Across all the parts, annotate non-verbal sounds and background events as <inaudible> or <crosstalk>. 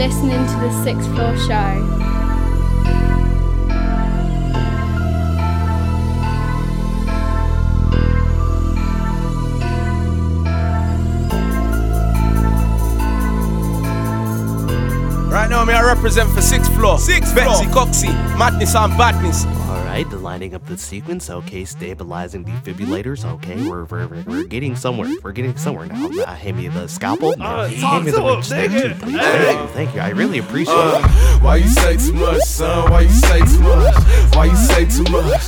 listening to the Sixth Floor Show. Right now, me I represent for sixth floor. Sixth Betsy, floor. Coxie, madness and badness. Alright, the lining up the sequence. Okay, stabilizing defibrillators. Okay, we're, we're, we're, we're getting somewhere. We're getting somewhere now. Uh, hand me the scalpel. Uh, hand me the wrench. Thank you, please. Thank you, thank you. I really appreciate Uh, it. why you say too much, son? Why you say too much? Why you say too much?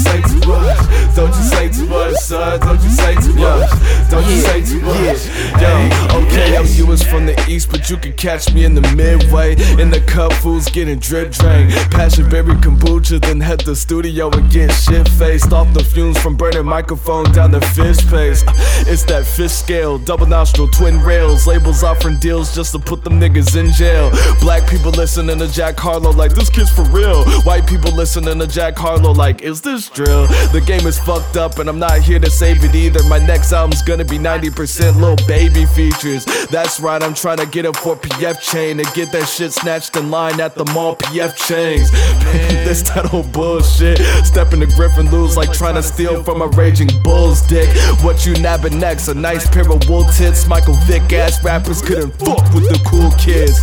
Don't you say too much? Don't you say too much, son? Don't you say too much? Don't you say too much? Yo, okay, I'm US from the east, but you can catch me in the midway. In the cup, fools getting drip drained. Passion berry kombucha, then head to studio and get shit faced off the fumes from burning microphone down the fish paste. It's that fish scale, double nostril, twin rails. Labels offering deals just to put them niggas in jail. Black people listening to Jack Harlow like this kid's for real. White people listening to Jack Harlow like is this drill? The game is fucked up and I'm not here to save it either. My next album's gonna be 90% Lil Baby features. That's right, I'm trying to get a 4 PF chain and get that shit snatched in line at the mall P.F. Chang's. <laughs> this old bullshit. Stepping to Griffin lose like trying to steal from a raging bull's dick. What you nabbing next? A nice pair of wool tits. Michael Vick ass rappers couldn't fuck with the cool kids.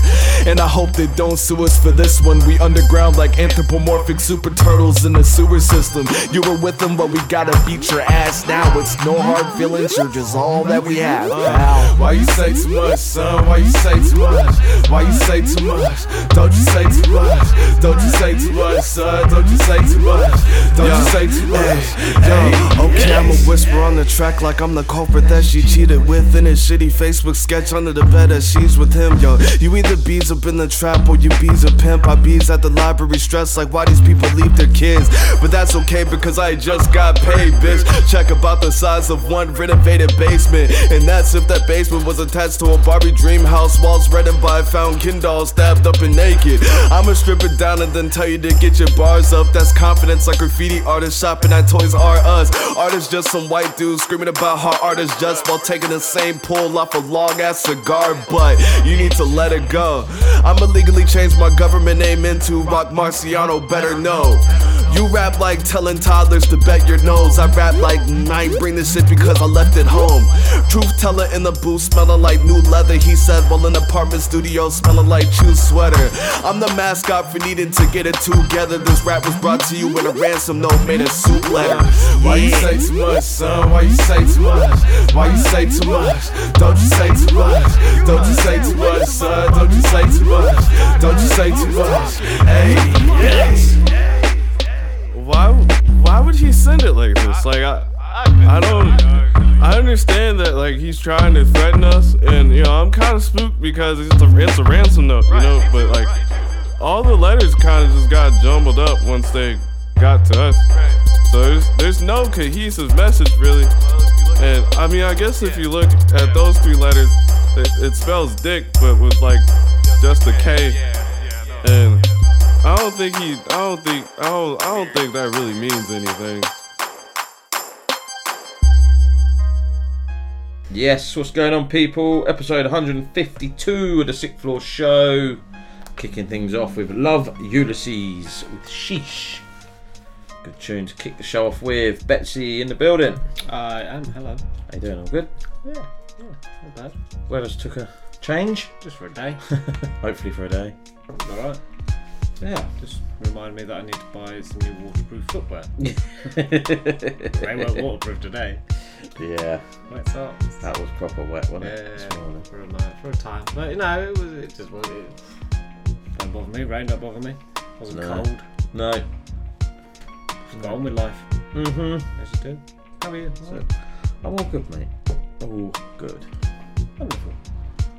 And I hope they don't sue us for this one. We underground like anthropomorphic super turtles in the sewer system. You were with them, but we gotta beat your ass now. It's no hard feelings, you're just all that we have. pal. Why you say too much, son? Why you say too much? Why you say too much? Don't you say too much? Don't you say too much, son? Don't you say too much? Don't you say too much? Yo, okay, I'ma whisper on the track like I'm the culprit that she cheated with in a shitty Facebook sketch under the bed that she's with him. Yo, you either bees up in the trap or you bees a pimp. I bees at the library stressed like why these people leave their kids. But that's okay because I just got paid, bitch. Check about the size of one renovated basement. And that's if that basement was attached to a Barbie dream house. Walls reddened by found doll stabbed up and naked. I'ma strip it down and then tell you to get your bars up. That's confidence like graffiti artists shopping at Toys R Us. Artists just some white dudes screaming about how art is just while taking the same pull off a long ass cigar butt. You need to let it go. I'ma legally change my government name into Rock Marciano, better know. You rap like telling toddlers to bet your nose. I rap like "Mm, bring this shit because I left it home. Truth teller in the booth, smelling like new leather. He said, while in apartment studio, smelling like chew sweater. I'm the mascot for needing to get it together. This rap was brought to you with a ransom note made of soup letter. Why you say too much, son? Why you say too much? Why you say too much? Don't you say too much? Don't you say too much, son? Don't you say too much? Don't you say too much? Hey, yes. why why would he send it like this? Like I I don't I understand that like he's trying to threaten us and you know I'm kind of spooked because it's a it's a ransom note, you know, but like all the letters kind of just got jumbled up once they got to us. So there's there's no cohesive message really. And I mean I guess if you look at those three letters it, it spells dick but with like just a K. And I don't think he. I don't think. I don't. I don't think that really means anything. Yes, what's going on, people? Episode 152 of the Sixth Floor Show. Kicking things off with Love Ulysses with Sheesh. Good tune to kick the show off with. Betsy in the building. I am. Hello. How you doing? All good? Yeah, yeah, not bad. Weather's took a change. Just for a day. <laughs> Hopefully for a day. All right. Yeah. Just remind me that I need to buy some new waterproof footwear. <laughs> they weren't waterproof today. yeah. What's up? That was proper wet, wasn't Yeah, it? This for a night, for a time. But you know, it was. It just was. It don't bother me. Rain don't bother me. Wasn't No. cold. No. Just got on with life. Mm-hmm. As you do. How are you? So, Alright. I'm all good, mate. All good. Wonderful.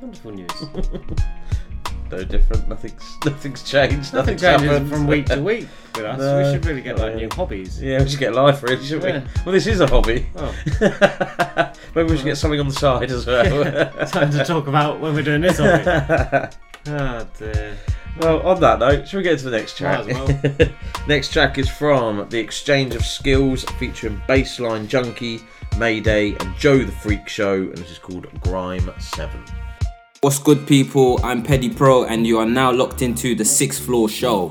Wonderful news. <laughs> No different. Nothing's <laughs> nothing's changed. Nothing Nothing's changes happened. from week to week with us. No. we should really get like new uh, hobbies. Yeah, we should get life really, shouldn't Yeah. we? Well, this is a hobby. Oh. <laughs> Maybe we should get something on the side as well. <laughs> Time to talk about when we're doing this hobby. Oh dear. well, on that note, should we get to the next track? As next track is from The Exchange of Skills featuring Bassline Junkie, Mayday, and Joe the Freak Show, and this is called Grime 7. What's good, people? I'm Peddy Pro, and you are now locked into the Sixth Floor Show.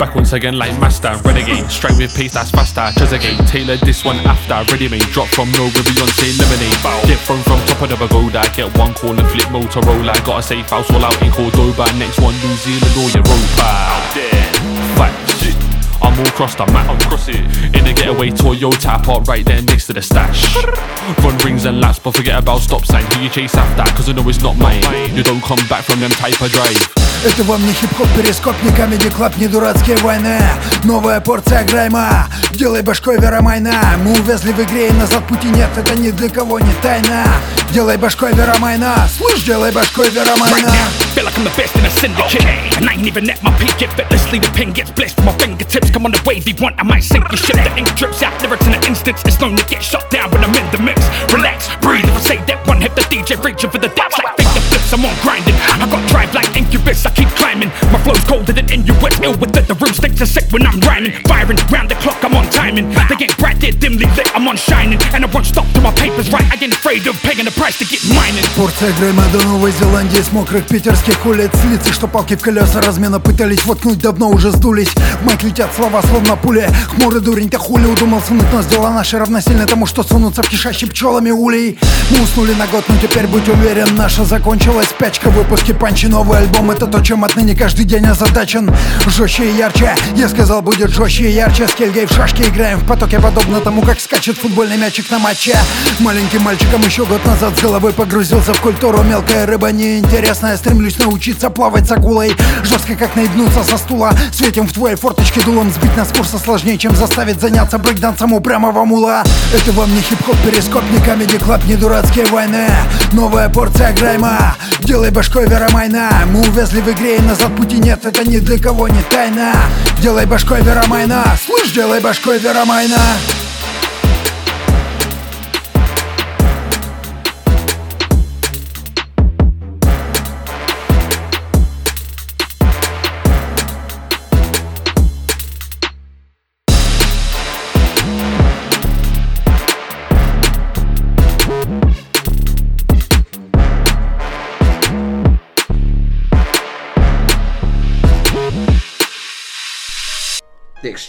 Back once again like master, renegade, straight with pace that's faster. Treasure tailored this one after. Ready made, drop from no with Beyonce lemonade. Get from from top of the pagoda, get one corner flip Motorola. Gotta safe house all out in Cordoba. Next one New Zealand or Europa. Out there, facts. I'm all crossed, I'm at, I'm cross it. In a getaway Toyota, park right there next to the stash. Run rings and laps, but forget about stop sign. Who you chase after, cause I know it's not mine. You don't come back from them type of drive. Это вам не хип-хоп, перископ, не комедий клаб, не дурацкие войны Новая порция грайма, делай башкой Верамайна Мы увязли в игре и назад пути нет, это ни для кого не тайна Делай башкой Верамайна, слышь, делай башкой Right Верамайна now, feel like I'm the best in a syndicate. And I ain't even at my peak yet. Effortlessly, the pen gets blessed from my fingertips. Come on the wave, you want, I might sink your ship. The ink drips out, lyrics in an instance. It's known to get shut down when I'm in the mix. Relax, breathe. If I say that one, hit the DJ reaching for the depths like finger flips. I'm on grinding. I got drive like incubus. I keep climbing. My flow's colder than Inuit. Ill with it. The room stinks are sick when I'm rhyming. Firing round the clock, I'm on timing. They ain't bright, they're dimly lit. I'm on shining. And I won't stop till my paper's right. I ain't afraid of paying the price to get mining. Порция Грэма до Новой Зеландии с мокрых питерских улиц Лица, что палки в колеса размена пытались воткнуть, давно уже сдулись В майк летят слова, словно пули Хмурый дурень, то хули удумал сунуть нос Дела наши равносильны тому, что сунутся в кишащий пчелами улей Мы уснули на год, но теперь будь уверен Наша закончилась спячка, выпуски панчи Новый альбом, это то, чем отныне каждый день озадачен. Жестче и ярче, я сказал, будет жестче и ярче. С Кельгой в шашки играем в потоке, подобно тому, как скачет футбольный мячик на матче. Маленьким мальчиком еще год назад с головой погрузился в культуру. Мелкая рыба неинтересная, стремлюсь научиться плавать с акулой. Жестко как наебнуться со стула. Светим в твоей форточке дулом. Сбить нас курса сложнее, чем заставить заняться брейкдансом упрямого мула. Это вам не хип-хоп, перископ, не комеди клаб, не дурацкие войны. Новая порция грайма Делай башкой Верамайна Мы увязли в игре и назад пути нет. Это ни для кого не тайна. Делай башкой Верамайна Слышь, делай башкой Верамайна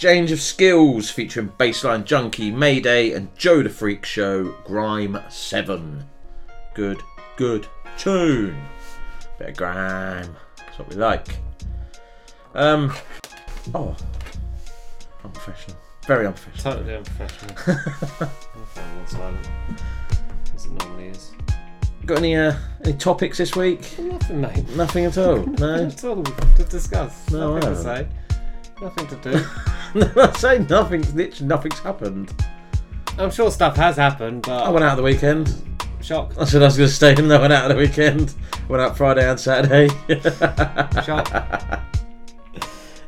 Exchange of Skills featuring Bassline Junkie, Mayday, and Joe the Freak Show, Grime 7. Good, good tune. Bit of grime. That's what we like. Um, oh, unprofessional. Very unprofessional. Totally unprofessional. I'm fine with silent. As it normally is. Got any uh, any topics this week? Nothing, mate. Nothing at all. <laughs> No. Nothing At all to discuss. No, Nothing I to say. Nothing to do. <laughs> I say nothing's literally nothing's happened. I'm sure stuff has happened, but I went out the weekend. Shock. I said I was going to stay in. I went out the weekend. Went out Friday and Saturday. <laughs> Shock. <laughs>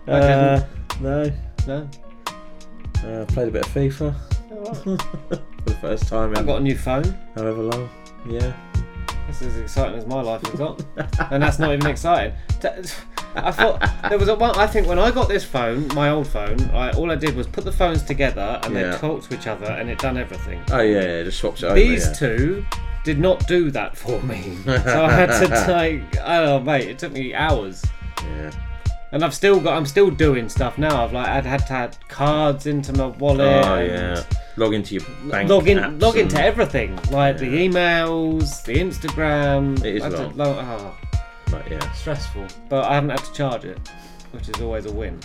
Uh, no. No. Uh, played a bit of FIFA for the first time I got a new phone. however long. Yeah. This is as exciting as my life has got, and that's not even exciting. I thought there was a one. I think when I got this phone, my old phone, I, all I did was put the phones together and Yeah. they talked to each other, and it done everything. Oh yeah, yeah. Just swaps it over. These yeah. two did not do that for me, <laughs> so I had to don't know, mate. It took me hours. Yeah. And I've still got, I'm still doing stuff now. I've like, I'd had to add cards into my wallet. Oh and yeah. Log into your bank. log in, log into and- everything, like the emails, the Instagram. It is to long. lo- oh, But yeah. stressful, but I haven't had to charge it, which is always a win.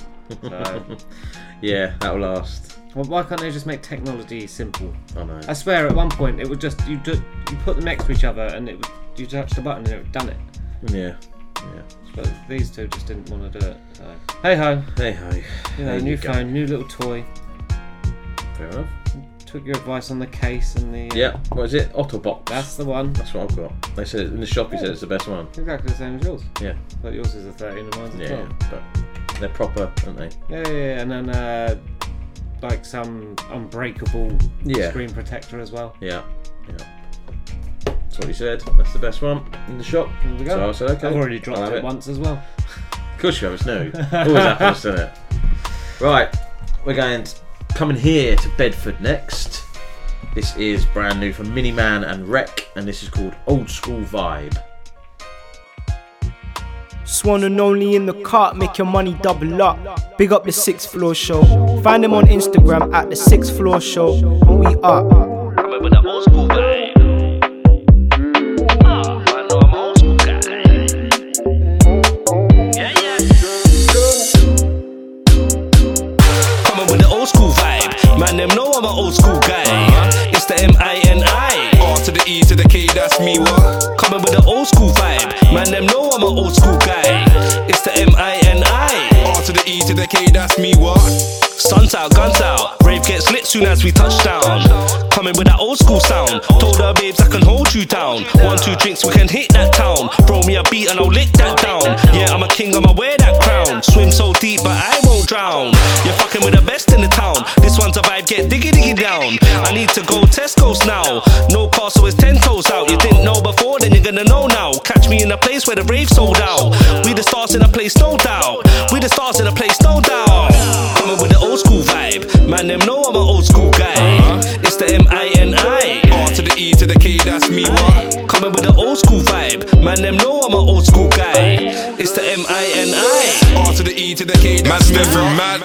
So, <laughs> Yeah, that'll last. well, why can't they just make technology simple? I know. I swear, at one point it would just you do, you put them next to each other and it would you touch the button and it would done it. Yeah. Yeah. But these two just didn't want to do it. So hey ho, Hey ho. you know, There new you go. phone, new little toy. Fair enough. Took your advice on the case and the. uh, Yeah. What is it? OtterBox. That's the one. That's what I've got. They said in the shop. He said it's the best one. Exactly the same as yours. Yeah. But yours is a 13 and mine's a 12. Yeah. But they're proper, aren't they? Yeah, yeah, yeah, and then uh, like some unbreakable Yeah. screen protector as well. Yeah. Yeah. That's what he said. That's the best one in the shop. There we go. So I said, okay. I've already dropped I'll have it, once as well. Of course you have, it's <laughs> new. Always happens, doesn't it? Right, we're going to, coming here to Bedford next. This is brand new from Mini Man and REK, and this is called Old School Vibe. Swan and only in the cart, make your money double up. Big up the sixth floor show. Find them on Instagram at the sixth floor show. And we are. Remember that old school vibe. Old school guy. It's the M I N I. R to the E to the K, that's me, what? Coming with the old school vibe. Man, them know I'm an old school guy. It's the M I N I. R to the E to the K, that's me, what? Sun's out, guns out. Rave gets lit soon as we touch down. Coming with that old school sound. Told her babes I can hold you down. One, two drinks, we can hit that town. Throw me a beat and I'll lick that down. Yeah, I'm a king, I'ma wear that crown. Swim so deep, but I won't drown. You're fucking with the best in the town. This one's a vibe, get diggy diggy down. I need to go Tesco's now. No car, so it's ten toes out. You didn't know before, then you're gonna know now. Catch me in a place where the rave sold out. We the stars in a place, no doubt. We the stars in a place, no doubt. Coming with the old school vibe. Man, them know I'm an old school guy. Uh-huh. It's the M I N I. R to the E to the K, that's me, what? Coming with the old school vibe. Man, them know I'm an old school guy. It's the M I N I. R to the E to the K, that's me, mad.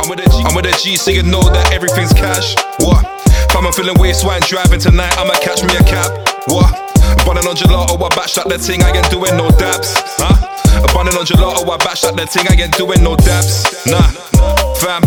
I'm with a G, I'm with a G, so you know that everything's cash. What? If I'm feeling waste wine driving tonight, I'ma catch me a cab. What? Bunning on gelato, I bash up the ting, I ain't doing no dabs. Huh? Bunning on gelato, oh, I bash up the ting, I ain't doing no dabs. Nah, fam,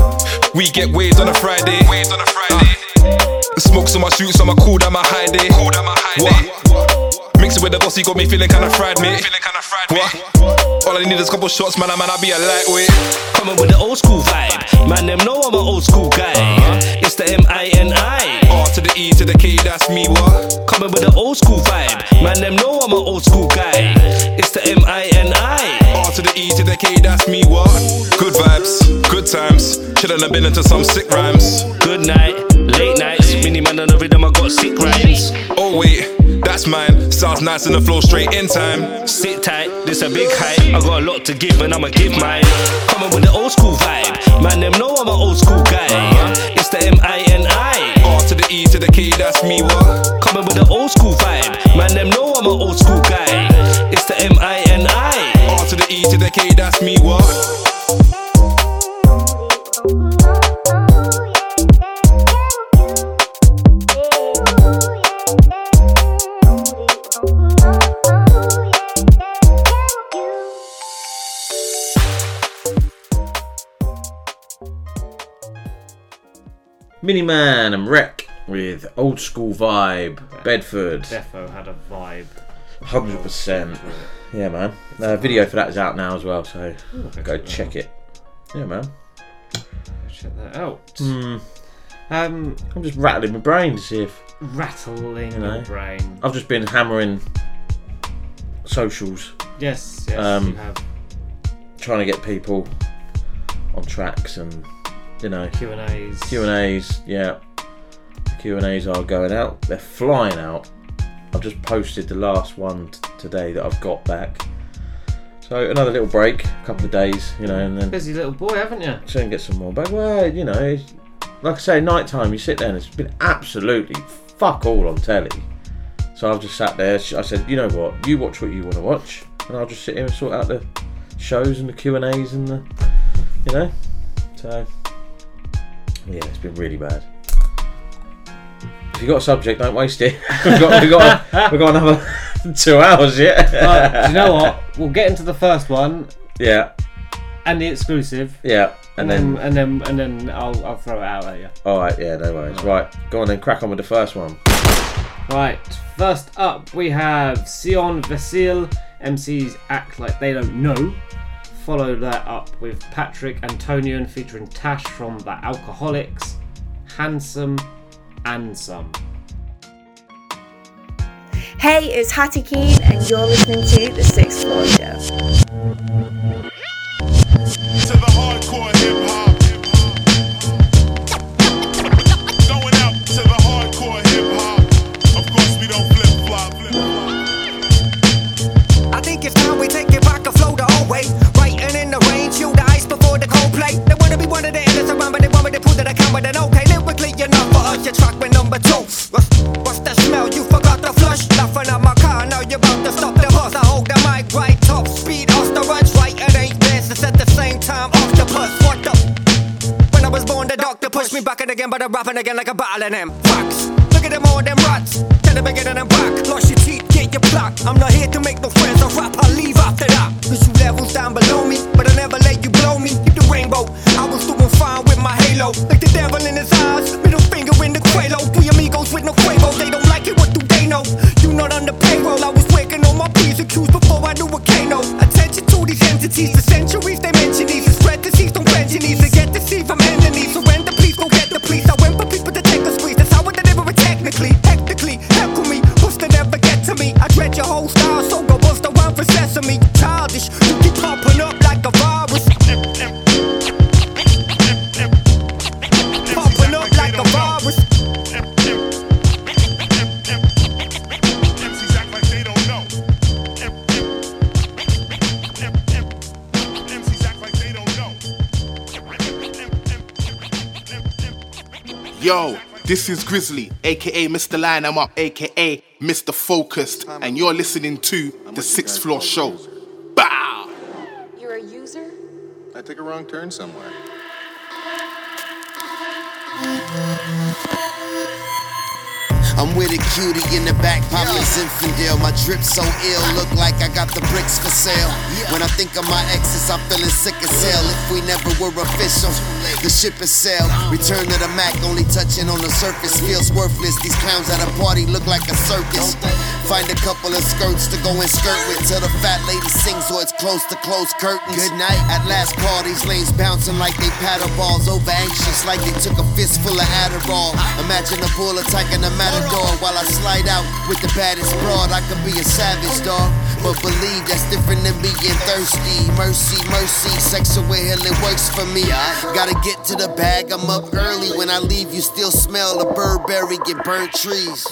we get waves on a Friday. Waved on a Friday. Uh, the smokes on my shoots, I'm a cool down my high day. Cool down my high day. What? Mix it with the bossy, got me feeling kinda fried, mate. Feeling kinda fried, what? All I need is a couple shots, man. I man, I be a lightweight. Coming with the old school vibe. Man, them know I'm an old school guy. Uh-huh. It's the M I N I. R to the E to the K, that's me, what? Coming with the old school vibe. Man, them know I'm an old school guy. It's the M I N I. R to the E to the K, that's me, what? Good vibes, good times. Shouldn't have been into some sick rhymes. Good night, late nights. Mini man on the rhythm, I got sick rhymes. Oh, wait, that's mine. Sounds nice in the flow, straight in time. Sit tight, this a big hype. I got a lot to give and I'ma give mine. Coming with the old school vibe. Man, them know I'm an old school guy. It's the M I N I. R to the E to the K, that's me, what? Coming with the old school vibe. Man, them know I'm an old school guy. It's the M I N I. R to the E to the K, that's me, what? Mini Man and REK with Old School Vibe, Bedford. Defo had a vibe. 100%. Yeah, man. Uh, video for that is out now as well, so Ooh, go check that it. Yeah, man. Check that out. Hmm. Um, I'm just rattling my brain to see if. rattling You know. your brain. I've just been hammering socials, Yes, yes, Um, you have trying to get people on tracks and, you know, Q and A's. Q and A's. Yeah, Q and A's are going out. They're flying out. I've just posted the last one t- today that I've got back. So another little break, a couple of days, you know, and then Busy little boy, haven't you? try and get some more back. Well, you know, it's- like I say, night time. You sit there and it's been absolutely fuck all on telly. So I've just sat there. I said, you know what? You watch what you want to watch, and I'll just sit here and sort out the shows and the Q and A's and the, you know. So yeah, it's been really bad. If you got a subject, don't waste it. <laughs> we've got we've got we've got another <laughs> two hours yet. Right, do you know what? <laughs> We'll get into the first one Yeah, and the exclusive, yeah, and, and then, then and then and then I'll I'll throw it out at you. all right, yeah, no worries. Right, go on then, crack on with the first one. Right, first up we have Sion Vesill. MCs act like they don't know. Follow that up with Patrick Antonian featuring Tash from the Alkaholiks, Handsome and Some. Hey, it's Hattie Keen, and you're listening to The Sixth Floor Show. I think it's time down with an okay lyrically enough for us. Your track with number two. What's, what's the smell? You forgot the flush. Laughing at my car, now you're about to stop the bus. I hold the mic right, top speed, off the rush right. It ain't this, it's at the same time, off the bus. What the? When I was born, the doctor pushed me back in again, but I'm rapping again like a battle in him. Rocks. Look at them all, them rats. Tell them again and I'm back. Lost your teeth, get your plaque. I'm not here to make no friends. I rap, I leave after that. Cause you levels down below me. Halo. Like the devil in his eyes. Middle finger in the Quelo. Three amigos with no Quavo. They Yo, this is Grizzly, aka Mr. Line I'm Up, aka Mr. Focused, and you're listening to the Sixth Floor Show. Bow! You're a user? I took a wrong turn somewhere. I'm with a cutie in the back, popping Zinfandel. My drip so ill, look like I got the bricks for sale. When I think of my exes, I'm feeling sick as hell. If we never were official, the ship is sailed. Return to the Mac, only touching on the surface. Feels worthless. These clowns at a party look like a circus. Find a couple of skirts to go and skirt with till the fat lady sings or it's close to close curtains. Good night. At last call, these lanes bouncing like they paddle balls. Over anxious like they took a fistful of Adderall. Imagine a bull attacking a matador while I slide out with the baddest broad. I could be a savage dog, but believe that's different than being thirsty. Mercy, mercy, sexual it works for me. Gotta get to the bag, I'm up early. When I leave, you still smell the Burberry get burnt trees.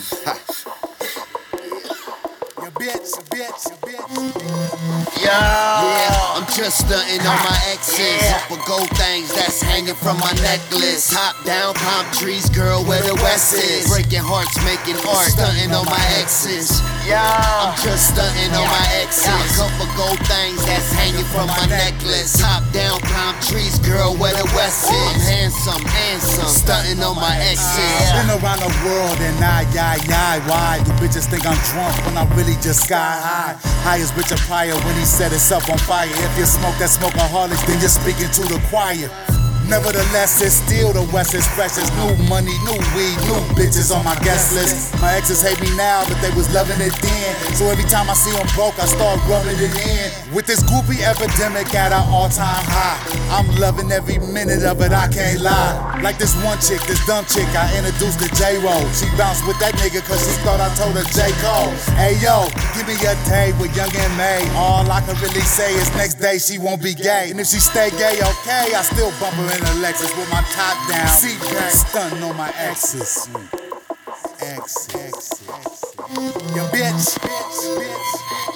Yeah, I'm just stunting on my exes. Up For gold things that's hanging from my necklace. Top down palm trees, girl, where the west is. Breaking hearts, making art. Stunting on my exes. Yeah, I'm just stunting on my exes. Couple gold things that's hanging from my necklace. Top down palm trees, girl, where the west is. I'm handsome, handsome. Stunting on my exes. I've been around the world and I, I, I, why do bitches think I'm drunk when I'm really just sky high? High as Richard Pryor when he set himself on fire. If you smoke that smokeaholics, then you're speaking to the choir. Nevertheless, it's still the West is precious. New money, new weed, new bitches on my guest list. My exes hate me now, but they was loving it then. So every time I see them broke, I start rubbing it in. With this groupie epidemic at an all-time high, I'm loving every minute of it. I can't lie. Like this one chick, this dumb chick I introduced to Ja Rule. She bounced with that nigga cause she thought I told her J. Cole. Hey yo, give me a day with Young and May. All I can really say is next day she won't be gay. And if she stay gay, okay, I still bump her in a Lexus with my top down. Seat back, stunting on my exes. Exes. Your bitch.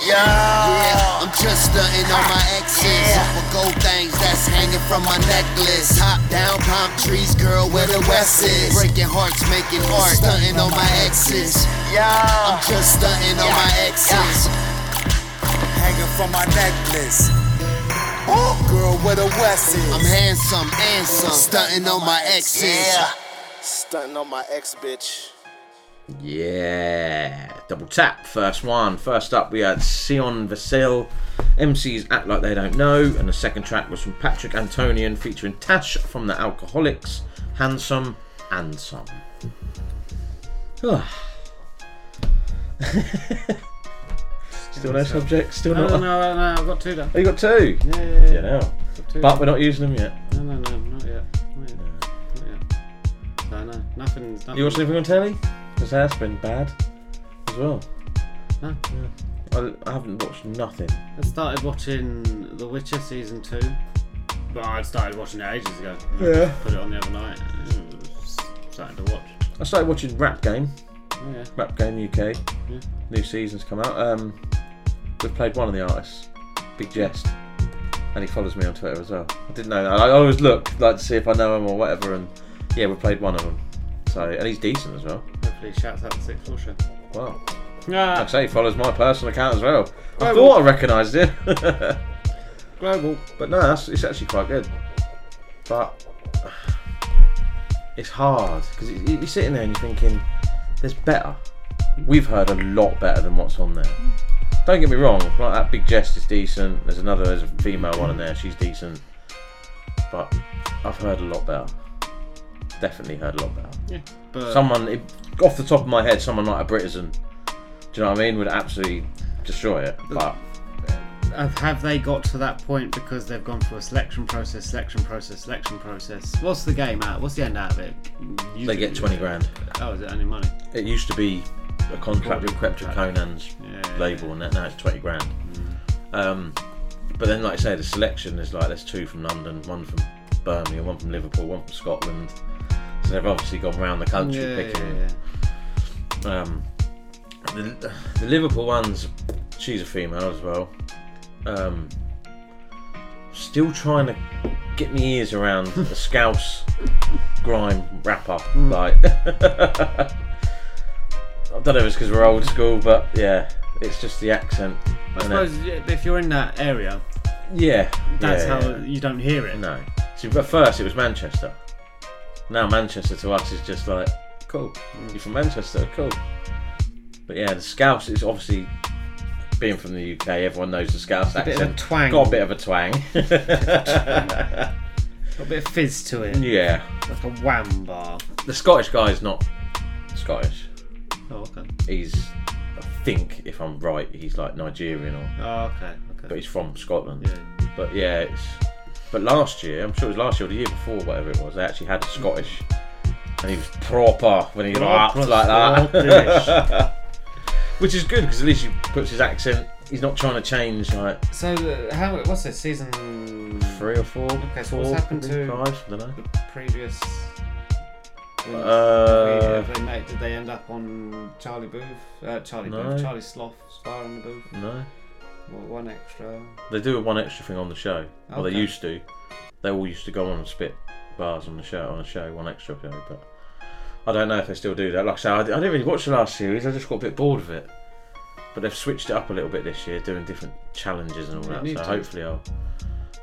Yeah, I'm just stunting on my exes. For gold things that's hanging from my necklace. Top down palm trees, girl, where the west is. Breaking hearts, making art. Stunting on my exes. Yeah, I'm just stunting on my exes. Hanging from my necklace. Girl, where the west is. I'm handsome, and some. Stunting on my exes. Yeah. Stunting on my ex bitch. Yeah, double tap. First one. First up, we had Sion Vesill. MCs act like they don't know, and the second track was from Patrick Antonian featuring Tash from the Alkaholiks. Handsome and some. <sighs> <sighs> <laughs> Still no subject. Still no, not. no, no, no, I've got two done. Oh, you got two. Yeah, yeah, yeah. Yeah, now. But done. we're not using them yet. No, no, no, not yet. Not yet. Not yet. No, no, nothing's done. You watch anything on telly? Because that's been bad as well. No. I, I haven't watched nothing. I started watching The Witcher season two. But I'd started watching it ages ago. Yeah. Put it on the other night. and it was Starting to watch. I started watching Rap Game. Oh, yeah. Rap Game UK. Yeah. New season's come out. Um, we've played one of the artists, Big Jest, and he follows me on Twitter as well. I didn't know that. I always look like to see if I know him or whatever, and yeah, we played one of them. So and he's decent as well. Hopefully, he shouts out the sixth show. Wow. Yeah. Like I say, he follows my personal account as well. I Global. thought I recognised him. <laughs> Global. But no, that's, it's actually quite good. But <sighs> it's hard because you're sitting there and you're thinking, there's better. We've heard a lot better than what's on there. Don't get me wrong, like that Big Jest is decent. There's another, there's a female one in there, she's decent. But I've heard a lot better. Definitely heard a lot better. Yeah, but- someone, it, off the top of my head, someone like a Britizen, do you know what I mean, would absolutely destroy it. But Have, have they got to that point because they've gone through a selection process, selection process, selection process? What's the game out? What's the end out of it? they get 20 grand. Oh, is it only money? It used to be a contract with Krept and Konan's Yeah, label, and that now it's 20 grand. Um, but then, like I say, the selection is like there's two from London, one from Birmingham, one from Liverpool, one from Scotland. So they've obviously gone around the country Yeah, picking. Um, the, the Liverpool one's she's a female as well. Um, still trying to get my ears around <laughs> a Scouse grime rapper. Like, <laughs> I don't know if it's because we're old school, but yeah, it's just the accent. I suppose yeah, if you're in that area, yeah, that's yeah, how yeah. you don't hear it. No. See, but first it was Manchester. Now Manchester to us is just like cool. Mm. You're from Manchester, cool. But yeah, the Scouse is obviously being from the UK. Everyone knows the Scouse A bit accent. of a twang. Got a bit of a twang. <laughs> <laughs> Got a bit of fizz to it. Yeah. Like a wham bar. The Scottish guy is not Scottish. Oh, okay. He's, I think, if I'm right, he's like Nigerian or. Oh, okay, okay. But he's from Scotland. Yeah. But yeah, it's. But last year, I'm sure it was last year or the year before, whatever it was, they actually had a Scottish, and he was proper when he rapped like that. <laughs> Which is good because at least he puts his accent. He's not trying to change like So uh, how? What's it? Season three or four. Okay, so four, what's happened to five? I don't know. the previous? Uh, Have they, made, did they end up on Charlie Booth? Uh, Charlie No. Booth. Charlie Sloth star in the booth. No. Well, one extra. They do a one extra thing on the show. Well, they used to. They all used to go on and spit bars on the show on a show, one extra show. But I don't know if they still do that. Like I say, I, I didn't really watch the last series. I just got a bit bored of it. But they've switched it up a little bit this year, doing different challenges and all that. So to. hopefully I'll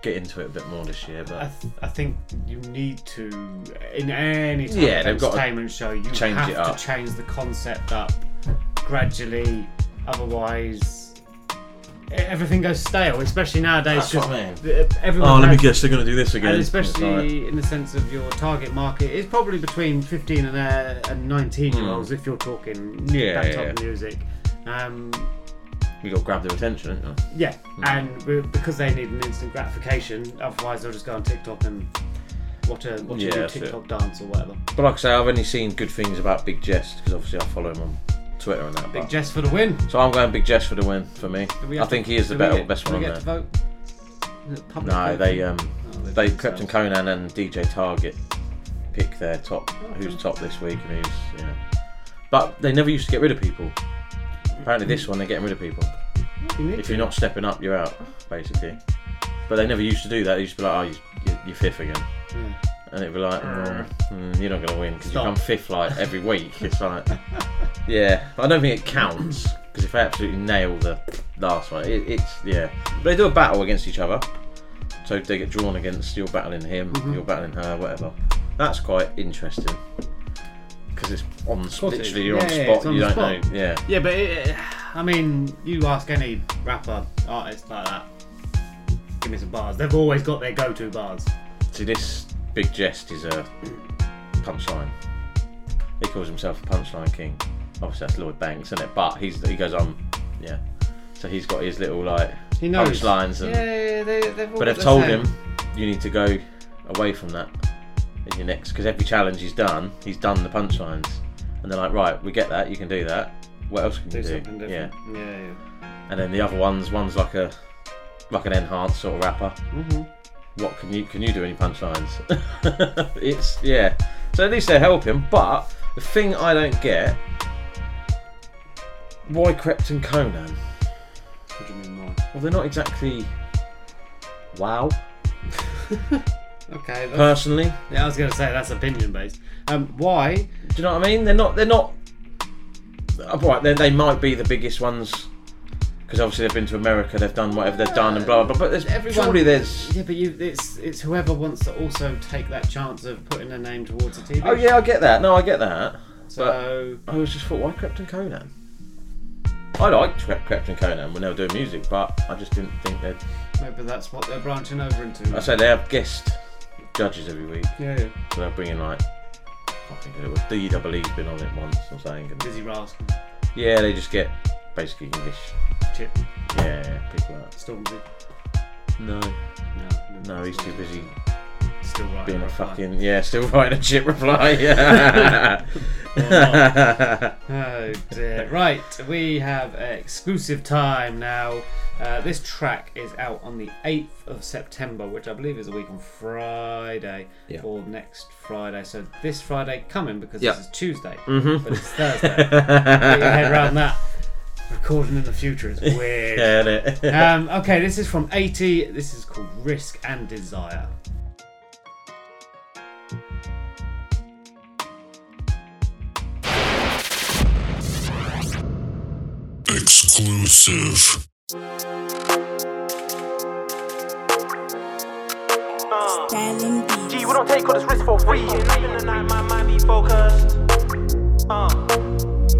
get into it a bit more this year. But I, th- I think you need to in any type Yeah, of they've got entertainment show. You change have it up. to change the concept up gradually. Otherwise, everything goes stale. Especially nowadays, That's what I because everyone. Oh, let me guess, they're gonna do this again. And especially like- in the sense of your target market is probably between 15 and, uh, and 19 year olds Mm. if you're talking Yeah, that yeah, type of music. Um, you got to grab their attention, haven't you? yeah, and we- because they need an instant gratification, otherwise they'll just go on TikTok and watch a watch Yeah, a that's it. TikTok dance or whatever. But like I say, I've only seen good things about Big Jest because obviously I follow him on Twitter and that. Big but- Jess for the win. So I'm going Big Jess for the win for me. I think to- he is the better, get- best one on there. vote? No, vote? they um, Oh, they Krept and Konan and DJ Target pick their top, who's top this week and who's yeah. But they never used to get rid of people. Apparently, this one they're getting rid of people. If you're not stepping up, you're out, basically. But they never used to do that. They used to be like, oh, you- you- you're fifth again. And it'd be like, mm, mm, you're not going to win because you come fifth like every week. <laughs> It's like, yeah, I don't think it counts because if they absolutely nail the last one, it, it's yeah. But they do a battle against each other, so if they get drawn against, you're battling him, Mhm. you're battling her, whatever. That's quite interesting because it's on literally you're Yeah, on yeah, spot. it's on you don't spot. know, yeah. Yeah, but it, I mean, you ask any rapper artist like that, give me some bars. They've always got their go-to bars. See, this big jest is a punchline. He calls himself a punchline king. Obviously, that's Lloyd Banks, isn't it? But he's he goes on, yeah. So he's got his little like He knows. punchlines, and Yeah, yeah, they- they've all but they've the told same. him you need to go away from that in your next because every challenge he's done, he's done the punchlines, and they're like, right, we get that, you can do that. What else can Do you do? different. Yeah, yeah. And then the other ones, one's like a like an enhanced sort of rapper. Mhm. What can you can you do any punchlines? <laughs> it's yeah. So at least they help him. But the thing I don't get, why Krept and Konan? What do you mean why? Well, they're not exactly wow. <laughs> Okay. that's- Personally, Yeah, I was going to say that's opinion based. Um, why? do you know what I mean? They're not. They're not. uh, Right, they they might be the biggest ones because obviously they've been to America, they've done whatever they've done, and blah blah. blah but there's, Everyone, surely there's. yeah, but you, it's it's whoever wants to also take that chance of putting a name towards a TV. Oh yeah, I get that. No, I get that. So I was just thought, why Krept and Konan? I liked Krept and Konan when they were doing music, but I just didn't think they'd. maybe that's what they're branching over into. I say they have guest judges every week. Yeah, yeah. So they're bringing like, I think it was DWE's been on it once or something. And Dizzee Rascal. yeah, they just get basically English. Chip. Yeah, people like Stormzy. No. No. No, he's too busy. Still writing Being a a reply. fucking yeah, still <laughs> writing a chip reply. <laughs> <laughs> Yeah. Oh dear. Right, we have exclusive time now. Uh, this track is out on the 8th of September, which I believe is a week on Friday. Yeah. Or next Friday. So this Friday coming because Yeah. this is Tuesday. Mhm. But it's Thursday. Get your head around that. Recording in the future is weird. Yeah, um, okay, this is from 80. This is called Risk and Desire. Exclusive. G, we don't take all this risk for free. My mind be focused. Uh.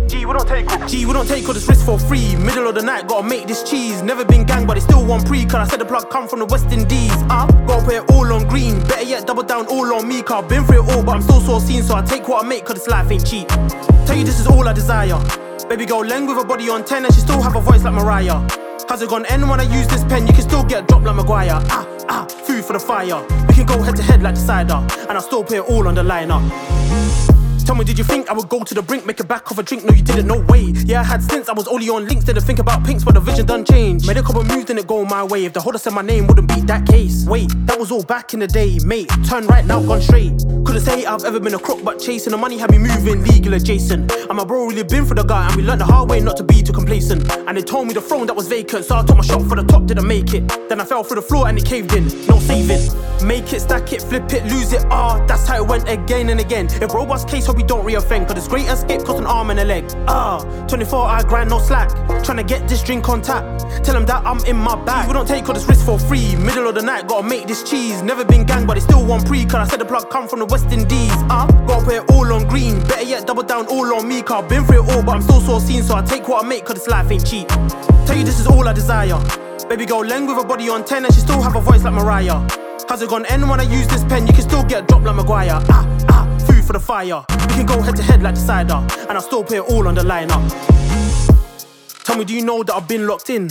G, we don't take G, we don't take all this risk for free. Middle of the night, gotta make this cheese. Never been gang, but it's still one pre. Cause I said the plug come from the West Indies. Uh, gotta put it all on green. Better yet, double down all on me. Cause I've been through it all, but I'm still so seen. So I take what I make, cause this life ain't cheap. Tell you this is all I desire. Baby girl, Leng with her body on 10, and she still have a voice like Mariah. How's it gone end when I use this pen? You can still get dropped like Maguire. Ah, ah, food for the fire. We can go head to head like the cider, and I still put it all on the liner. Tell me, did you think I would go to the brink, make a back of a drink? No, you didn't, no way. Yeah, I had since I was only on links, didn't think about pinks, but the vision done change. Made a couple moves, didn't go my way. If the holder said my name, wouldn't beat that case. Wait, that was all back in the day, mate. Turn right now, gone straight. Couldn't say I've ever been a crook, but chasing the money had me moving legal adjacent. And my bro really been for the guy, and we learned the hard way not to be too complacent. And they told me the throne that was vacant, so I took my shot for the top, didn't make it. Then I fell through the floor and it caved in, no saving. Make it, stack it, flip it, lose it, ah, that's how it went again and again. If robust case, we don't reoffend, cause it's great escape cost an arm and a leg. Ah, 24 hour grind, no slack. Tryna get this drink on tap. Tell them that I'm in my bag. We don't take all this risk for free. Middle of the night, gotta make this cheese. Never been gang, but it's still one pre. Cause I said the plug come from the West Indies. Ah, gotta put it all on green. Better yet, double down all on me. Cause I've been through it all, but I'm still so seen. So I take what I make, cause this life ain't cheap. Tell you this is all I desire. Baby girl, Leng with a body on 10, and she still have a voice like Mariah. How's it gone end when I use this pen? You can still get dropped like Maguire. Ah, ah, for the fire. We can go head to head like the and I still put it all on the liner. Tell me, do you know that I've been locked in?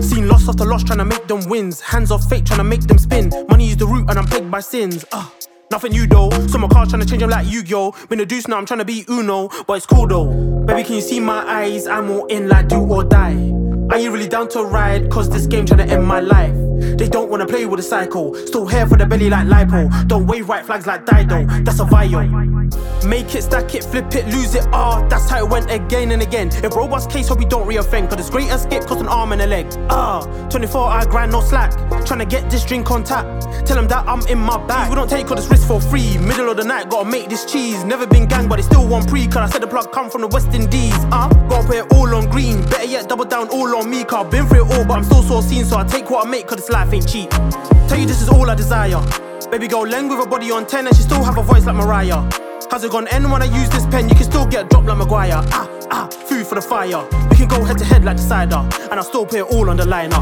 Seen loss after loss, trying to make them wins. Hands off fate, trying to make them spin. Money is the root, and I'm plagued by sins. Ah. Nothing new though. So my car's trying to change them like Yu-Gi-Oh. Been a deuce now, I'm trying to be Uno, but it's cool though. Baby, can you see my eyes? I'm all in like do or die. Are you really down to ride? Cause this game trying to end my life. They don't wanna play with a cycle. Still here for the belly like lipo. Don't wave white flags like Dido. That's a vial. Make it, stack it, flip it, lose it. Ah, that's how it went again and again. If robust case, hope we don't reoffend. Cause it's great escape cost an arm and a leg. Ah, 24 hour grind, no slack. Tryna get this drink on tap. Tell them that I'm in my bag. We don't take all this risk for free. Middle of the night, gotta make this cheese. Never been gang, but it's still one pre. Cause I said the plug come from the West Indies. Ah, gotta put it all on green. Better yet, double down all on me. Cause I've been through it all, but I'm still so seen. So I take what I make, cause this life ain't cheap. Tell you this is all I desire. Baby girl, Leng with a body on 10, and she still have a voice like Mariah. How's it gone end when I use this pen? You can still get dropped like Maguire. Ah, ah, food for the fire. We can go head to head like the cider, and I'll still put it all on the liner.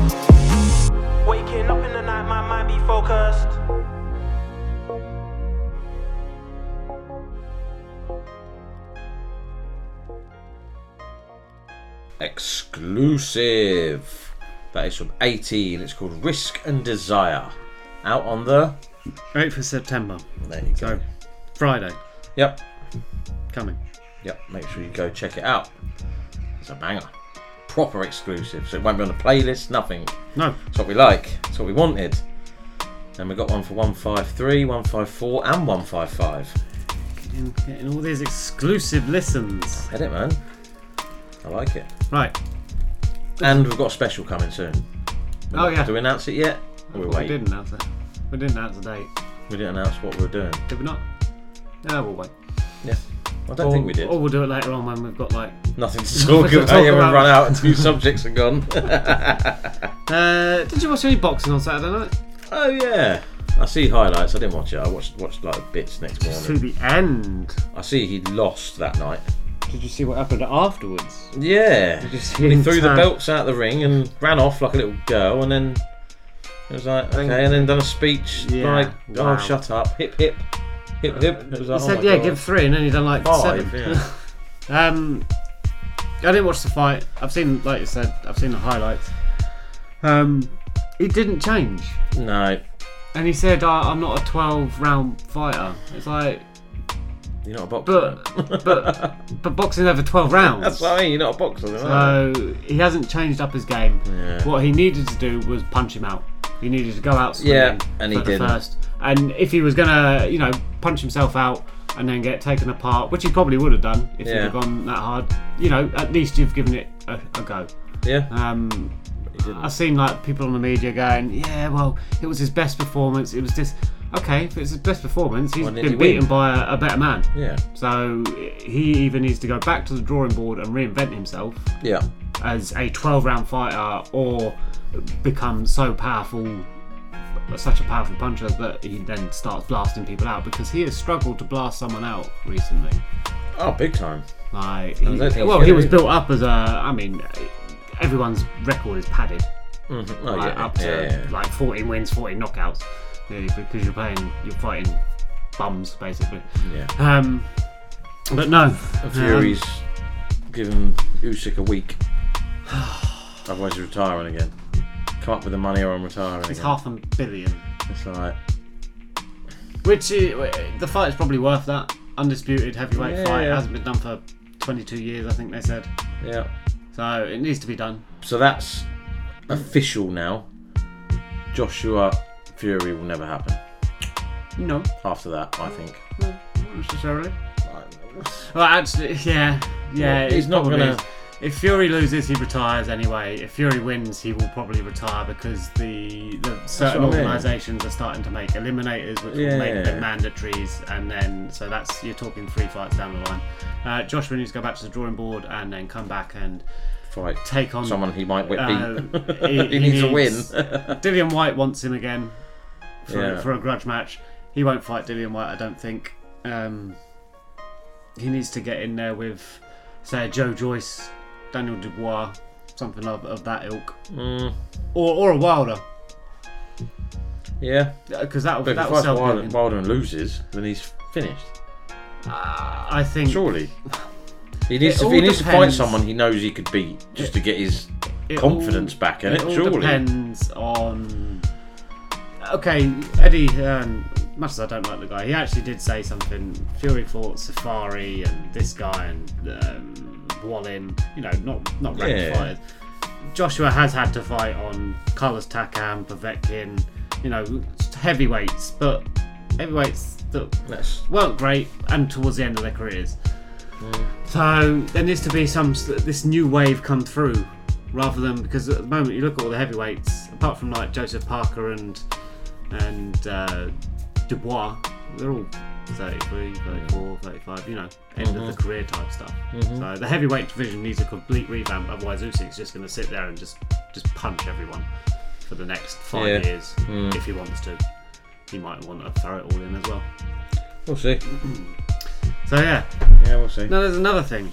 Waking up in the night, my mind be focused. Exclusive. That is from 80. It's called Risk and Desire. Out on the 8th of September. There you So, Friday. Yep. Coming. Yep. Make sure you go check it out. It's a banger. Proper exclusive. So it won't be on the playlist. Nothing. No. It's what we like. It's what we wanted. And we got one for 153, 154, and 155. Getting, getting all these exclusive listens. Get it, man. I like it. Right. And we've got a special coming soon. Oh, yeah. Do we announce it yet? Or we We didn't announce it. We didn't announce the date. We didn't announce what we were doing. Did we not? No, we'll wait. Yeah. I don't or, think we did. Or we'll do it later on when we've got like Nothing to <laughs> talk about. Yeah, we've run out and two subjects are gone. <laughs> <laughs> Uh, did you watch any boxing on Saturday night? oh yeah. I see highlights. I didn't watch it. I watched watched like bits next morning. To the end. I see he lost that night. Did you see what happened afterwards? Yeah. Did you see He threw the belts out the ring and ran off like a little girl, and then it was like okay, and then done a speech Yeah, like, wow. "Oh, shut up, hip hip, hip hip." It was He like, oh said, my "Yeah, God. give three, and then he done like Five, seven. <laughs> um, I didn't watch the fight. I've seen, like you said, I've seen the highlights. Um, he didn't change, No, and he said, "I- "I'm not a 12 round fighter." It's like, you're not a boxer. but but <laughs> but boxing over 12 rounds. That's what I mean. You're not a boxer. then, are you? So he hasn't changed up his game. Yeah. What he needed to do was punch him out. He needed to go out swinging Yeah, and he for didn't. first. And if he was gonna, you know, punch himself out and then get taken apart, which he probably would have done if he'd Yeah. have gone that hard, you know, at least you've given it a, a go. Yeah. Um, I've seen like people on the media going, yeah, well, it was his best performance. It was just Okay, if it's his best performance, he's been he win? beaten by a, a better man. Yeah. So he either needs to go back to the drawing board and reinvent himself Yeah. as a 12 round fighter or become so powerful such a powerful puncher that he then starts blasting people out because he has struggled to blast someone out recently Oh, big time. like he, well he was built up as a i mean everyone's record is padded Mhm. Oh, like, yeah. up to Yeah, yeah. like 14 wins 14 knockouts yeah, because you're playing you're fighting bums basically Yeah. um but no Fury's given Usyk a week. <sighs> Otherwise, he's retiring again. Come up with the money or I'm retiring. it's half a billion It's like Which uh, the fight is probably worth that. Undisputed heavyweight Yeah, fight yeah. hasn't been done for 22 years, I think they said. yeah. So it needs to be done. So that's official now. Joshua Fury will never happen. No, After that, I think. not necessarily. Well, actually, <laughs> yeah, yeah. Well, he's it not gonna- is. If Fury loses, he retires anyway. If Fury wins, he will probably retire because the, the certain I mean. organisations are starting to make eliminators, which will make Yeah. them mandatories, and then so that's you're talking three fights down the line. Uh, Joshua needs to go back to the drawing board and then come back and Fight take on someone he might beat. Uh, <laughs> he, needs to win. <laughs> Dillian Whyte wants him again for, Yeah. for a grudge match. He won't fight Dillian Whyte, I don't think. Um, he needs to get in there with, say, Joe Joyce, Daniel Dubois, something of, of that ilk, Mm, or or a Wilder, yeah. because that that sell. Wilder. Wilder and loses, then he's finished. I think Surely. <sighs> He needs to. He needs to fight someone he knows he could beat, just to get his confidence all- back in it. all surely. depends on. Okay, Eddie. Um, much as I don't like the guy, he actually did say something. Fury fought Seferi and this guy and um, Wallin. You know, not not ranked Yeah. fighters. Joshua has had to fight on Carlos Takam, Povetkin. You know, heavyweights, but heavyweights that That's weren't great and towards the end of their careers. So there needs to be some this new wave come through, rather than because at the moment you look at all the heavyweights, apart from like Joseph Parker and and uh, Dubois, they're all 33, 34, 35, you know, end of Mhm. the career type stuff. Mhm. So the heavyweight division needs a complete revamp. Otherwise, Usyk's just going to sit there and just just punch everyone for the next five Yeah. years Mm. if he wants to. He might want to throw it all in as well. We'll see. So yeah, Yeah, we'll see. no, there's another thing,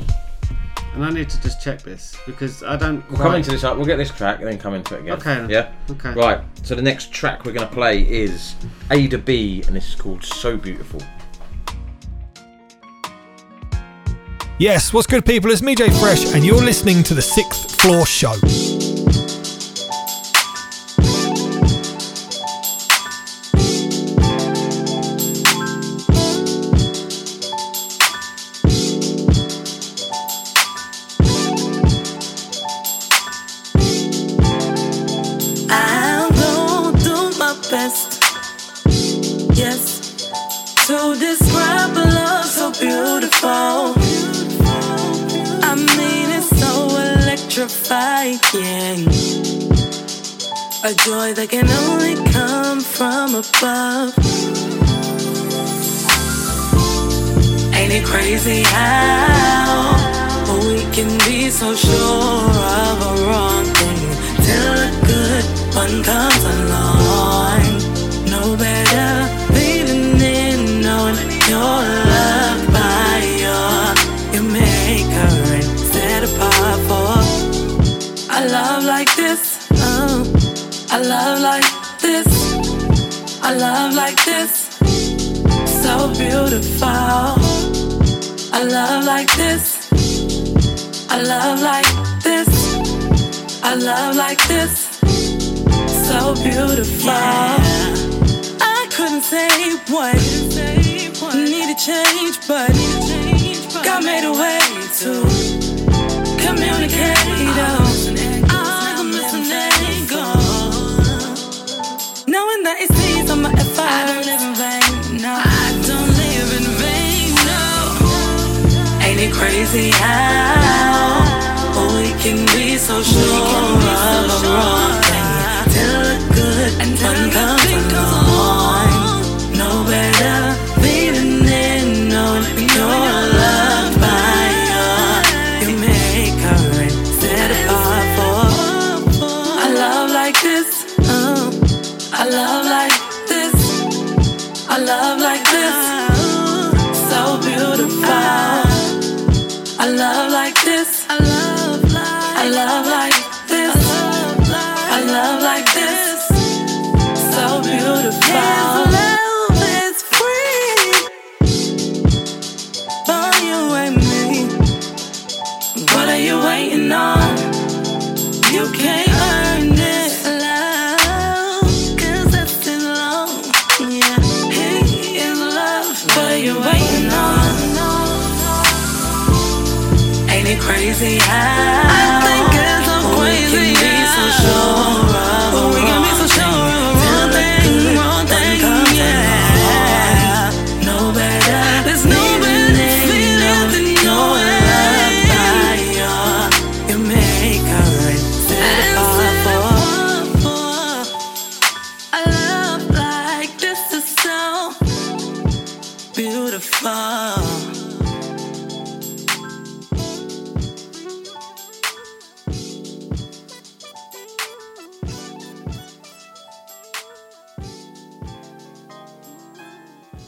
and I need to just check this because I don't. We'll come into this up. We'll get this track and then come into it again. Okay. Yeah. Okay. Right. So the next track we're going to play is Ada B, and this is called "So Beautiful." Yes, what's good, people? It's me, Jay Fresh, and you're listening to the Sixth Floor Show. A joy that can only come from above. Ain't it crazy how we can be so sure of a wrong thing till a good one comes along? A love like this. I love like this. So beautiful. I love like this. I love like this. A love like this. So beautiful. I couldn't say what needed change, but God made a way to communicate. Oh, Go. Knowing that it sees on my efforts. I don't live in vain. No, I don't live in vain. No. Ain't it crazy how we can be so sure of a wrong thing crazy I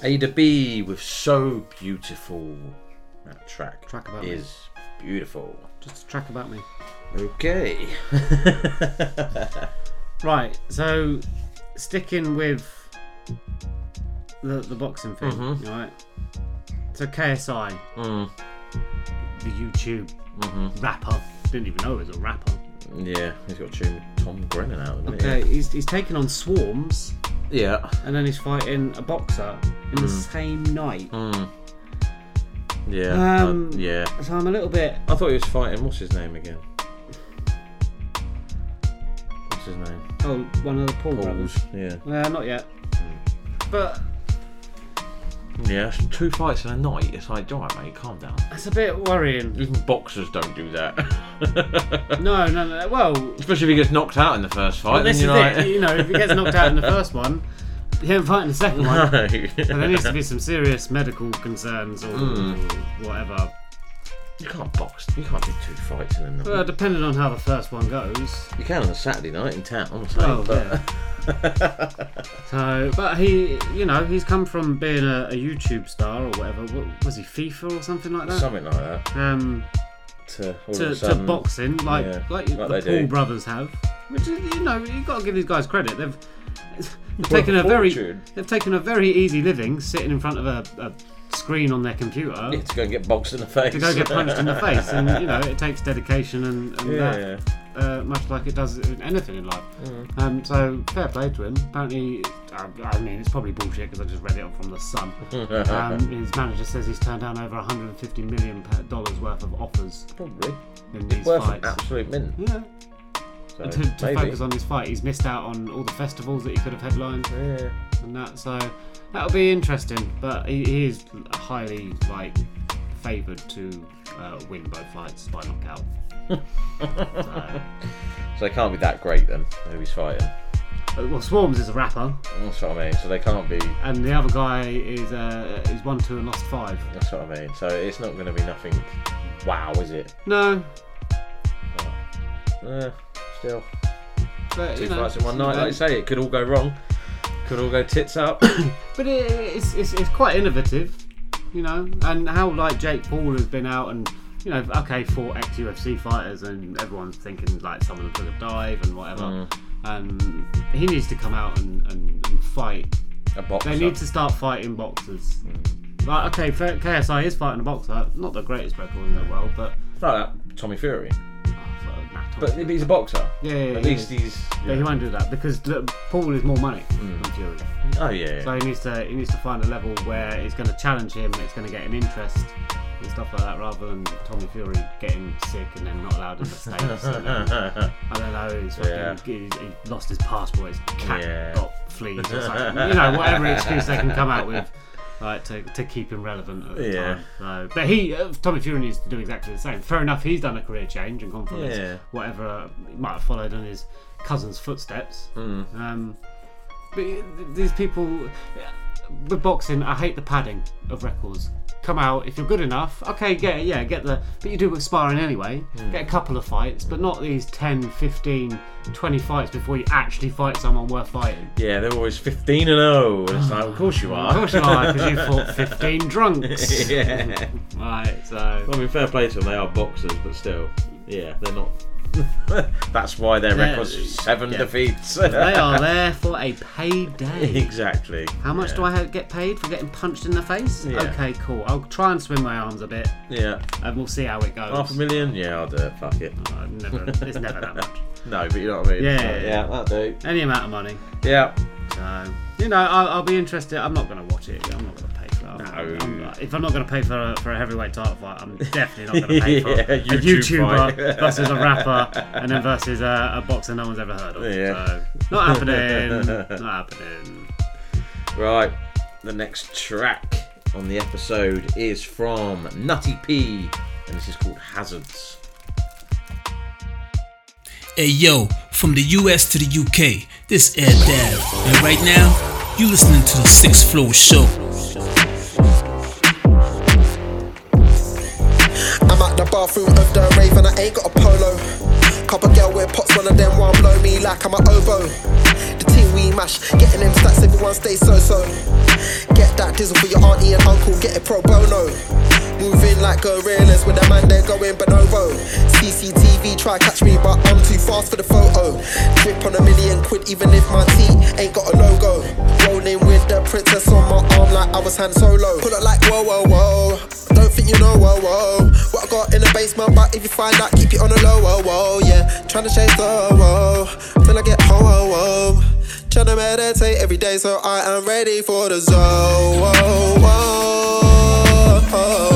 Ada B with So Beautiful. That track, Track about me. is beautiful. Just a track about me. Okay. <laughs> Right, so sticking with the the boxing thing, Mhm. right? So KSI, Mm. the YouTube Mhm. rapper, didn't even know he was a rapper. Yeah, he's got a tune Tom Grennan out, Okay, he's, he's taken on Swarmz, he? Yeah. and then he's fighting a boxer in the Mm. same night. Mm. Yeah. Um, uh, yeah. So I'm a little bit. I thought he was fighting. What's his name again? What's his name? Oh, one of the Paul Pauls, brothers. yeah. Uh, not yet. But Yeah, it's two fights in a night. It's like, alright, mate, calm down. that's a bit worrying. Even boxers don't do that. <laughs> No, no, no. Well, Especially if he gets knocked out in the first fight. well then this is you're it. You know, if he gets knocked out in the first one, he ain't fighting the second one. <laughs> No. So there needs to be some serious medical concerns or Mm. whatever. You can't box. You can't do two fights in a night. Well, depending on how the first one goes. you can on a Saturday night in town. I'm saying, Oh, but <laughs> So, but he, you know, he's come from being a, a YouTube star or whatever. What was he, FIFA or something like that? something like that. Um, To, all of to, a to boxing, like yeah, like, like the Paul do. brothers have, which is, you know, you've got to give these guys credit. They've they've taken a very they've taken a very easy living, sitting in front of a, a screen on their computer. Yeah, to go and get boxed in the face. to go get punched in the face, and you know it takes dedication and, and Yeah, that, uh, much like it does in anything in life. Mm. Um, so fair play to him. Apparently, I, I mean it's probably bullshit because I just read it from the Sun. <laughs> um, his manager says he's turned down over 150 million dollars worth of offers. Probably. in these Worth an fights. absolute mint. Yeah. So, to, to focus on his fight, he's missed out on all the festivals that he could have headlined. Yeah. And that, so that'll be interesting. But he, he is highly like favoured to uh, win both fights by knockout. <laughs> so, So it can't be that great then, who he's fighting. Uh, Well, Swarmz is a rapper, That's what I mean. So they can't be. and the other guy is uh, is one, two, and lost five. That's what I mean. So it's not going to be nothing. Wow, is it? No, Uh, still. but Two know, fights in one night. Like you say, it could all go wrong. Could all go tits up. <coughs> But it, it's, it's it's quite innovative, you know, and how like Jake Paul has been out and you know, okay, fought ex UFC fighters, and everyone's thinking like someone took a dive and whatever, Mm. and he needs to come out and, and, and fight. A boxer. They need to start fighting boxers. Like, okay, KSI is fighting a boxer, not the greatest record in the world, but like that Tommy Fury. But he's a boxer. Yeah, yeah, At yeah. least he's. Yeah, he won't do that because look, Paul is more money than hmm. Fury. Oh yeah. So he needs to he needs to find a level where it's going to challenge him it's going to get him interest and stuff like that, rather than Tommy Fury getting sick and then not allowed in the states. and then, <laughs> I don't know. He's fucking, Yeah. he's, he lost his passport. His cat Yeah. got fleas or something. you know, whatever excuse they can come out with. <laughs> Like to, to keep him relevant at the Yeah. time. So, but he, uh, Tommy Fury needs to do exactly the same. Fair enough, he's done a career change and gone his Yeah. whatever uh, he might have followed in his cousin's footsteps. Mm. Um, but these people with boxing, I hate the padding of records. Come out if you're good enough. Okay, get yeah, get the. But you do with sparring anyway. Mm. Get a couple of fights, but not these 10, 15, 20 fights before you actually fight someone worth fighting. Yeah, they're always 15 and 0. And it's like, of course you <sighs> are. Of course you are, because you fought <laughs> 15 drunks. <laughs> yeah. Right, so. Well, I mean, fair play to them. They are boxers, but still, yeah, they're not. <laughs> That's why their record's seven yeah. defeats. they are <laughs> there for a payday. exactly. How much do I get paid for getting punched in the face? Yeah. Okay, cool. I'll try and swing my arms a bit. Yeah. And we'll see how it goes. Half a million? Yeah, I'll do it. Fuck it. Uh, never, it's never that much. <laughs> No, but you know what I mean. Yeah, yeah, yeah. yeah, that'll do. Any amount of money. Yeah. So, you know, I'll, I'll be interested. I'm not going to watch it. I'm not going to pay for it. I'm not- I'm not- if I'm not going to pay for a, for a heavyweight title fight, I'm definitely not going <laughs> to pay for Yeah, a YouTube YouTuber versus a rapper and then versus a, a boxer no one's ever heard of. Yeah. So, not happening. <laughs> not happening. Right. The next track on the episode is from Nutty P, and this is called Hazards. Hey yo, from the US to the UK, this Air Dab, and right now, you're listening to the Sixth Floor Show. Bathroom of the rave and I ain't got a polo. Couple girl with pots, one of them want blow me like I'm a oboe. The team we mash, getting them stats, everyone stay so so. Get that diesel for your auntie and uncle, get it pro bono. Moving like gorillas with a man there going bonobo. CCTV try catch me, but I'm too fast for the photo. Drip on a million quid, even if my T ain't got a logo. Rolling with the princess on my arm like I was Han Solo. Pull up like whoa whoa whoa. Don't think you know whoa whoa. What I got in the basement, but if you find out, keep it on the low whoa whoa. Yeah, Trying to chase the whoa till I get ho whoa whoa. Tryna meditate every day, so I am ready for the zone. Whoa, whoa.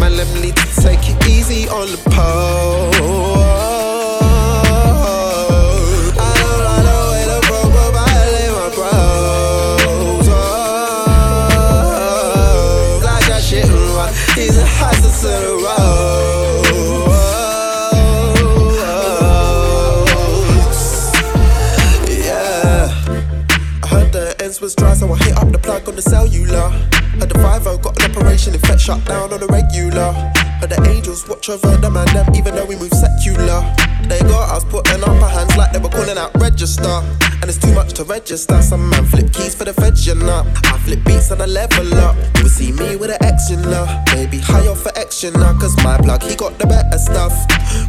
Let me take it easy on the pole. My. He's a hazard to the road. Yeah. I heard the ends was dry, so I hit up the plug on the cellular. Heard the 5 got operation, it fed shut down on the regular. But the angels watch over the man, them, even though we move secular. They got us putting up our hands like they were calling out register. And it's too much to register. Some man flip keys for the feds, you know. I flip beats and I level up. You see me with an X, you know. Maybe higher for X, you know. Cause my plug, he got the better stuff.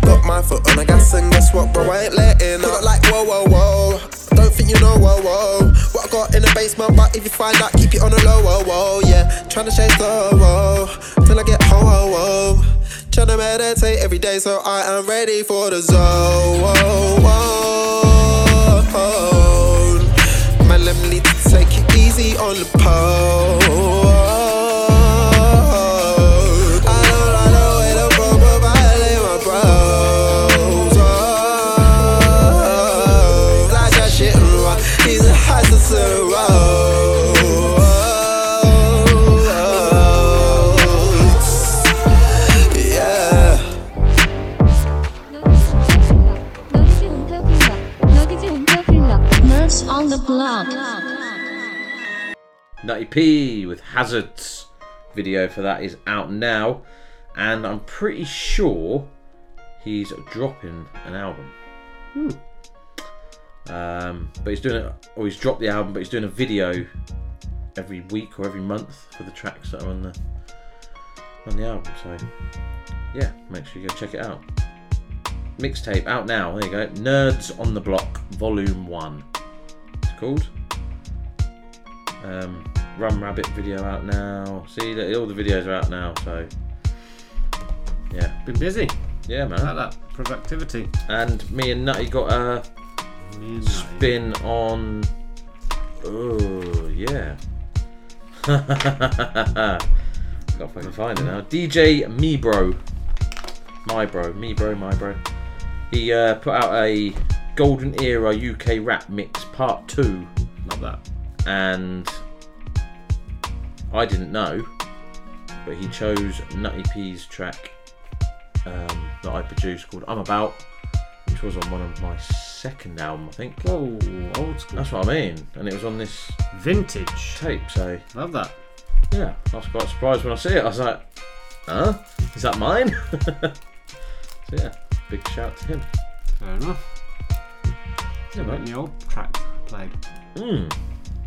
Got my foot on the gas, and guess what, bro? I ain't letting up. like whoa, whoa, whoa. Don't think you know, whoa, whoa. What I got in the basement, but if you find out, keep it on the low, whoa, whoa, yeah. Trying to chase the till I get ho, whoa, whoa. Tryna meditate every day, so I am ready for the zone. Whoa. Man, let me take it easy on the pole. 1080p with hazards. Video for that is out now, and I'm pretty sure he's dropping an album. Hmm. Um, but he's doing it, or oh, he's dropped the album, but he's doing a video every week or every month for the tracks that are on the on the album. So yeah, make sure you go check it out. Mixtape out now. There you go. Nerds on the Block, Volume One. It's called. Um, Rum Rabbit video out now. See, that all the videos are out now. So yeah, been busy. Yeah, man. Like that productivity. And me and Nutty got a spin on. Oh yeah. Got if I can find it now. DJ Me Bro, my bro, me bro, my bro. He uh, put out a Golden Era UK rap mix part two. Love that. And I didn't know, but he chose Nutty P's track um, that I produced called I'm About, which was on one of my second album, I think. Whoa, old school. That's what I mean. And it was on this vintage tape, so. Love that. Yeah, I was quite surprised when I see it. I was like, huh? Is that mine? <laughs> so yeah, big shout to him. Fair enough. Yeah, but the old track played. Mm.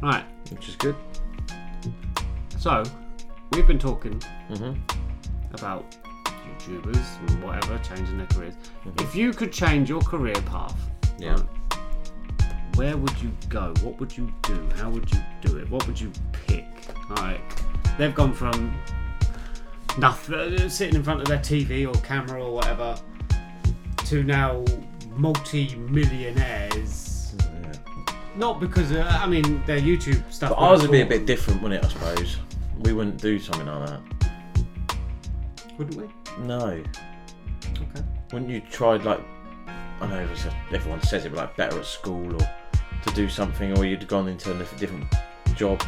Right. Which is good. So, we've been talking Mhm. about YouTubers and whatever changing their careers. If you could change your career path, Mm-hmm. Yeah. right, where would you go? What would you do? How would you do it? What would you pick? Like, they've gone from nothing, sitting in front of their TV or camera or whatever, to now multi-millionaires. Not because, uh, I mean, their YouTube stuff. But ours wouldn't be a bit different, wouldn't it, I suppose? We wouldn't do something like that. Wouldn't we? No. Okay. Wouldn't you try, like, I know everyone says it, but like better at school or to do something, or you'd gone into a different job? Do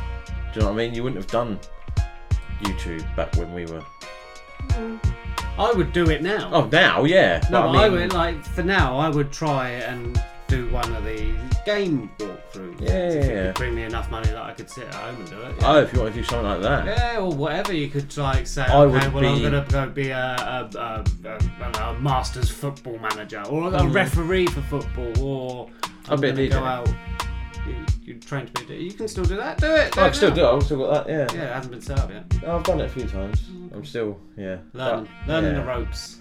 you know what I mean? You wouldn't have done YouTube back when we were. I would do it now. Oh, now, yeah. No, but but I, mean- would like for now. I would try and do one of these game walkthroughs. Yeah, if yeah, you yeah. could bring me enough money that I could sit at home and do it. Oh, if you want to do something like that. Yeah, or whatever you could like say. I okay, would well, I'm be- gonna go be a, a, a, a, I don't know, a masters football manager or a Mhm. referee for football, or I'd I'm be a gonna DJ. go out. You, you train to be a DJ. You can still do that. Do it. I can still do it. I've still got that. Yeah. Yeah, it hasn't been set up yet. I've done it a few times. I'm still, yeah. Learning, But, learning yeah. the ropes.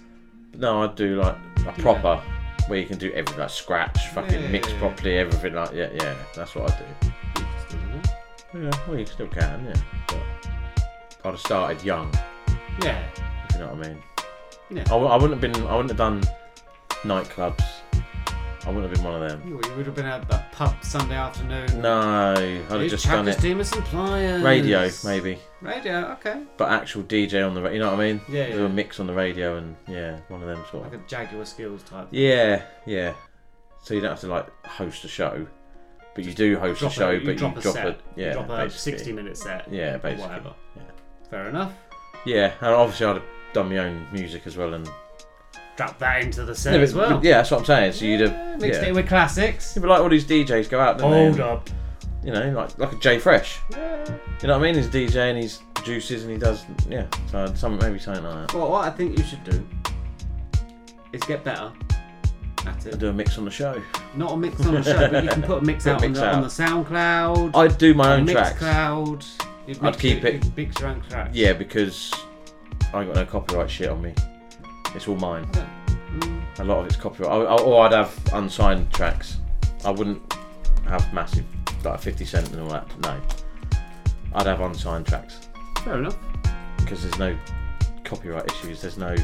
No, I'd do like a proper where you can do everything like scratch, fucking Yeah, mix properly, everything like yeah, yeah. That's what I'd do. Yeah, well, you still can, yeah. But I'd have started young. Yeah. If you know what I mean. Yeah. I, w- I wouldn't have been. I wouldn't have done nightclubs. I wouldn't have been one of them. You would have been at a pub Sunday afternoon. No, I'd have just done it. Demas and Pliers. Radio, maybe. Radio, okay. But actual DJ on the, ra- you know what I mean? Yeah, Do a mix on the radio and yeah, one of them sort of. Like a Jaguar Skills type. Yeah, yeah. So you don't have to like host a show, but you do host a show, you but drop you a drop a You yeah, drop a basically. 60 minute set. Yeah, basically. whatever. Yeah. Fair enough. Yeah, and obviously I'd have done my own music as well and Drop that into the set Yeah, as well. Yeah, that's what I'm saying. So you'd have Mixed yeah. it with classics. Yeah, but like all these DJs go out. don't Hold up. You know, like like a Jay Fresh. Yeah. You know what I mean? He's DJ and he's juices and he does yeah. So some maybe something like that. Well, what I think you should do is get better at it. do a mix on the show. Not a mix on the show, but you can put a mix <laughs> Put a out, mix on, the, on the SoundCloud. I'd do my own tracks. You'd I'd keep it- you'd Mix your own tracks. Yeah, because I ain't got no copyright shit on me. It's all mine. Mm. A lot of it's copyright. I- I- Or I'd have unsigned tracks. I wouldn't have massive, like 50 Cent and all that. No. I'd have unsigned tracks. Fair enough. Because there's no copyright issues. There's no.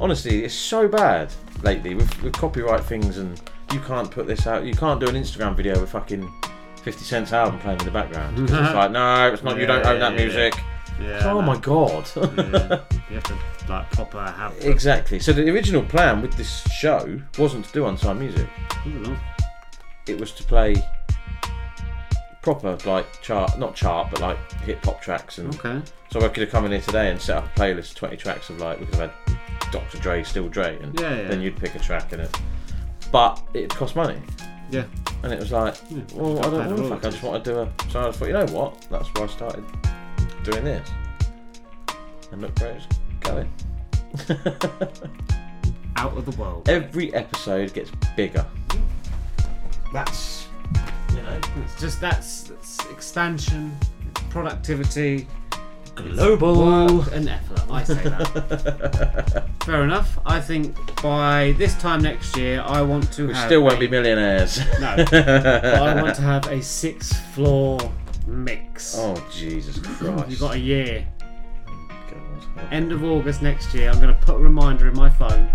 Honestly, it's so bad lately with, with copyright things, and you can't put this out. You can't do an Instagram video with fucking 50 Cent's album playing in the background. 'Cause <laughs> it's like, no, it's not. you don't Yeah, own that yeah, yeah. music. Yeah, oh no. my god. yeah. You have to <laughs> like proper have. Exactly. So the original plan with this show wasn't to do unsigned music. It was to play proper like chart, not chart, but like hip hop tracks. And Okay. so I could have come in here today and set up a playlist, twenty tracks of like we could have had Dr. Dre, Still Dre, and Yeah, yeah. then you'd pick a track in it. But it cost money. Yeah. And it was like, Yeah, well, I don't know. Fuck, I just want to do a. So I thought, you know what? That's why I started doing this. And look where it's going. Out of the world. Every episode gets bigger. That's you know, it's just that's, that's expansion, productivity, Global. work and <laughs> effort. I say that. Fair enough. I think by this time next year, I want to We have. still won't a- be millionaires. <laughs> No, but I want to have a six-floor mix. Oh Jesus Christ! You've got a year. End of August next year, I'm going to put a reminder in my phone.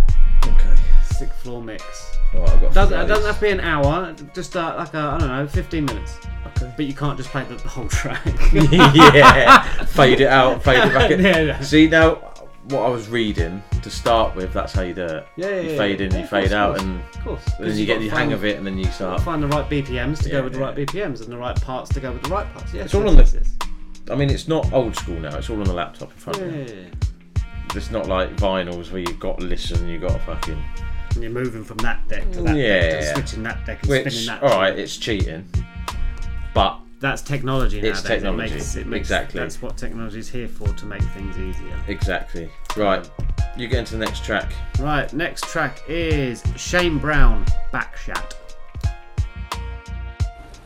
Okay. Sixth floor mix. Alright, I've got doesn't, it doesn't have to be an hour, just uh, like a, I don't know, 15 minutes. Okay. But you can't just play the, the whole track. <laughs> <laughs> yeah, fade it out, fade it back in. <laughs> Yeah, yeah. See now, what I was reading to start with, that's how you do it. Yeah, yeah, you yeah. fade in, Yeah, you fade course, out, and of course. then you get the hang of it, and then you start. Find the right BPMs to Yeah, go with the right BPMs and the right parts to go with the right parts. Yeah, It's all on the. I mean, it's not old school now. It's all on the laptop in front Yeah, of yeah, you. yeah. It's not like vinyls where you've got to listen, you've got to fucking. And you're moving from that deck to that deck, yeah, to switching that deck and which spinning that. all right, it's cheating, but That's technology It's nowadays. technology, It makes, it makes, exactly. That's what technology is here for to make things easier. exactly right. You get into the next track. Right, next track is Shayne Brown, Backshat.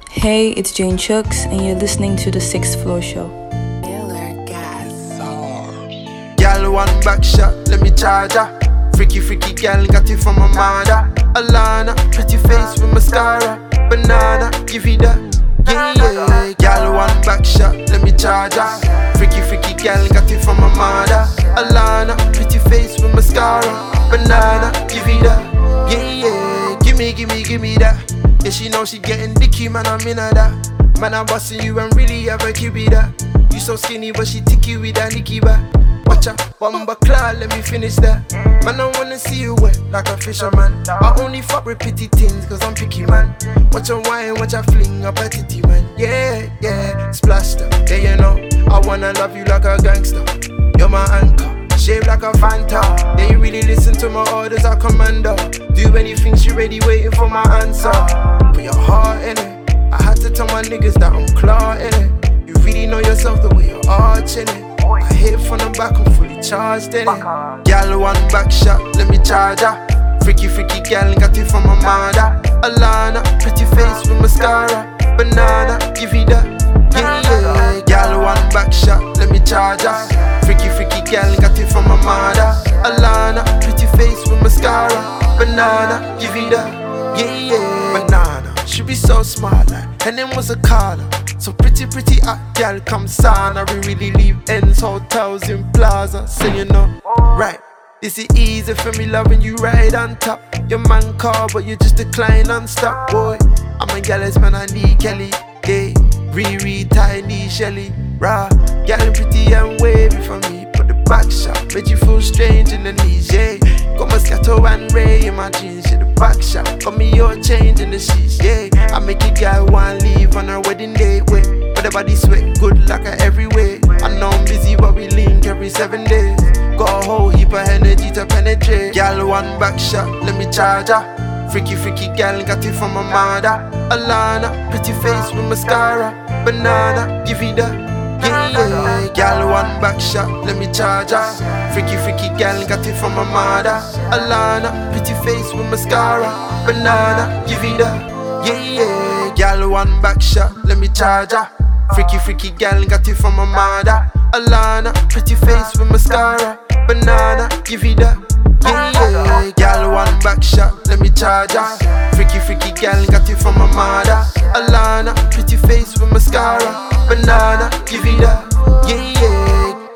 Hey, it's Jane Chucks, and you're listening to the Sixth Floor Show. Gal one back shot, let me charge her. Freaky, freaky gal, got it from my mother. Alana, pretty face with mascara. Banana, give it that. Yeah, yeah. Gal one back shot, let me charge her. Freaky, freaky gal, got it from my mother. Alana, pretty face with mascara. Banana, give it that. Yeah, yeah. Give me, give me, give me that. Yeah, she know she getting dicky, man, I'm in her that. Man, I'm busting you and really have a it that. You so skinny, but she ticky with that Nicky back. Watch out, bumba claw, let me finish that. Man, I wanna see you wet like a fisherman. I only fuck with pretty things, cause I'm picky, man. Watch your wine, watch your fling up a titty, man. Yeah, yeah, splash them, yeah, you know. I wanna love you like a gangster. You're my anchor. Shaped like a Fanta. Yeah, you really listen to my orders, I commander. Do anything, she ready, waiting for my answer. Put your heart in it. I had to tell my niggas that I'm claw in it. You really know yourself the way you're arching it. I hit from the back, I'm fully charged in it. Gal one back shot, let me charge her. Freaky, freaky gal, got it from my mother. Alana, pretty face with mascara. Banana, give it that. Yeah, yeah. Gal one back shot, let me charge her. Freaky, freaky gal, got it from my mother. Alana, pretty face with mascara. Banana, give it that. Yeah, yeah. Banana, she be so smart, like her name was a Carla. So pretty, pretty hot gal, come sana. We really leave ends, hotels in plaza. So you know, right. This is easy for me loving you right on top. Your man call, but you just decline and stop, boy. I'm a gallus man, I need Kelly. Yeah, Riri, tiny Shelly. Raw, gal pretty and wavy for me. Put the back shot, made you feel strange in the knees, yeah. Got Moscato and Ray in my jeans, shot, got me your change in the sheets, yeah. I make a guy want leave on her wedding day, wait. But the body sweat good like a every way. I know I'm busy, but we link every seven days. Got a whole heap of energy to penetrate. Gal one back shot, let me charge her. Freaky, freaky gal, got it from my mother. Alana, pretty face with mascara. Banana, give it that. Yeah. Gal one back shot, let me charge her. Freaky, freaky gal, got it from my mother. Alana, pretty face with mascara. Banana, give it up. Yeah, yeah. Gal one back shot, let me charge her. Freaky, freaky gal, got it from my mother. Alana, pretty face with mascara. Banana, give it that. Yeah, yeah. Gal one back shot, let me charge her. Freaky, freaky gal, got it from my mother. Alana, pretty face with mascara. Banana, give it that. Yeah, yeah.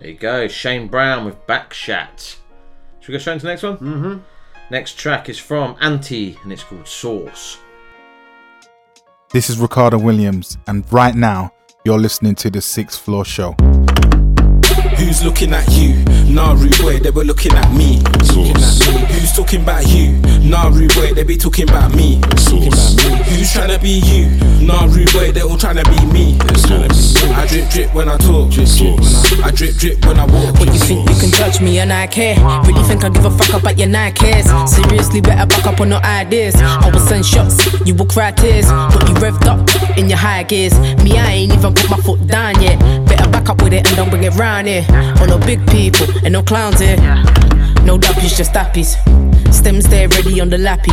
There you go, Shayne Brown with Backshat. Should we go straight into the next one? Mm-hmm. Next track is from Anti, and it's called Sauce. This is Ricardo Williams, and right now you're listening to the Sixth Floor Show. Who's looking at you? Nah, rude boy, they were looking at me. Looking. Who's talking about you? Nah, rude boy, they be talking about me. Looking. Who's trying to be you? Nah, rude boy, they all trying to be me. Tryna. I drip drip when I talk. Drip, drip when I, I drip drip when I walk. What you think you can judge me and I care? Really think I give a fuck about your nine cares? Seriously, better back up on your ideas. I will send shots, you will cry tears. Got you revved up in your high gears. Me, I ain't even put my foot down yet. Better back up with it and don't bring it round here. On no big people and no clowns here. No duppies, just dappies. Stems there ready on the lappy.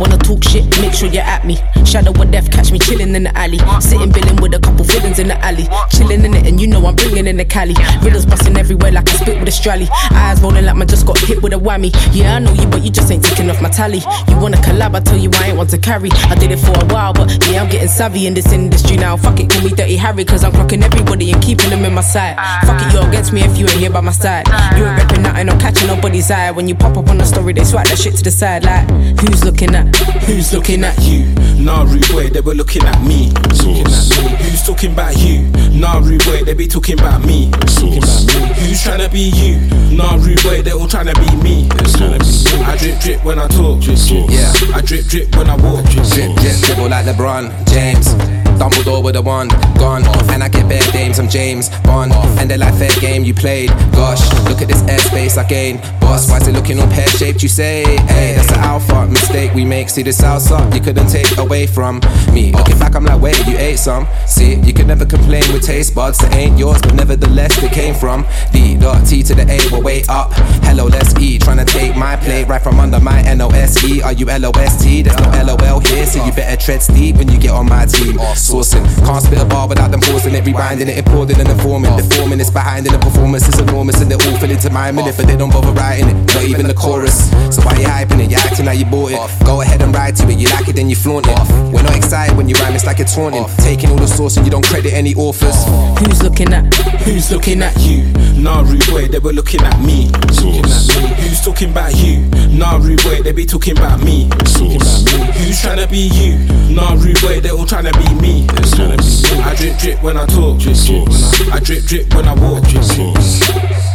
Wanna talk shit, make sure you're at me. Shadow of death, catch me chilling in the alley. Sitting billing with a couple feelings in the alley. Chilling in it, and you know I'm bringing in the Cali. Riddles busting everywhere like I spit with a strally. Eyes rolling like man just got hit with a whammy. Yeah, I know you, but you just ain't ticking off my tally. You wanna collab, I tell you I ain't want to carry. I did it for a while, but yeah, I'm getting savvy in this industry now. Fuck it, call me Dirty Harry, cause I'm clocking everybody and keeping them in my sight. Fuck it, you're against me if you ain't here by my side. You ain't repping nothing, I'm catching nobody's eye. When you pop up on the story, they swat that shit to the side. Like, who's looking at? Who's looking at you? Nah, rude boy, they were looking at me. Looking at me. Who's talking about you? Nah, rude boy, they be talking about me. Looking at me. Who's trying to be you? Nah, rude boy, they all trying to be me. Tryna be me. I drip drip when I talk. Yeah. I drip drip when I walk. Drip, drip, dribble like LeBron James. Dumbledore with a wand, gone. And I get bare dames, I'm James Bond. And they like fair game you played. Gosh, look at this airspace I gained. Boss, why's it looking all pear shaped? You say, hey, that's an alpha mistake we make. See the salsa you couldn't take away from me. Looking back, I'm like, wait, you ate some. See, you can never complain with taste buds that ain't yours, but nevertheless they came from D dot T to the A. Well, wait up. Hello, let's eat. Trying to take my plate right from under my N O S E. Are you L O S T? There's no L O L here, so you better tread steep when you get on my team. Sourcing, can't spit a bar without them pausing it, rewinding it, importing and informing. The four minutes behind in the performance is enormous, and they all fill into my minute, but they don't bother writing it. Not even the chorus. So why you hyping it? You're acting like you bought it. Go ahead and write to it. You like it, then you flaunt it. We're not excited when you rhyme, it's like it's taunting. Taking all the source and you don't credit any authors. Who's looking at? Who's looking at you? Nah, rude boy, they were looking at me. Looking at me. Who's talking about you? Nah, rude boy, they be talking about me. Looking at me. Who's trying to be you? Nah, rude boy, they all trying to be me. Me. I drip drip when I talk. Drip, drip when I, I drip drip when I walk. Drip, drip.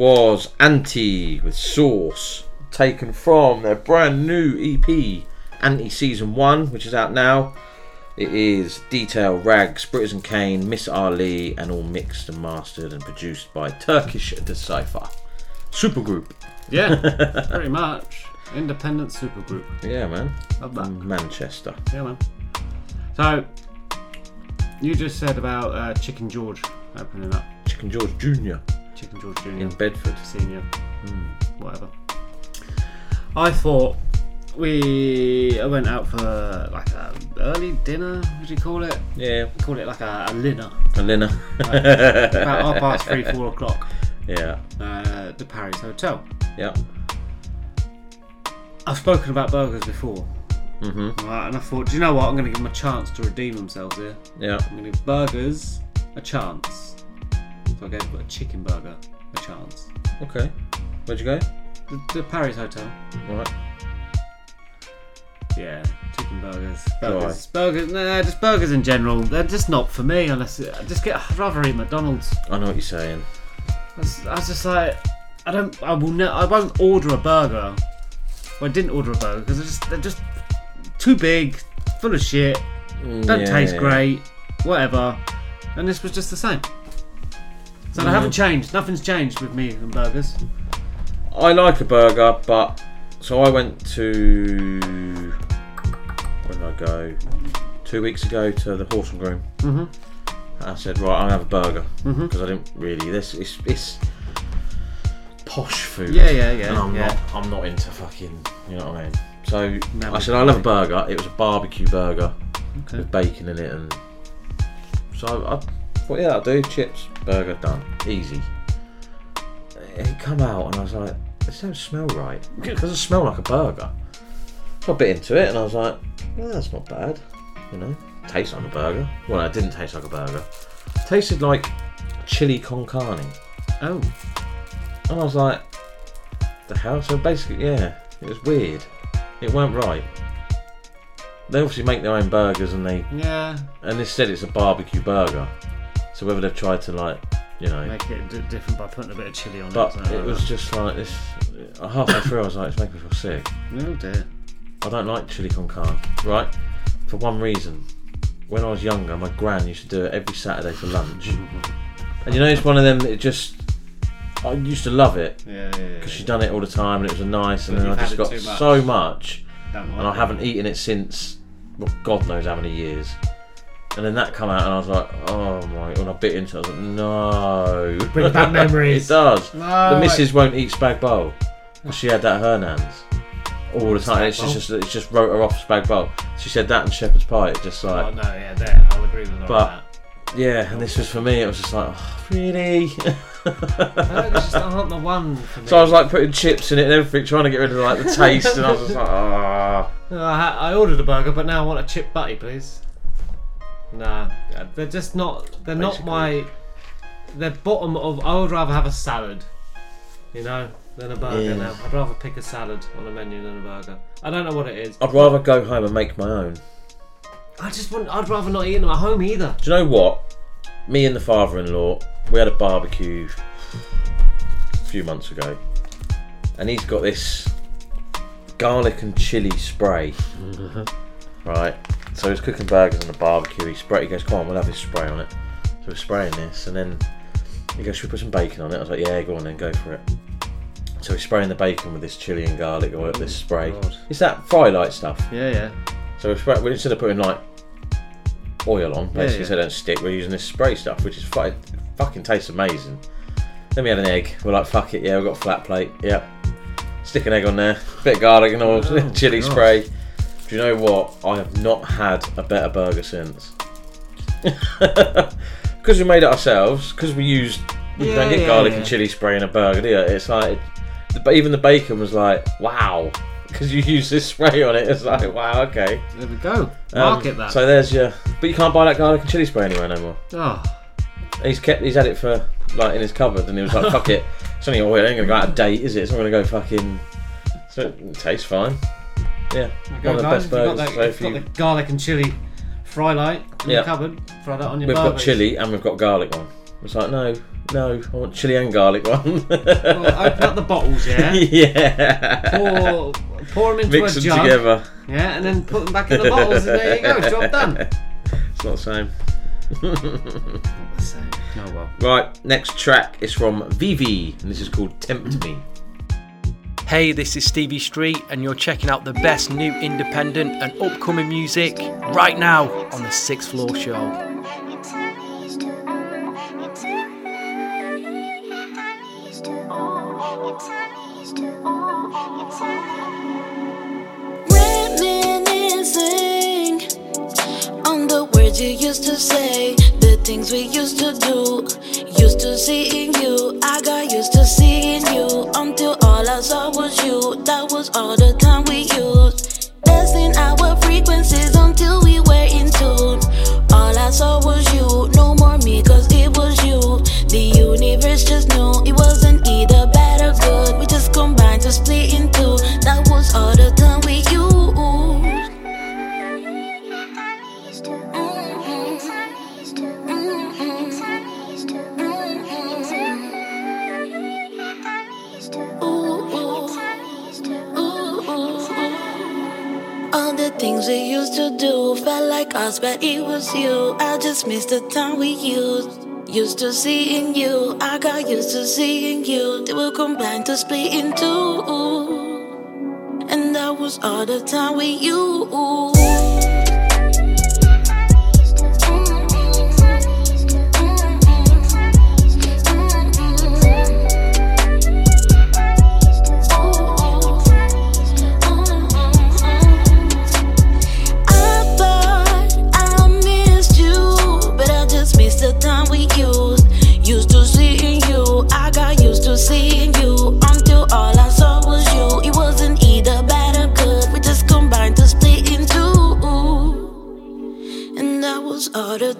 Was Anti with Sauce, taken from their brand new EP, Anti Season 1, which is out now. It is Detail, Rags, Britters and Kane, Miss Ali, and all mixed and mastered and produced by Turkish Decipher. Supergroup. Yeah, <laughs> very much. Independent supergroup. Yeah, man. Love that. Manchester. Yeah, man. So, you just said about uh, Chicken George opening up. Chicken George Jr. Chicken George Jr. in Bedford. Senior. Whatever. I thought we I went out for like a early dinner. What do you call it? Yeah. Call it like a, a dinner. A dinner. Like, <laughs> about half past three, four o'clock. Yeah. Uh, the Paris Hotel. Yeah. I've spoken about burgers before. Mhm. Right, and I thought, do you know what? I'm going to give them a chance to redeem themselves here. Yeah. I'm going to give burgers a chance. So I gave a chicken burger a chance. Okay. Where'd you go? The, the Paris Hotel. Right. Yeah, chicken burgers. Burgers. Burgers. Nah, just burgers in general. They're just not for me unless I just get. I'd rather eat McDonald's. I know what you're saying. I was, I was just like, I don't. I will. Ne- I won't order a burger. Well, I didn't order a burger because they're just they're just too big, full of shit. Don't Yeah. taste great. Whatever. And this was just the same. So they Mhm. haven't changed. Nothing's changed with me and burgers. I like a burger, but so I went to where did I go? Two weeks ago to the Horse and Groom. Mhm. I said, right, I'm gonna have a burger Mhm. because I didn't really. This it's it's posh food. Yeah, yeah, yeah, And I'm yeah. not. I'm not into fucking. You know what I mean? So No, I said, I'll have a burger. It was a barbecue burger Okay. with bacon in it, and so I thought, yeah, I'll do chips, burger, done, easy. It come out, and I was like, this don't smell right. Because it doesn't smell like a burger. So I bit into it, and I was like, well, that's not bad. You know, tastes like a burger. Well, it didn't taste like a burger. tasted like chili con carne. Oh. And I was like, the hell? So basically, yeah, it was weird. It weren't right. They obviously make their own burgers and they Yeah. and they said it's a barbecue burger. So whether they've tried to like, you know, Make it d- different by putting a bit of chili on but it. something it was just like this. Uh, halfway through, I was like, it's making me feel sick. Oh dear. I don't like chili con carne, right? For one reason. When I was younger, my gran used to do it every Saturday for lunch. <laughs> and you know, it's one of them that it just. I used to love it. Yeah, yeah, yeah, Because she'd done it all the time and it was a nice, and But then I just got much. so much. And I haven't eaten it since, well, God knows how many years. And then that come out, and I was like, oh my! When I bit into it, I was like, no. Brings back <laughs> memories. it does. No, the missus won't eat spag bowl she had that at her nan's all the time. Spag It's bowl? just, it's just wrote her off spag bowl. She said that and shepherd's pie. It just like. Oh no, yeah, there. I'll agree with her on But yeah, and this was for me. It was just like, oh, really? that. I don't, it's just not the one for <laughs> me. so I was like putting chips in it and everything, trying to get rid of like the taste, and I was just like, ah. <laughs> No, I, ha- I ordered a burger, but now I want a chip butty, please. Nah, they're just not. They're not my. They're bottom of. I would rather have a salad, you know, than a burger. Yeah. Now I'd rather pick a salad on a menu than a burger. I don't know what it is. I'd rather go home and make my own. I just want. I'd rather not eat them at home either. Do you know what? Me and the father-in-law, we had a barbecue a few months ago, and he's got this garlic and chili spray. Mm-hmm. right. So he's cooking burgers on the barbecue. He spray. He goes, "Come on, we'll have this spray on it." So we're spraying this, and then he goes, "Should we put some bacon on it?" I was like, "Yeah, go on then, go for it." So he's spraying the bacon with this chili and garlic oil, this spray. Oh, God. It's that fry light stuff. Yeah, yeah. So we're spray, instead of putting like oil on, basically, yeah. so they don't stick, we're using this spray stuff, which is fu- fucking tastes amazing. Then we had an egg. We're like, fuck it, yeah, we've got a flat plate. Yep. Stick an egg on there, bit of garlic and oil, Oh, <laughs> chili gosh. spray. Do you know what? I have not had a better burger since. <laughs> Because we made it ourselves, because we used. We Yeah, don't get yeah, garlic yeah. and chili spray in a burger, do you? It's like. But even the bacon was like, wow. Because you <laughs> use this spray on it, it's like, wow, okay. There we go. Um, Market that. So there's your. But you can't buy that garlic and chili spray anywhere no more. Oh. He's kept. He's had it for like in his cupboard, and he was like, "Fuck it, <laughs> it's only oil. It ain't gonna go out of date, is it? It's not gonna go fucking." So it tastes fine. Yeah, one of the best you've got, burgers. you've got the garlic and chili fry light in Yeah. your cupboard. Fry that on your we've got chili and we've got garlic one. It's like no, no, I want chili and garlic one. <laughs> Well, open up the bottles, yeah. <laughs> yeah. Pour, pour them into Mix a them jug. together. Yeah, and then put them back in the bottles, and there you go. Job done. <laughs> It's not the same. not the same. Oh well. Right, next track is from Vivi, and this is called "Tempt Me." Hey, this is Stevie Street, and you're checking out the best new independent and upcoming music right now on the Sixth Floor Show. Words you used to say, the things we used to do. Used to seeing you, I got used to seeing you until all I saw was you. That was all the time we used. Testing our frequencies until we were in tune. All I saw was you, no more me, cause it was you. The universe just knew it wasn't either bad or good. We just combined to split in two. That was all the time the things we used to do felt like us, but it was you. I just missed the time we used. Used to seeing you, I got used to seeing you. They will combine to split in two. And that was all the time we used.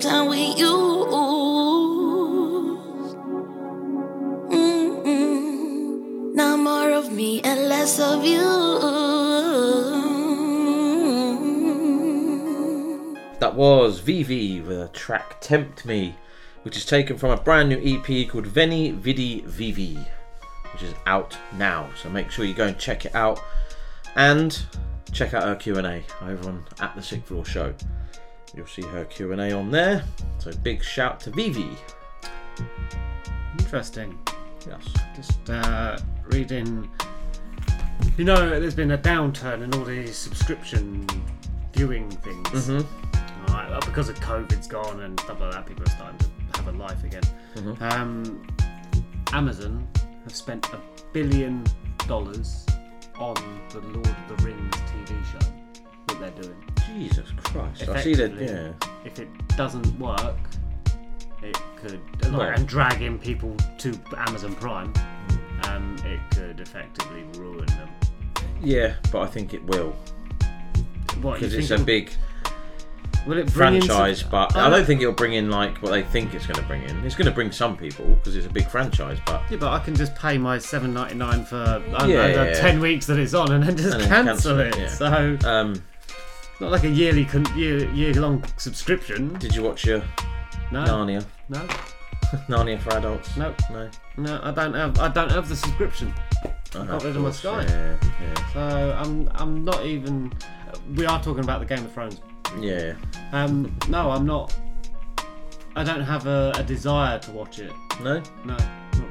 time we use. Mm-mm. Now more of me and less of you. That was Vivi with a track Tempt Me, which is taken from a brand new EP called Veni Vidi Vivi, which is out now. So make sure you go and check it out and check out our Q&A over on At The Sixth Floor Show. You'll see her Q&A on there. So big shout to Vivi. Interesting. Yes. Just uh, reading. You know, there's been a downturn in all these subscription viewing things. Mhm. Right, uh, because of COVID's gone and stuff like that, people are starting to have a life again. Mhm. Um, Amazon have spent a billion dollars on the Lord of the Rings TV show. What they're doing. Jesus Christ. I see that, yeah. If it doesn't work, it could like, Well- and dragging people to Amazon Prime. Um, it could effectively ruin them. Yeah, but I think it will. What, Because it's a big Will it bring in some- franchise, but I I don't think it'll bring in like what they think it's going to bring in. It's going to bring some people because it's a big franchise, but Yeah, but I can just pay my seven ninety nine for Yeah, know, yeah, the yeah. ten weeks that it's on, and then just And then cancel, cancel it. So um, not like a yearly con- year year long subscription. Did you watch your no. Narnia? No. <laughs> Narnia for adults? No. No. No, I don't have. I don't have the subscription. I got rid of my course, Sky. yeah, yeah. So I'm. I'm not even. We are talking about the Game of Thrones. Yeah. Um. No, I'm not. I don't have a, a desire to watch it. No. No,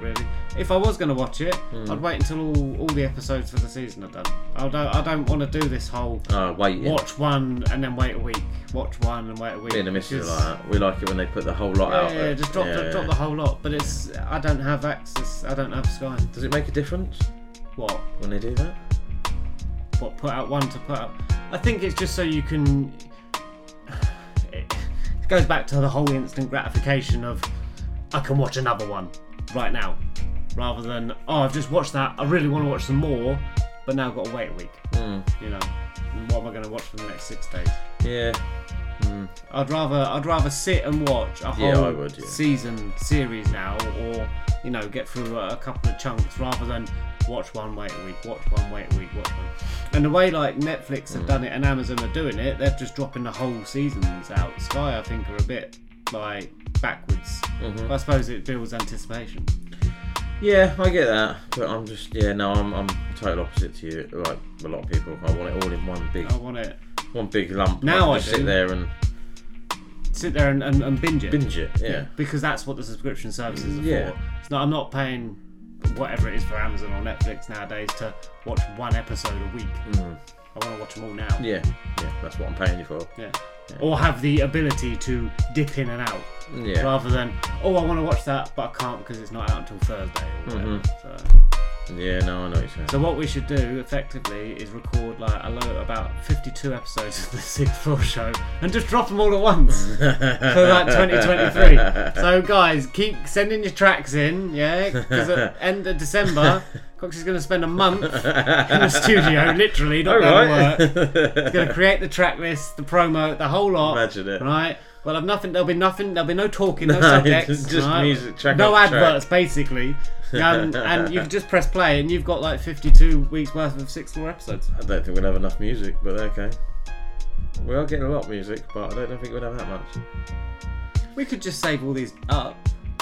really. If I was going to watch it, Hmm. I'd wait until all, all the episodes for the season are done. I don't. I don't want to do this whole Oh, waiting. watch one and then wait a week. Watch one and wait a week. Me and the missus because- are like that. We like it when they put the whole lot yeah, out yeah, there. just drop the Yeah. drop the whole lot. But it's I don't have access. I don't have Sky. Does it make a difference? What? When they do that? What put out one to put out? I think it's just so you can. <sighs> It goes back to the whole instant gratification of I can watch another one right now, rather than oh I've just watched that. I really want to watch some more, but now I've got to wait a week. Mm. You know, and what am I going to watch for the next six days? Yeah. Mm. I'd rather I'd rather sit and watch a whole Yeah, I would, yeah. season series now, or you know, get through a, a couple of chunks rather than watch one, wait a week, watch one, wait a week, watch one. And the way like Netflix have Mm. done it and Amazon are doing it, they're just dropping the whole seasons out. Sky, I think, are a bit like backwards. Mhm. I suppose it builds anticipation. Yeah, I get that, but I'm just yeah no, I'm I'm total opposite to you. Like a lot of people, I want it all in one big. I want it one big lump. Now I I just sit there and sit there and, and, and binge it. Binge it, yeah. Because that's what the subscription services are Yeah. for. It's not. I'm not paying whatever it is for Amazon or Netflix nowadays to watch one episode a week. Mm. I want to watch them all now. yeah, yeah, that's what I'm paying you for. Yeah. Or have the ability to dip in and out. Yeah. Rather than oh I want to watch that but I can't because it's not out until Thursday or whatever. Mhm. So. Yeah, no, I know what you're saying. So what we should do effectively is record like a lo- about 52 episodes of the <laughs> Sixth Floor Show and just drop them all at once <laughs> for like 2023. So guys, keep sending your tracks in, yeah, because at <laughs> end of December, Cox is going to spend a month in the studio, literally, not All going right. to work. He's going to create the track list, the promo, the whole lot. Imagine it. Right. Well, I've nothing. There'll be nothing. There'll be no talking, no, <laughs> subjects, just right? music, track no after track. adverts, basically. Um, and you can just press play, and you've got like 52 weeks worth of six more episodes. I don't think we'll have enough music, but okay. We are getting a lot of music, but I don't think we'll have that much. We could just save all these up,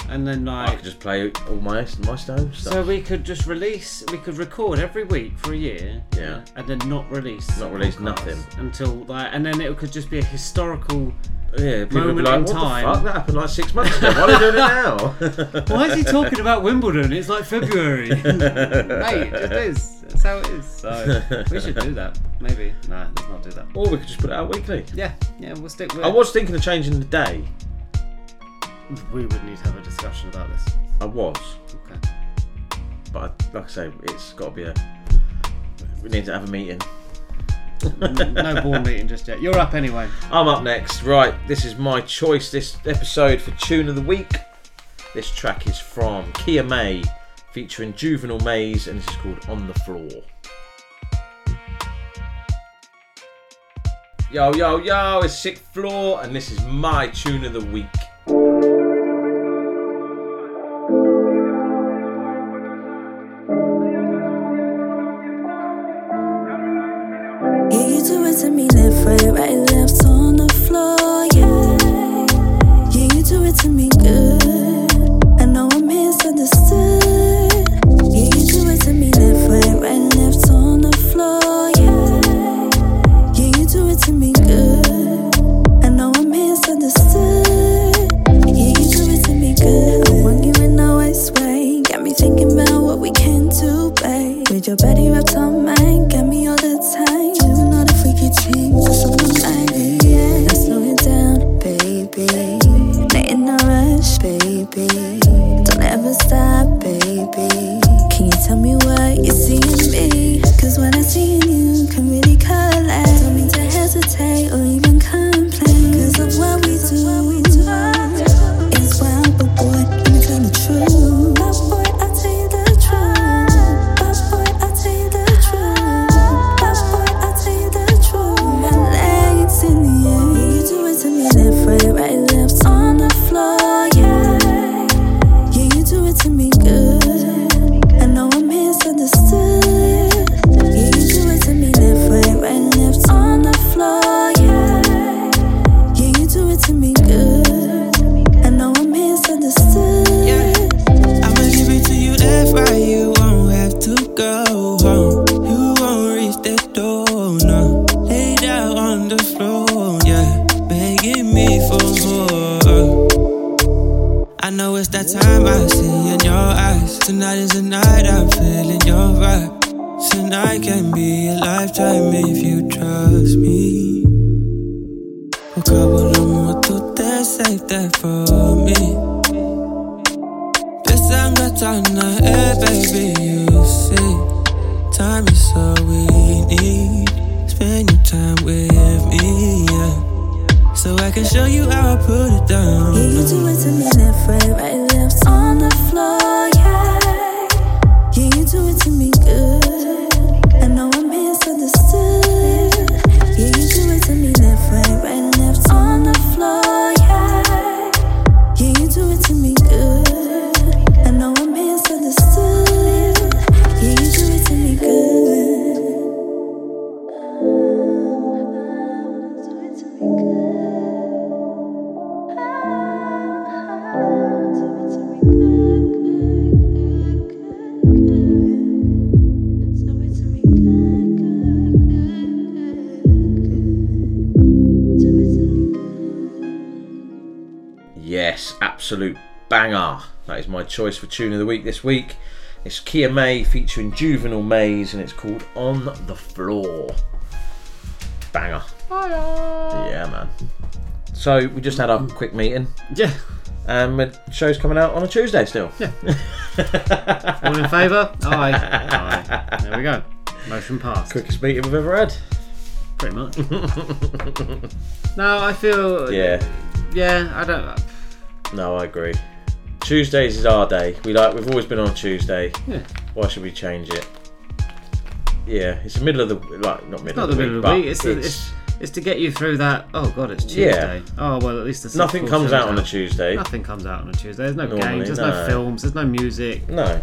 and then I like. could just play all my my stone stuff. So we could just release. We could record every week for a year. Yeah. And then not release. Not release nothing. until like, and then it could just be a historical. Yeah, people be moment like, in "What time. the fuck? That happened like six months ago. Why are they doing it now?" <laughs> Why is he talking about Wimbledon? It's like February. <laughs> Mate, it is. That's how it is. So we should do that. Maybe. Nah, let's not do that. Or we could just put it out weekly. Yeah, yeah, we'll stick with I was thinking of changing the day. We would need to have a discussion about this. I was, Okay. but like I say, it's got to be a. We need to have a meeting. No board meeting just yet. You're up anyway. I'm up next. Right, this is my choice this episode for Tune of the Week. This track is from Kia May, featuring Juvenal Maze, and this is called On the Floor. Yo, yo, yo, it's Sixth Floor, and this is my Tune of the Week. To me good. I know I'm misunderstood. Yeah, you do it to me left, right, right, left on the floor. Yeah, yeah, you do it to me good. I know I'm misunderstood. Yeah, you do it to me good. I want you in the west way. Got me thinking about what we can do, babe. With your body wrapped on Don't ever stop, baby. Can you tell me what you see in me? Cause I see in you can really collect. Don't mean to hesitate or even complain. Cause of what we do. Tune of the week this week. It's Kia May featuring Juvenal Maze and it's called On the Floor. Banger. Yeah, man. So we just had our quick meeting. Yeah. Um, the show's coming out on a Tuesday still. Yeah. <laughs> All in favour? Aye. <laughs> Aye. There we go. Motion passed. Quickest meeting we've ever had. Pretty much. <laughs> no, I feel. Yeah. Yeah, I don't. No, I agree. Tuesdays is our day. We like we've always been on Tuesday. Yeah. Why should we change it? Yeah, it's the middle of the like not middle Not of the the, middle week, of the week. It's, the- it's, it's to get you through that. Oh god, it's Tuesday. Yeah. Oh well, at least the Nothing comes floor out on a Tuesday. Nothing comes out on a Tuesday. There's no Normally, games. There's no. no. films. There's no music. No.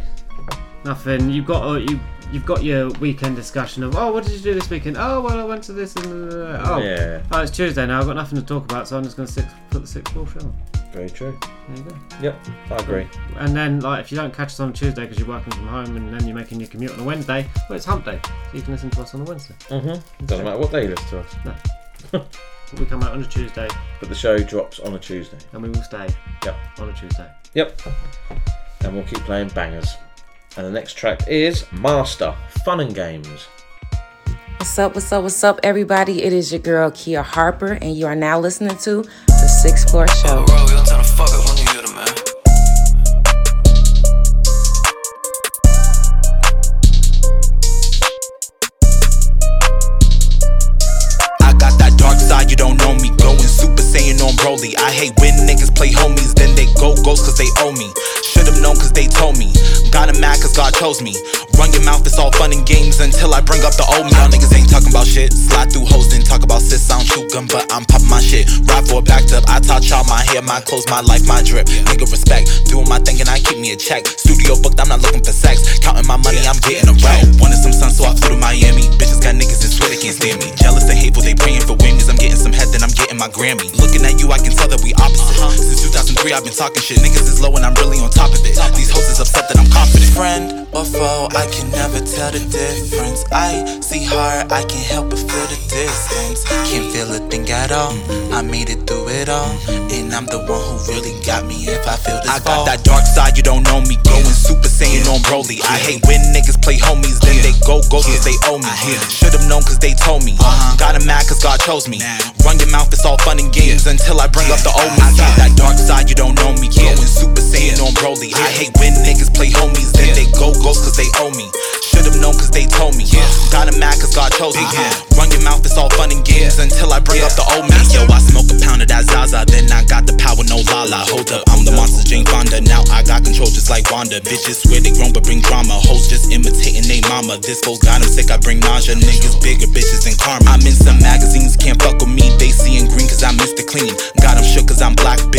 Nothing. You've got uh, you. You've got your weekend discussion of oh what did you do this weekend oh well I went to this and uh, oh Yeah. oh it's Tuesday now I've got nothing to talk about so I'm just going to put the sixth floor show on. Very true. There you go. Yep, I agree. And then, like, if you don't catch us on Tuesday because you're working from home and then you're making your commute on a Wednesday, well, it's hump day. So you can listen to us on a Wednesday. Mm-hmm. Doesn't matter what day you listen to us. No. we come out on a Tuesday But the show drops on a Tuesday. and we will stay Yep. on a Tuesday. Yep. And we'll keep playing bangers. And the next track is Master Fun and Games. What's up, what's up, what's up, everybody? It is your girl Kia Harper, and you are now listening to The Sixth Floor Show. I got that dark side, you don't know me. Going super saiyan on Broly. I hate when niggas play homies, then they go ghost cause they owe me. Known cause they told me. Got him mad cause God chose me. Run your mouth, it's all fun and games until I bring up the old me. Y'all niggas ain't talking about shit. Slide through hoes, then talk about sis. I don't shoot gun, but I'm popping my shit. Ride for a backed up. I taught y'all my hair, my clothes, my life, my drip. Nigga respect. Doing my thing and I keep me a check. Studio booked, I'm not looking for sex. Counting my money, I'm getting a rack. Wanted some sun, so I flew to Miami. Bitches got niggas and swear they can't stand me. Jealous and hateful, they praying for wings. I'm getting some head, then I'm getting my Grammy. Looking at you, I can tell that we opposite. huh Since 2003, I've been talking shit. Niggas is low and I'm really on top of it. These hoes is upset that I'm confident. Friend or foe, I can never tell the difference. I see hard, I can't help but feel the distance. Can't feel a thing at all. I made it through it all, and I'm the one who really got me. If I feel this I fall. got that dark side, you don't know me. Going Super Saiyan on Broly. I hate when niggas play homies, then they go ghost cause they owe me. Should've known cause they told me. Uh-huh. Got Got 'em mad cause God chose me. Run your mouth, it's all fun and games until I bring up the old me. I got that dark side, you don't know me. Going Super Saiyan on Broly. I hate when niggas play homies, then they go ghost cause they owe me. Should've known cause they told me. Got 'em mad cause God chose me. Run your mouth, it's all fun and games until I bring up the old me. Yo, I smoke a pound of that Zaza, then I got the power, no lala. Hold up, I'm the monster, Jane Fonda. Now I got control just like Wanda. Bitches swear they grown but bring drama. Hoes just imitating they mama. This fool got 'em sick, I bring nausea. Niggas bigger bitches than karma. I'm in some magazines, can't fuck with me. They seeing green cause I'm Mr. Clean. Got Got 'em shook cause I'm black, bitch. Got a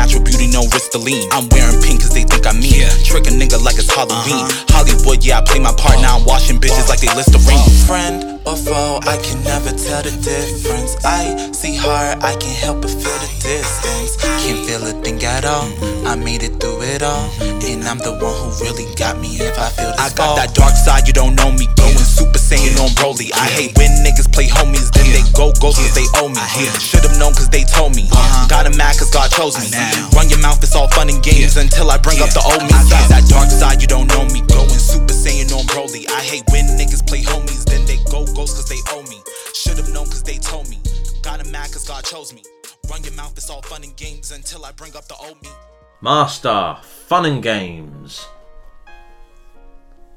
natural beauty, no Restylane. I'm wearing pink cause they think I'm mean. Trick a nigga like it's Halloween. Uh-huh. Hollywood, yeah, I play my part. Now I'm washing bitches like they Listerine. Friend or foe, I can never tell the difference. I see hard, I can't help but feel the distance. Can't feel a thing at all. I made it through it all, and I'm the one who really got me. If I feel this I got fall. that dark side, you don't know me. Going Super Saiyan uh-huh. on Broly. I hate when niggas play homies, then they go ghost cause they owe me. Should've known cause they told me. Got 'em mad cause God chose me. Run your mouth, it's all fun and games until I bring up the old me. I got that dark side, you don't know me. Going Super Saiyan on Broly. I hate when niggas play homies, then they go ghost cause they owe me. Should've known cause they told me. Got 'em mad cause God chose me. Run your mouth, it's all fun and games until I bring up the old me. Master, fun and games.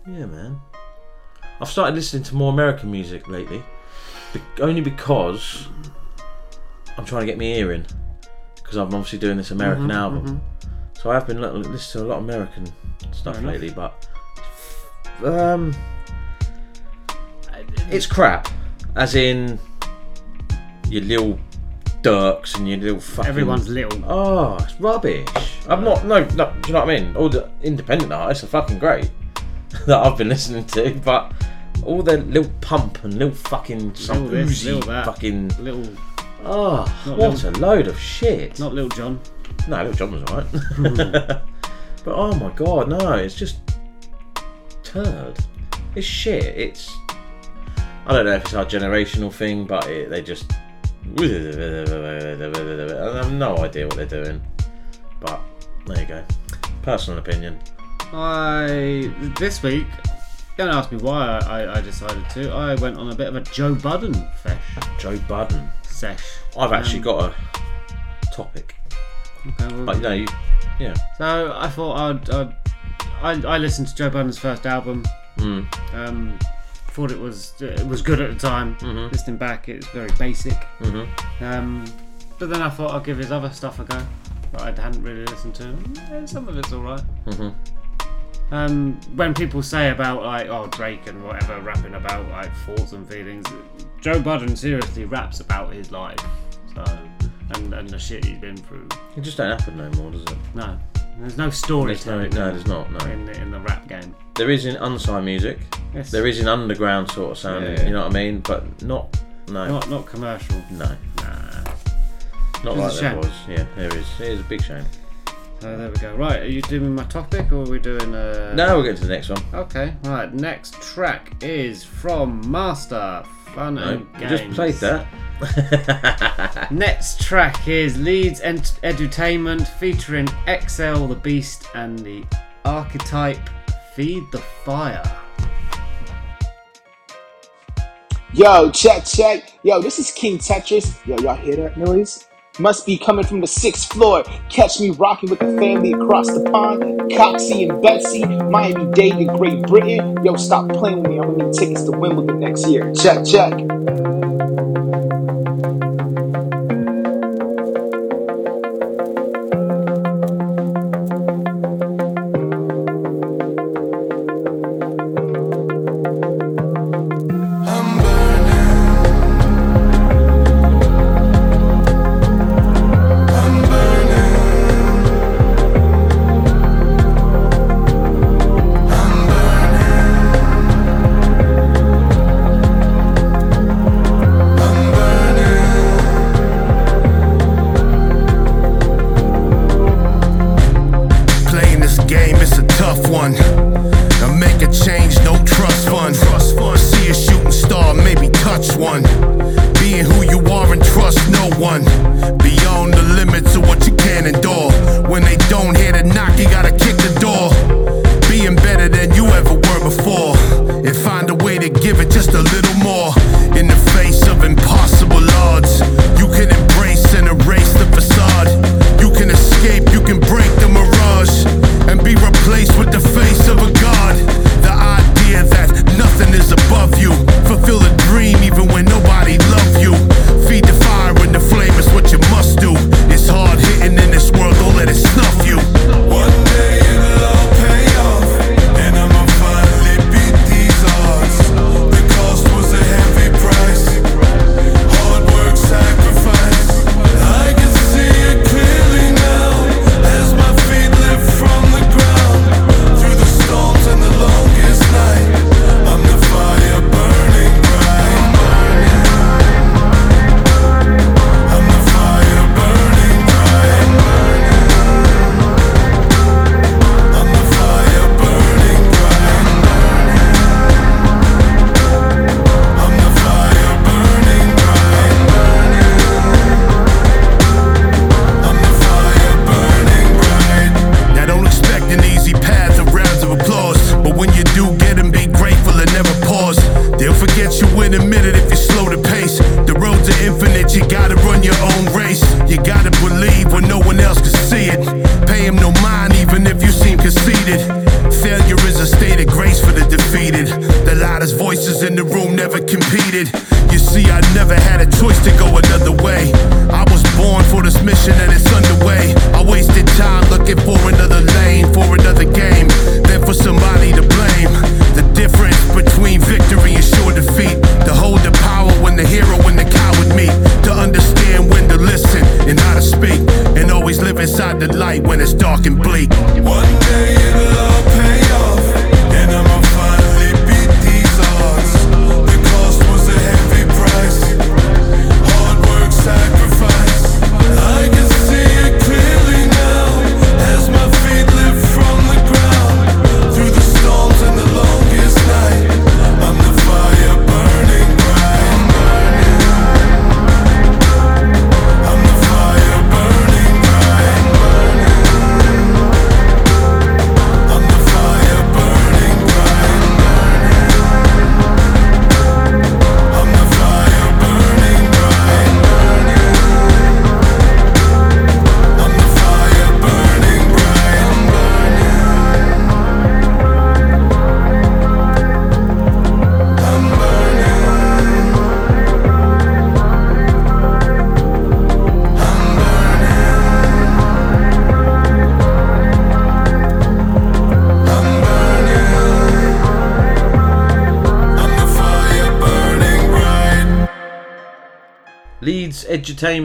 Yeah, man. I've started listening to more American music lately, be- only because I'm trying to get my ear in. Because I'm obviously doing this American Mhm, album, so I have been li- listening to a lot of American stuff Fair enough. lately. But um, it's crap. As in your little Dirks and your little fucking. Everyone's little. Oh, it's rubbish. I'm not. No, no. Do you know what I mean? All the independent artists are fucking great <laughs> that I've been listening to, but all the little pump and little fucking some Little this, little that. fucking little. Oh, what Lil- a load of shit. Not Little John. No, Little John was alright. <laughs> <laughs> but oh my god, no, it's just turd. It's shit. It's. I don't know if it's our generational thing, but it, they just. I have no idea what they're doing. But there you go. Personal opinion. I this week. Don't ask me why I, I, decided to. I went on a bit of a Joe Budden fesh. Joe Budden sesh. I've actually Um, got a topic. Okay, well, But no, you, yeah. So I thought I'd, I'd I, I listened to Joe Budden's first album. Mm. Um, thought it was it was good at the time. Mhm. Listening back, it's very basic. Mhm. Um, but then I thought I'd give his other stuff a go that I hadn't really listened to. Yeah, some of it's alright. Mhm. Um, when people say about like oh Drake and whatever rapping about like thoughts and feelings, Joe Budden seriously raps about his life, so and and the shit he's been through. It just don't happen no more, does it? No, there's no There's storytelling. no, no, there's not. No. in the, in the rap game. There is in unsigned music. Yes. There is in underground sort of sound. Yeah. You know what I mean? But not. No. Not not commercial. No. Nah. Not a like there was. Yeah, there is. It is a big shame. So there we go. Right, are you doing my topic or are we doing uh No, we'll get to the next one. Okay, right, next track is from Master Fun No, and we Games. just played that. <laughs> Next track is Leedz Ent- Edutainment featuring XL the Beast and the Arcitype Feed the Fire. Yo, check, check. Yo, this is King Tetris. Yo, y'all hear that noise? Must be coming from the sixth floor. Catch me rocking with the family across the pond. Coxie and Betsy, Miami Dade and Great Britain. Yo, stop playing with me. I'm gonna need tickets to Wimbledon next year. Check, check.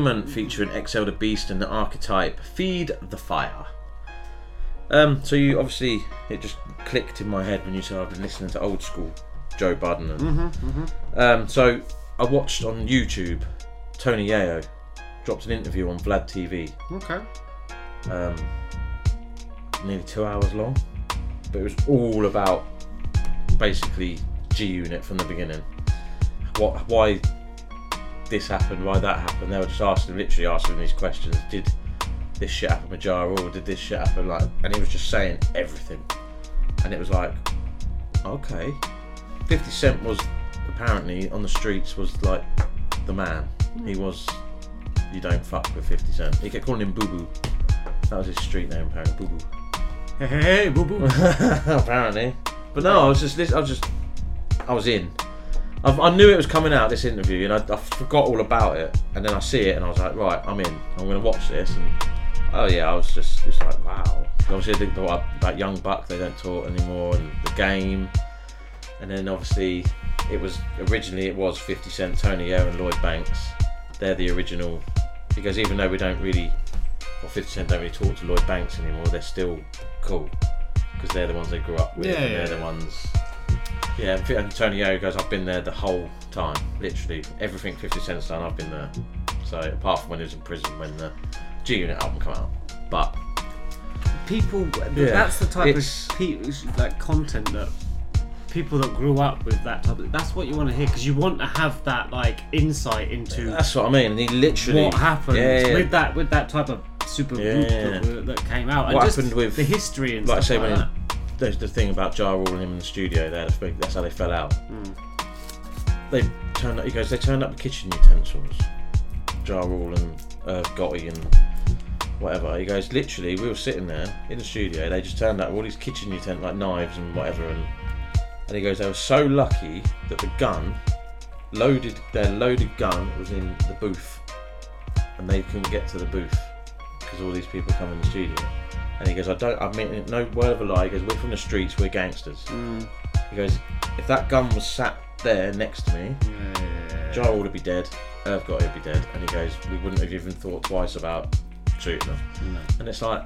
Edutainment featuring XL the Beast and the Arcitype. Feed the Fire. Um, so you obviously it just clicked in my head when you said I've been listening to old school Joe Budden. And, Mhm, mhm. Um, so I watched on YouTube Tony Yayo dropped an interview on Vlad TV. Okay. Um, nearly two hours long, but it was all about basically G Unit from the beginning. What, why this happened, why that happened. They were just asking, literally asking these questions. Did this shit happen with Ja Rule or did this shit happen? Like, and he was just saying everything, and it was like, okay. Fifty Cent was apparently on the streets was like the man. He mm. was. You don't fuck with Fifty Cent. He kept calling him Boo Boo. That was his street name, apparently. Boo Boo. Hey, hey, hey, boo boo. <laughs> apparently. But no, I was just, lis- I was just, I was in. I, I knew it was coming out this interview, and I, I forgot all about it. And then I see it, and I was like, right, I'm in. I'm going to watch this. And oh yeah, I was just, just like, wow. Obviously, think about, about Young Buck, they don't talk anymore, and the game. And then obviously, it was originally it was 50 Cent, Tony Yayo, and Lloyd Banks. They're the original. Because even though we don't really, well, 50 Cent don't really talk to Lloyd Banks anymore, they're still cool because they're the ones they grew up with. Yeah, and yeah. they're the ones. Yeah, and Fi- and Tony Yayo goes, I've been there the whole time, literally everything 50 Cent's done, I've been there. So apart from when he was in prison when the G Unit album came out, but People, Yeah, that's the type it's- of pe- like content that people that grew up with that type of that's what you want to hear because you want to have that like insight into That's what I mean. And he literally what happened Yeah, yeah. with that with that type of super group Yeah. that, that came out what and just happened with the history and like I stuff say like when there's the thing about Ja Rule and him in the studio. They had a that's how they fell out. Mm. They turned up. He goes. They turned up the kitchen utensils. Ja Rule and uh, Gotti and whatever. He goes. Literally, we were sitting there in the studio. They just turned up all these kitchen utensils like knives and whatever. And and he goes. They were so lucky that the gun loaded. Their loaded gun was in the booth, and they couldn't get to the booth because all these people come in the studio. And he goes, I don't, I mean, no word of a lie. He goes, we're from the streets, we're gangsters. Mm. He goes, if that gun was sat there next to me, Ja would be dead, Irv Gotti would be dead. And he goes, we wouldn't have even thought twice about shooting them. And it's like,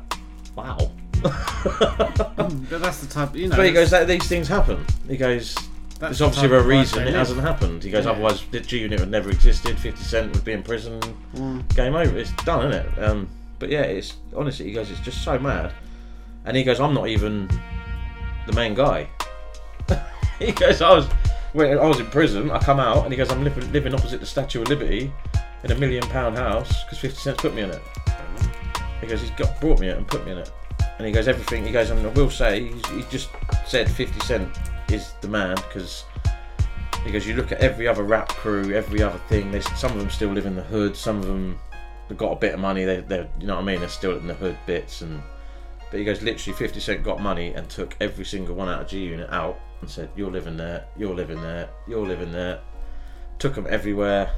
wow. but that's the type you know <laughs> but he goes, that, these things happen. He goes, That's there's the obviously type a reason it hasn't happened. He goes, Yeah. otherwise the G Unit would never existed. 50 Cent would be in prison. Mm. Game over. It's done, isn't it? Um, but yeah, it's honestly, he goes, it's just so mad. And he goes, I'm not even the main guy. <laughs> he goes, I was, when I was in prison. I come out, and he goes, I'm living, living opposite the Statue of Liberty in a million pound house because 50 Cent's put me in it. He goes, he's got brought me it and put me in it. And he goes, everything. He goes, and I will say, he just said 50 Cent is the man because he goes, you look at every other rap crew, every other thing. Some of them still live in the hood. Some of them have got a bit of money. They, they, you know what I mean? They're still in the hood bits. And but he goes, literally, 50 Cent got money and took every single one out of G Unit out and said, you're living there, you're living there, you're living there. Took them everywhere,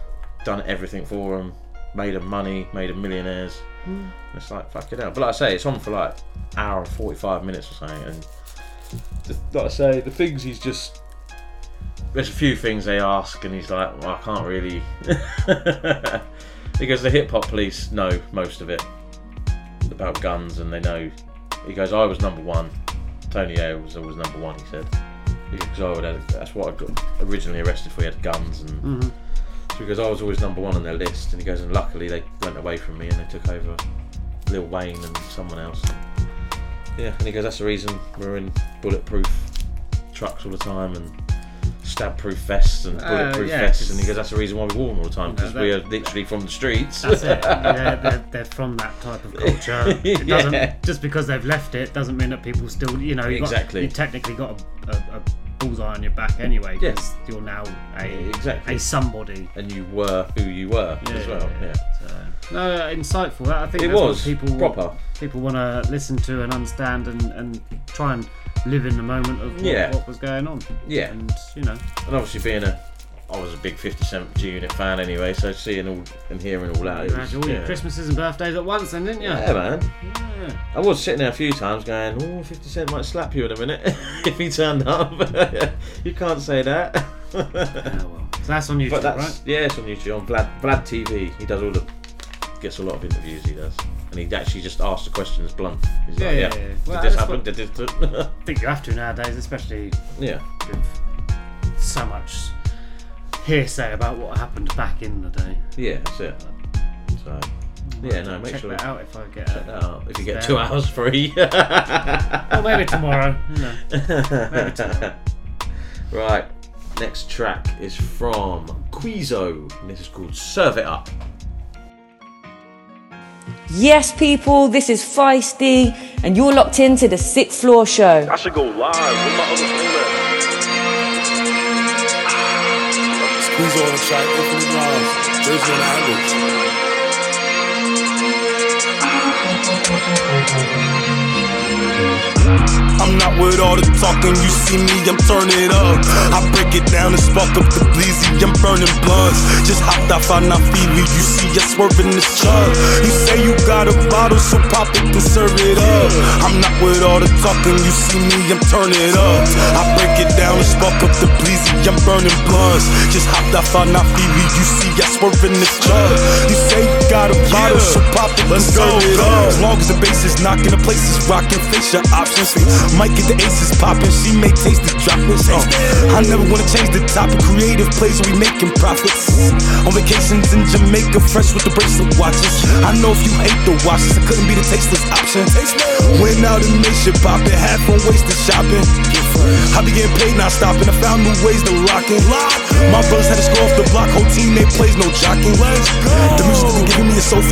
done everything for them, made them money, made them millionaires. Mm. It's like fuck it out. But like I say, it's on for like hour and forty five minutes or something, and the, like I say, the things he's just there's a few things they ask, and he's like, well, I can't really. <laughs> because the hip hop police know most of it about guns, and they know. He goes, I was number one. Tony A was always number one. He said because I would have, that's what I got originally arrested for. He had guns and. Mhm. So he goes, I was always number one on their list, and he goes, and luckily they went away from me and they took over Lil Wayne and someone else. And yeah, and he goes, that's the reason we're in bulletproof trucks all the time and stab-proof vests and Uh, bulletproof yeah, vests, and he goes, that's the reason why we wore them all the time because No, we are literally from the streets. That's it. <laughs> Yeah, they're, they're from that type of culture. It <laughs> doesn't Yeah. just because they've left it doesn't mean that people still, you know, you've got- Exactly. you technically got a, a, a bullseye on your back anyway because you're now a exactly a somebody. and you were who you were as well. Yeah. No, insightful. I think It was, people proper. people want to listen to and understand and, and try and live in the moment of what, Yeah. what was going on. Yeah. and you know, And obviously being a, I was a big 50 Cent G Unit fan anyway, so seeing all and hearing all that. you had all your yeah. Christmases and birthdays at once, then didn't you? Yeah, man. Yeah. I was sitting there a few times going, oh, 50 Cent might slap you in a minute <laughs> if he turned up. <laughs> you can't say that. <laughs> yeah, well. So that's on YouTube, but that's, right? Yeah, it's on YouTube, on Vlad, Vlad TV. He does all the, gets a lot of interviews, he does. And he actually just asked the questions blunt. He's Yeah, like, yeah, yeah, yeah. did Well, this happen? what- Did this... I think you have to nowadays, especially Yeah. with so much hearsay about what happened back in the day. Yeah, that's it. So, yeah, no, make check sure that out if I get check that out. If you get two hours free. <laughs> Or maybe tomorrow. Know. Maybe tomorrow. <laughs> right, next track is from QueeZo, and this is called Serve It Up. Yes, people, this is Feisty, and you're locked into the Sixth Floor Show. I should go live. Where my other phone at? Squeeze on the track, infinite rhymes. There's one Alex. I'm not with all the talking, you see me, I'm turning up. I break it down and spark up the bleezy, I'm burning blunts. Just hopped off on Feely, you see us swerving this truck. You say you got a bottle, so pop it and serve it up. I'm not with all the talking, you see me, I'm turning up. I break it down and spark up the bleezy, I'm burning blunts. Just hopped off on Feely, you see us swerving this truck. You say you got a bottle, so pop it, and serve it up. As long as the bass is knocking, the place is rocking. Face your options. Might get the aces popping, she may taste the droplets. Uh, I never wanna change the topic. Creative plays, we making profits. On vacations in Jamaica, fresh with the bracelet watches. I know if you hate the watches, it couldn't be the tasteless option. Went out and made shit poppin', half on wasted shopping. I be getting paid, not stopping. I found new ways to lock in. My brothers had to score off the block, whole team they plays, no jocking. The music been giving me a soul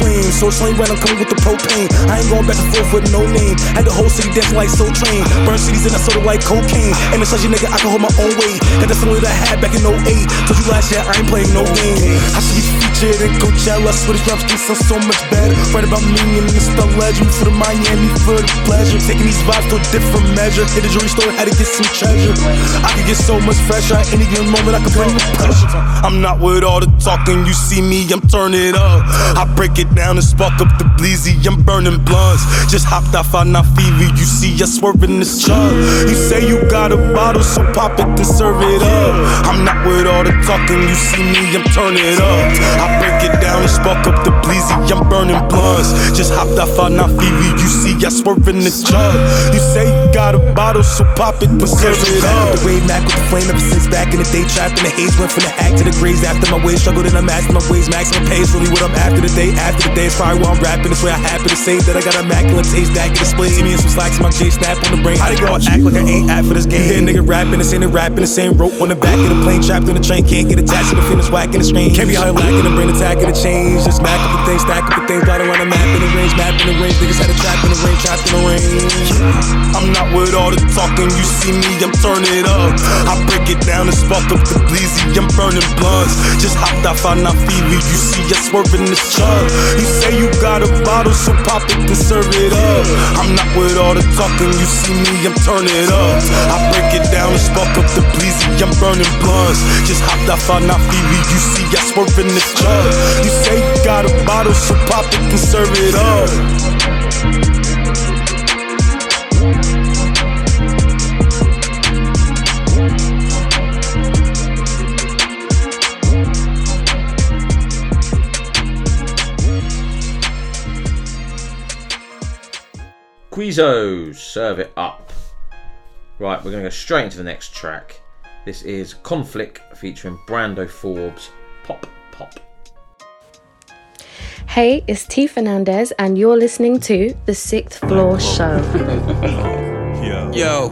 so slang right, I'm coming with the propane. I ain't going back and forth with no name. Had the whole city dancing like Soul Train. Burn cities and I sold it like cocaine. And it's such a nigga, I can hold my own weight. Got that song that I had back in 08. Told you last year I ain't playing no game. I should be featured in Coachella. Swedish rap streets sound so much better. Right about me and Mr. Legend for the Miami for the pleasure. Taking these vibes to a different measure. Hit the jewelry store, had to get some treasure. I could get so much fresher at any given moment. I could bring the pressure. I'm not with all the talking. You see me, I'm turning up. I break it down spark up the bleezy. I'm burning blunts. Just hopped off on that fever. You see I swerving this chug. You say you got a bottle, so pop it and serve it up. I'm not with all the talking. You see me, I'm turning it up. I break it down and spark up the bleezy. I'm burning blunts. Just hopped off on that fever. You see I swerving this chug. You say you got a bottle, so pop it and serve it up. The wave Mac with the flame ever since back in the day. Trapped in the haze, went from the hack to the graves. After my ways struggled and I'm asking my ways. Maximum pace, really what I'm after the day. After the day, it's probably why I'm rapping. This way I happen to say that I got a immaculate taste that can display. See me in some slacks, my J snap on the brain. How they gonna act like I ain't at for this game? You nigga rapping, ain't a rapping, the same rope on the back of the plane. Trapped in the train, can't get attached to the finish, whacking the screen. Can't be out here lacking and bring attack of the change. Just smack up the things, stack up the things, got on the map in the range, map in the range. Niggas had a trap in the range, trapped in the range. I'm not with all the talking, you see me, I'm turning up. I break it down and spark up the bleezy, I'm burning blunts. Just hopped off on fever, you see us swerving this chug. Say you got a bottle, so pop it and serve it up. I'm not with all the talking, you see me, I'm turning it up. I break it down and spark up the bleezy, I'm burning blunts. Just hopped off on that fever, you see us swerving this chug. You say you got a bottle, so pop it and serve it up. QueeZo, serve it up. Right, we're going to go straight into the next track. This is Konflik featuring Brando Forbes. Pop, pop. Hey, it's T Fernandez, and you're listening to The Sixth Floor Show. <laughs> Yo. Yo,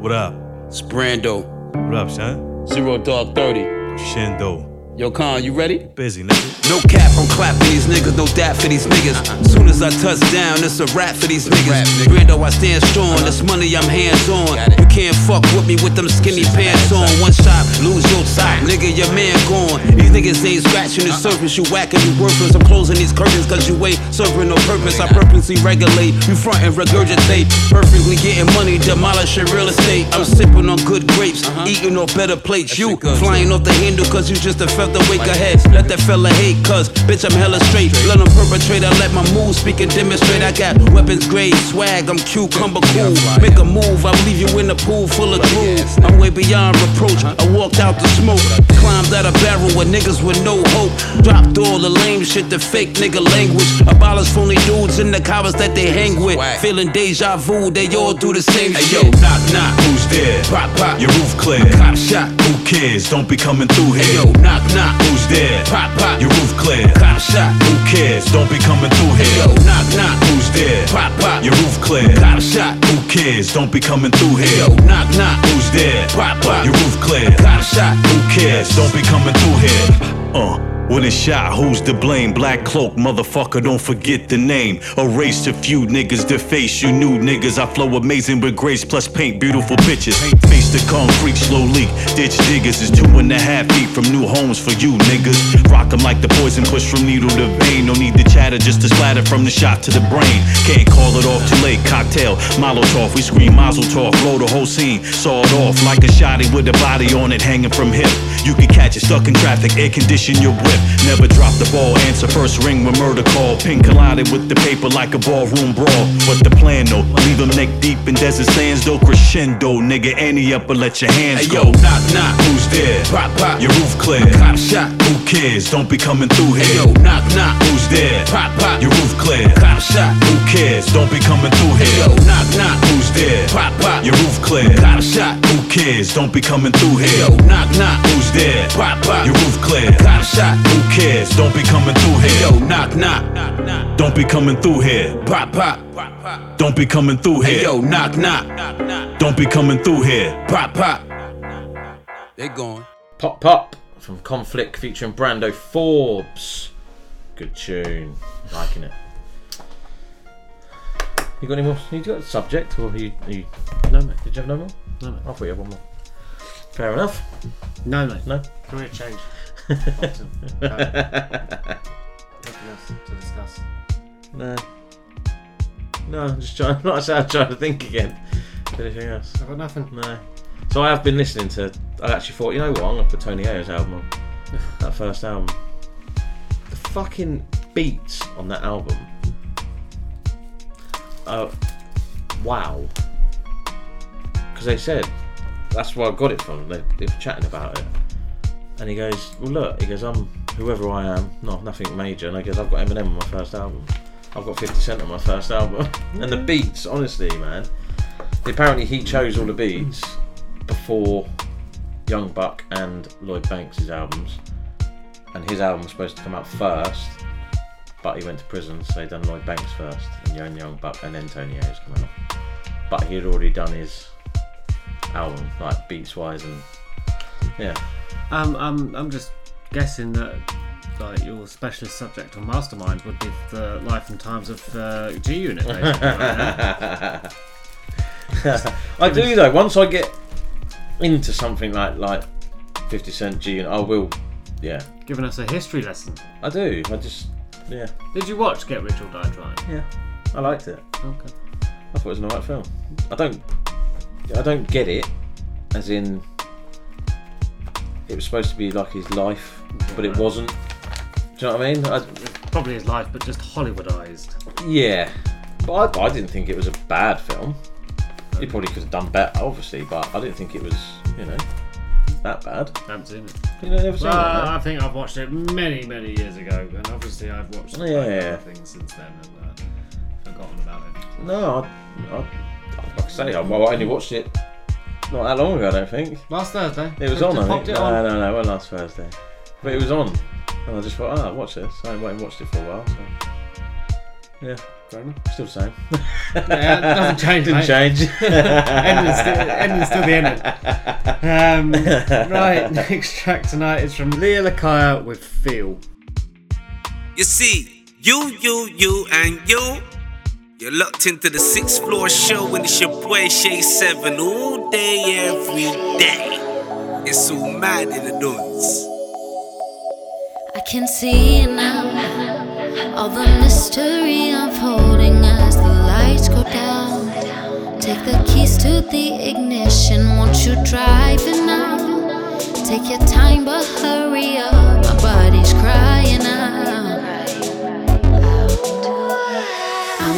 What up? it's Brando. What up, son? Zero Dog 30. Shindo. Yo, Khan, you ready? Busy, nigga. No cap, I'm clap for these niggas, no dap for these niggas. Soon as I touch down, it's a rap for these niggas. Brando, I stand strong, this money I'm hands on. You can't fuck with me with them skinny pants on. One shot, lose your top, nigga, your man gone. These niggas ain't scratching the surface, you whacking, you worthless. I'm closing these curtains cause you ain't serving no purpose. I purposely regulate, you front and regurgitate. Perfectly getting money, demolishing real estate. I'm sipping on good grapes, eating off better plates. You flying off the handle cause you just a featherweight ahead. Let that fella hate cause bitch I'm hella straight. Let him perpetrate, I let my moves speak and demonstrate. I got weapons grade swag, I'm cucumber cool. Make a move, I leave you in a pool full of drool. I'm way beyond reproach. I walked out the smoke, climbed out a barrel with niggas with no hope. Dropped all the lame shit, the fake nigga language. Abolish phony dudes in the covers that they hang with. Feeling deja vu, they all do the same Hey, shit. yo, knock, knock. Who's there? Pop, pop. Your roof clear. Cop shot. Who cares? Don't be coming through here. Hey, yo, knock, knock. Who's there? Pop, pop. Your roof clear. Cop shot. Who cares? Don't be coming through here. Knock, knock. Who's there? Pop, pop. Your roof clear. Cop shot. Who cares? Don't be coming through here. Knock, knock. Who's there? Pop, pop. Your roof clear. Cop shot. Who cares? Don't be coming through here. <laughs> Uh. When it's shot, who's to blame? Black cloak, motherfucker, don't forget the name. Erased a few niggas, deface you new niggas. I flow amazing with grace, plus paint beautiful bitches. Face the concrete, slow leak. Ditch diggers is two and a half feet from new homes for you niggas. Rock 'em like the poison push from needle to vein. No need to chatter, just to splatter from the shot to the brain. Can't call it off too late. Cocktail, Molotov, we scream Mazel Tov. Blow the whole scene, saw it off like a shotty with a body on it hanging from hip. You can catch it stuck in traffic, air condition your whip. Swift. Never drop the ball, answer first ring when murder call. Pin collided with the paper like a ballroom brawl. What the plan though? Leave him neck deep in desert sands though. Crescendo, nigga, ante up or let your hands go. Hey, yo, knock, knock. Who's there? Pop, pop. Your roof clear. Cop shot. Who cares? Don't be coming through here. Hey, yo, knock, knock. Who's there? Pop, pop. Your roof clear. Cop shot. Who cares? Don't be coming through here. Hey, yo, knock, knock. Who's there? Pop, pop. Your roof clear. Cop shot. Who cares? Don't be coming through Hey, here. yo, knock, knock. Who's there? Pop, pop. Your roof clear. Cop shot. Who cares? Don't be coming through Hey, here. yo, knock, knock. Don't be coming through here. Pop, pop. Don't be coming through Hey, here. yo, knock, knock. Don't be coming through here. Pop, pop. They gone. Pop Pop from Konflik featuring Brando Forbes. Good tune. Liking it. You got any more? You got a subject or you, you no mate? Did you have no more? No, mate. I thought you had one more. Fair enough. No, mate. No. Career change. Nothing else to discuss. No. No, I'm just trying. Like I said, I'm trying to think again. Anything else? I've got nothing. No. So I have been listening to. I actually thought, you know what? I'm gonna put Tony Yayo's album on. that first album. The fucking beats on that album. Oh, wow. Because they said that's where I got it from. They, they were chatting about it, and he goes, "Well, look," he goes, "I'm whoever I am, not nothing major." And I goes, "I've got Eminem on my first album. I've got 50 Cent on my first album." <laughs> and the beats, honestly, man. Apparently, he chose all the beats before Young Buck and Lloyd Banks' albums, and his album was supposed to come out first, but he went to prison, so he done Lloyd Banks first, and Young Young Buck, and then Tony Yayo's coming out. But he had already done his album, like beats wise, and yeah. Um, I'm, I'm just guessing that like your specialist subject on Mastermind would be the life and times of uh, G Unit. basically, right now. <laughs> I do though. Once I get into something like like Fifty Cent G, and I will, yeah, Giving us a history lesson. I do. I just, yeah, Did you watch Get Rich or Die Trying? yeah, I liked it. Okay. I thought it was an alright film. I don't, I don't get it, as in, it was supposed to be like his life, but it wasn't. Do you know what I mean? I, Probably his life, but just Hollywoodized. yeah, but I, I didn't think it was a bad film. He probably could have done better, obviously, but I didn't think it was, you know, that bad. I haven't seen it. You know, never seen Well, it. I think I've watched it many, many years ago, and obviously I've watched Yeah, yeah, lot yeah. of things since then and uh, forgotten about it. No, I, I, like I say, I, well, I only watched it not that long ago. I don't think Last Thursday. it was Just on. I think. it no, on. no, no, it wasn't last Thursday, but it was on, and I just thought, ah, watch this. I haven't watched it for a while, so yeah, Fair enough. still the same. Yeah, it doesn't <laughs> change, Didn't mate. change. ending's, still, ending's still the end. Um, right, <laughs> next track tonight is from Leah Lahkiah with Feel. You see, you, you, you, and you. You're locked into the sixth floor show, and it's your boy Shay Seven all day, every day. It's so mad in the dunes. I can see it now all the mystery unfolding as the lights go down. Take the keys to the ignition, won't you drive it now? Take your time, but hurry up. My body's crying out.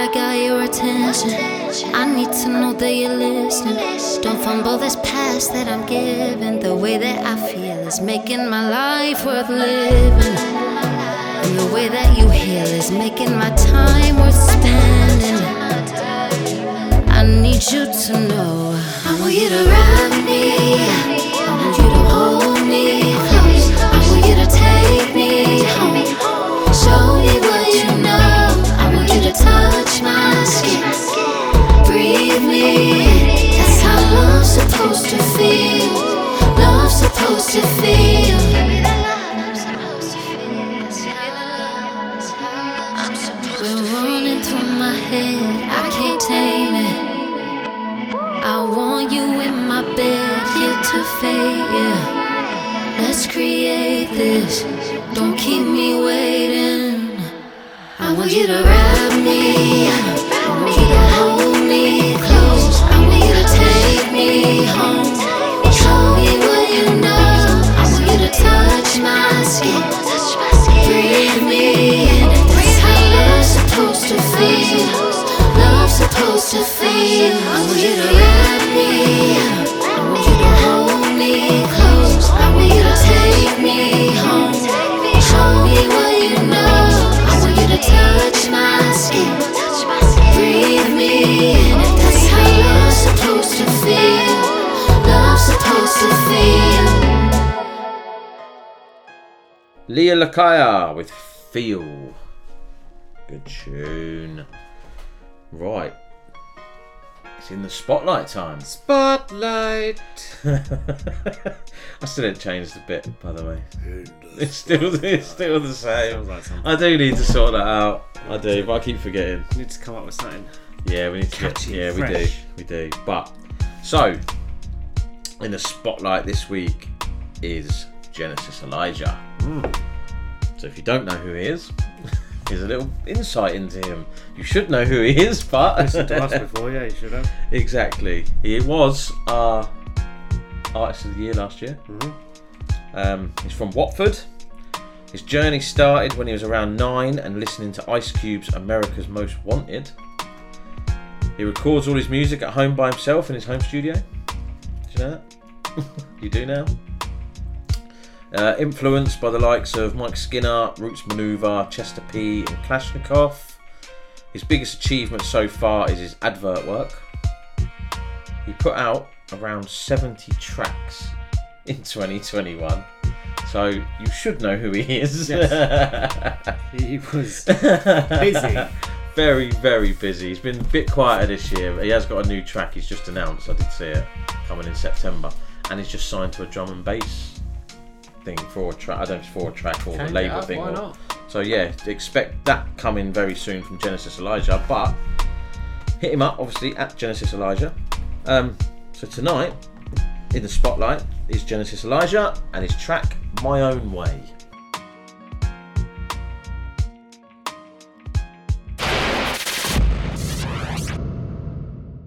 I got your attention. I need to know that you're listening. Don't fumble this past that I'm giving. The way that I feel is making my life worth living. And the way that you heal is making my time worth spending. I need you to know. I want you to ride me. I want you to hold me That's how love's supposed to feel. Love's supposed to feel. We're running through my head, I can't tame it. I want you in my bed, here to fade. Yeah. Let's create this. Don't keep me waiting. I want you to wrap me. wrap me, hold me. Lahkiah with Feel. Good tune. Right. It's in the spotlight time. Spotlight. <laughs> I still didn't change the bit, by the way. It's still it's still the same. Like. I do need to sort that out. I do, but I keep forgetting. Need to come up with something. Yeah, we need to get. Catchy, Yeah, we do. We do. But so in the spotlight this week is Genesis Elijah. Hmm. So if you don't know who he is, <laughs> here's a little insight into him. You should know who he is, but Listened to us <laughs> before, yeah, you should have. Exactly. He was our artist of the year last year. Mm-hmm. Um, he's from Watford. His journey started when he was around nine and listening to Ice Cube's America's Most Wanted. He records all his music at home by himself in his home studio. Do you know that? <laughs> you do now? Uh, influenced by the likes of Mike Skinner, Roots Manuva, Chester P, and Kalashnikov. His biggest achievement so far is his advert work. He put out around 70 tracks <laughs> in 2021. So you should know who he is. <laughs> He was busy. <laughs> very, very busy. He's been a bit quieter this year, he has got a new track he's just announced. I did see it coming in September. And he's just signed to a drum and bass thing for a track. I don't know if it's for a track or the label thing. why or- not? So yeah, expect that coming very soon from Genesis Elijah. But hit him up obviously at Genesis Elijah. Um, so tonight in the spotlight is Genesis Elijah and his track My Own Way.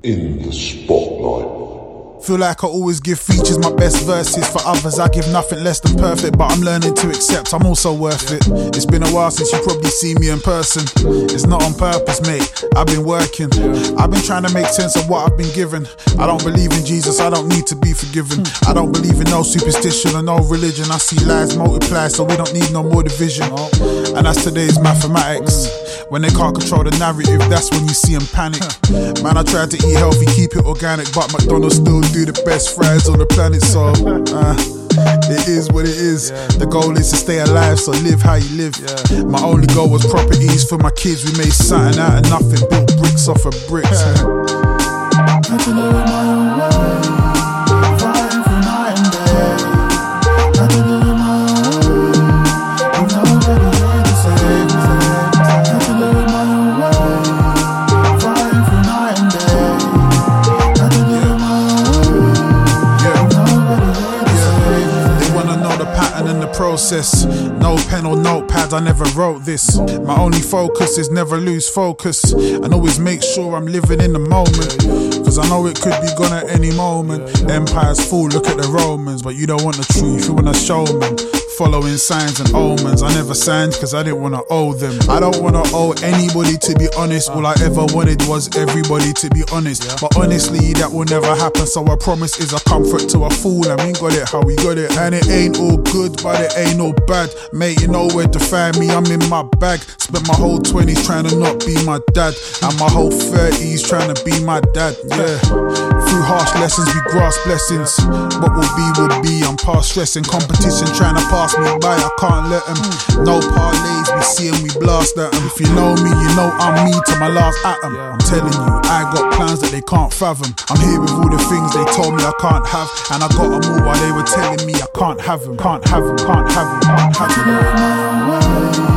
In the spotlight. Feel like I always give features my best verses. For others, I give nothing less than perfect, but I'm learning to accept I'm also worth it. It's been a while since you probably see me in person. It's not on purpose, mate. I've been working. I've been trying to make sense of what I've been given. I don't believe in Jesus, I don't need to be forgiven. I don't believe in no superstition or no religion. I see lies multiply, so we don't need no more division. And that's today's mathematics. When they can't control the narrative, that's when you see them panic. Man, I tried to eat healthy, keep it organic, but McDonald's still do the best fries on the planet, so uh, it is what it is. The goal is to stay alive, so live how you live. My only goal was properties for my kids. We made something out of nothing, built bricks off of bricks. They process. No pen or notepad, I never wrote this. My only focus is never lose focus and always make sure I'm living in the moment. Cause I know it could be gone at any moment. Empires fall, look at the Romans, but you don't want the truth, you want a showman. Following signs and omens. I never signed cause I didn't wanna owe them. I don't wanna owe anybody to be honest. All I ever wanted was everybody to be honest. But honestly, that will never happen. So I promise is a comfort to a fool. And we got it how we got it. And it ain't all good, but it ain't all bad. Mate, you know where to find me. I'm in my bag. Spent my whole 20s trying to not be my dad. And my whole 30s trying to be my dad. Yeah. Through harsh lessons, we grasp blessings. What will be, will be. I'm past stressing. Competition trying to pass me by. I can't let them. No parlays, we see 'em, we blast at 'em. If you know me, you know I'm me to my last atom. I'm telling you, I got plans that they can't fathom. I'm here with all the things they told me I can't have. And I got them all while they were telling me I can't have them. Can't have them, can't have them, can't have them. go.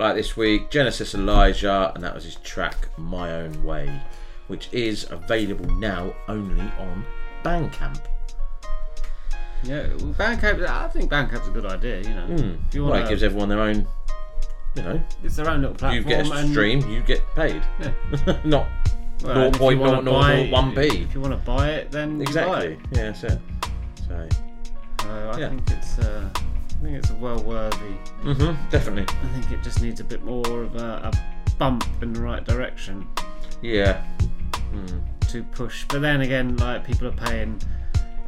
Spotlight this week, Genesis Elijah, and that was his track My Own Way, which is available now only on Bandcamp. Yeah, well, Bandcamp. I think Bandcamp's a good idea. You know, Hmm. if you Well, it gives everyone their own, you know. it's their own little platform. You get a and- stream, you get paid. Yeah. <laughs> Not Well, and if you wanna buy it- 0.0001p. If you want to buy it, then Exactly. buy it. Yeah, that's it. So, So I Yeah. think I think it's well worthy. Mhm, definitely. I think it just needs a bit more of a, a bump in the right direction yeah. Hmm. to push. But then again, like people are paying,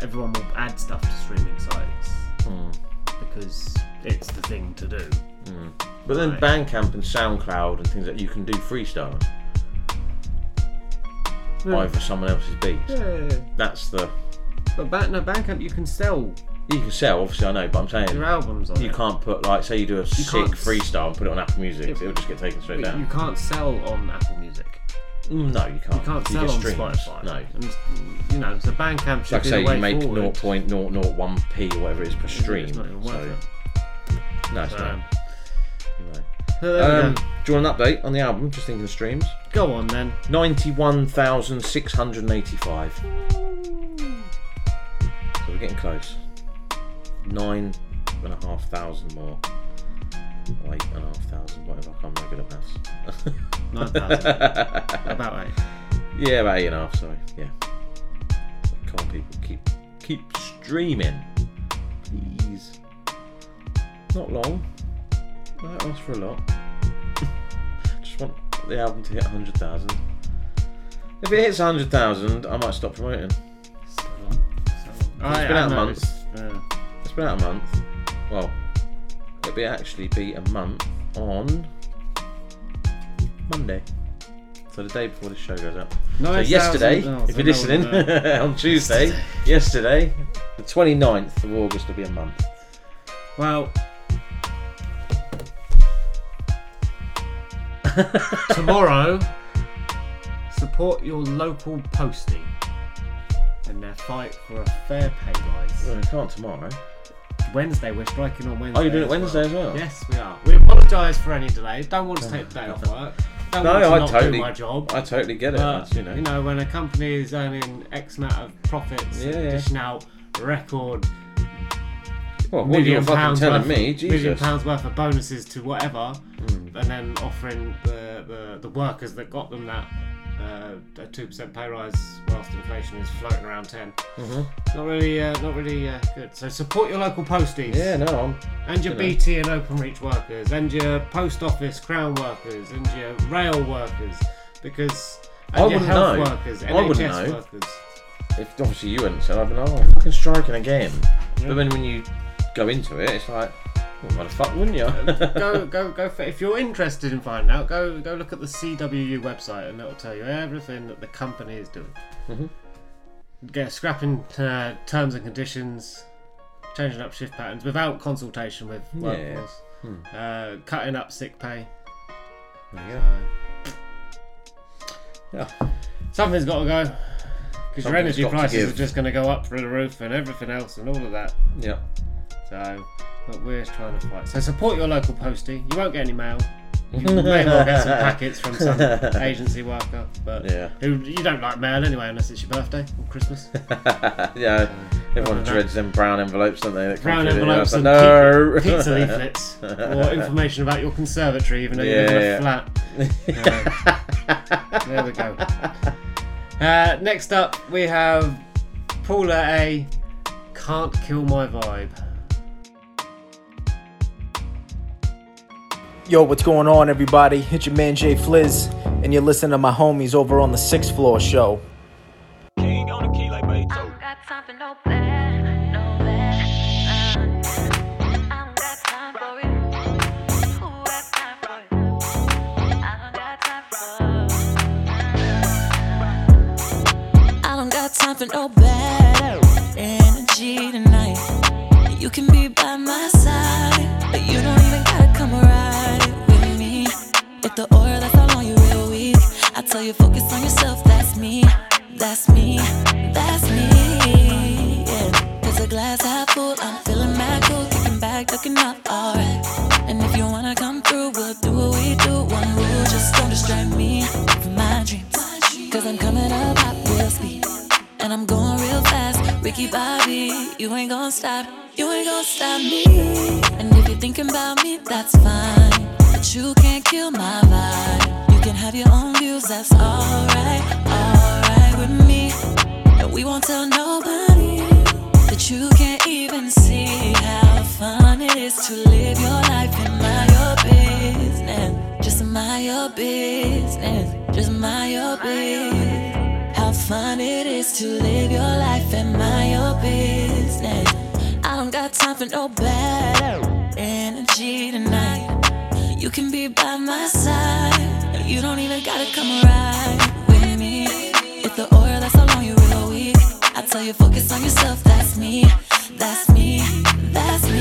everyone will add stuff to streaming sites Hmm. because it's the thing to do. Mm. But then Right. Bandcamp and SoundCloud and things that you can do freestyle Yeah. over someone else's beats. Yeah. That's the But ba- no, Bandcamp you can sell you can sell. Obviously, I know, but I'm saying your albums on you it. can't put like say you do a sick can't s- freestyle and put it on Apple Music. Yeah, it'll just get taken straight down. you can't sell on Apple Music. Mm, No, you can't. You can't You sell on streams. Spotify. No. And, you know, so Bandcamp should Like be say the you way make forward. 0.001p or whatever it is per stream. It's not even worth so- it. No, it's So, not. No. So there we Um, go. do you want an update on the album? Just thinking of streams. Go on then. Ninety-one thousand six hundred eighty-five. So we're getting close. Nine and a half thousand more. Or eight and a half thousand, whatever. I can't remember good at maths. Nine thousand. About eight. Yeah, about eight and a half. Sorry. Yeah. So come on, people, keep keep streaming, please. Not long. That asks for a lot. <laughs> Just want the album to hit hundred thousand. If it hits hundred thousand, I might stop promoting. It's I- been I out a month. yeah. It's been out a month. Well, it'll be actually be a month on Monday. So the day before the show goes up. so yesterday, oh, if you're oh, no listening, <laughs> on Tuesday, yesterday, the 29th of August will be a month. Well, <laughs> tomorrow, support your local postie in their fight for a fair pay rise. Well, we can't tomorrow. Wednesday, we're striking on Wednesday. Oh, you're doing it Wednesday as well? Yes, we are. We apologise for any delays. Don't want to take the day off work. Don't No, want to I not totally- do my job. I totally get it, But, that's, you know. when a company is earning X amount of profits, Yeah, yeah. dishing out record Well, what million you're fucking pounds telling worth, me, million Jesus. pounds worth of bonuses to whatever, Mm. and then offering the, the, the workers that got them that uh, a two percent pay rise whilst inflation is floating around 10 Mhm. Not really, uh, not really uh, good. So support your local posties. Yeah, no, I'm- and your you know. BT and OpenReach workers, and your post office Crown workers, and your rail workers, because and I your health know. workers, I wouldn't NHS know. workers. If obviously you hadn't said, I'd be like, oh, fucking striking again. But then when you go into it, it's like, well, why the fuck wouldn't you? go <laughs> go go for if you're interested in finding out go go look at the CWU website and it'll tell you everything that the company is doing Mhm. get scrapping uh, terms and conditions changing up shift patterns without consultation with Yeah. workforce Hmm. uh, cutting up sick pay There you go. yeah, something's got to go because your energy prices are just going to go up through the roof and everything else and all of that Yeah. so but we're trying to fight so support your local postie you won't get any mail you <laughs> may well get some packets from some <laughs> agency worker, but Yeah. who you don't like mail anyway unless it's your birthday or Christmas. <laughs> yeah, everyone dreads them brown envelopes, don't they? Brown envelopes and no. pizza leaflets or information about your conservatory, even though you live in Yeah, a flat. Uh, there we go. Uh, next up, we have Paulyae. Can't kill my vibe. Yo, what's going on, everybody? It's your man Jay Fliz, and you're listening to my homies over on the Sixth Floor Show. I don't got time for no bad energy tonight. You can be you focus on yourself. That's me, that's me, that's me. Yeah. Cause a glass half full, I'm feeling mad cool, kicking back, looking up alright. And if you wanna come through, we'll do what we do. One rule, just don't distract me from my dreams. Cause I'm coming up at real speed. And I'm going real fast. Ricky Bobby, you ain't gonna stop. You ain't gonna stop me. And if you're thinking about me, that's fine. But you can't kill my vibe. You can have your own views, that's alright. Alright with me. And we won't tell nobody that you can't even see how fun it is to live your life in my your business. Just mind your business. Just mind your business. How fun it is to live your life and mind your business. I don't got time for no bad energy tonight. Can be by my side. You don't even gotta come ride with me. If the oil that's all on you real weak, I tell you focus on yourself. That's me. That's me. That's me.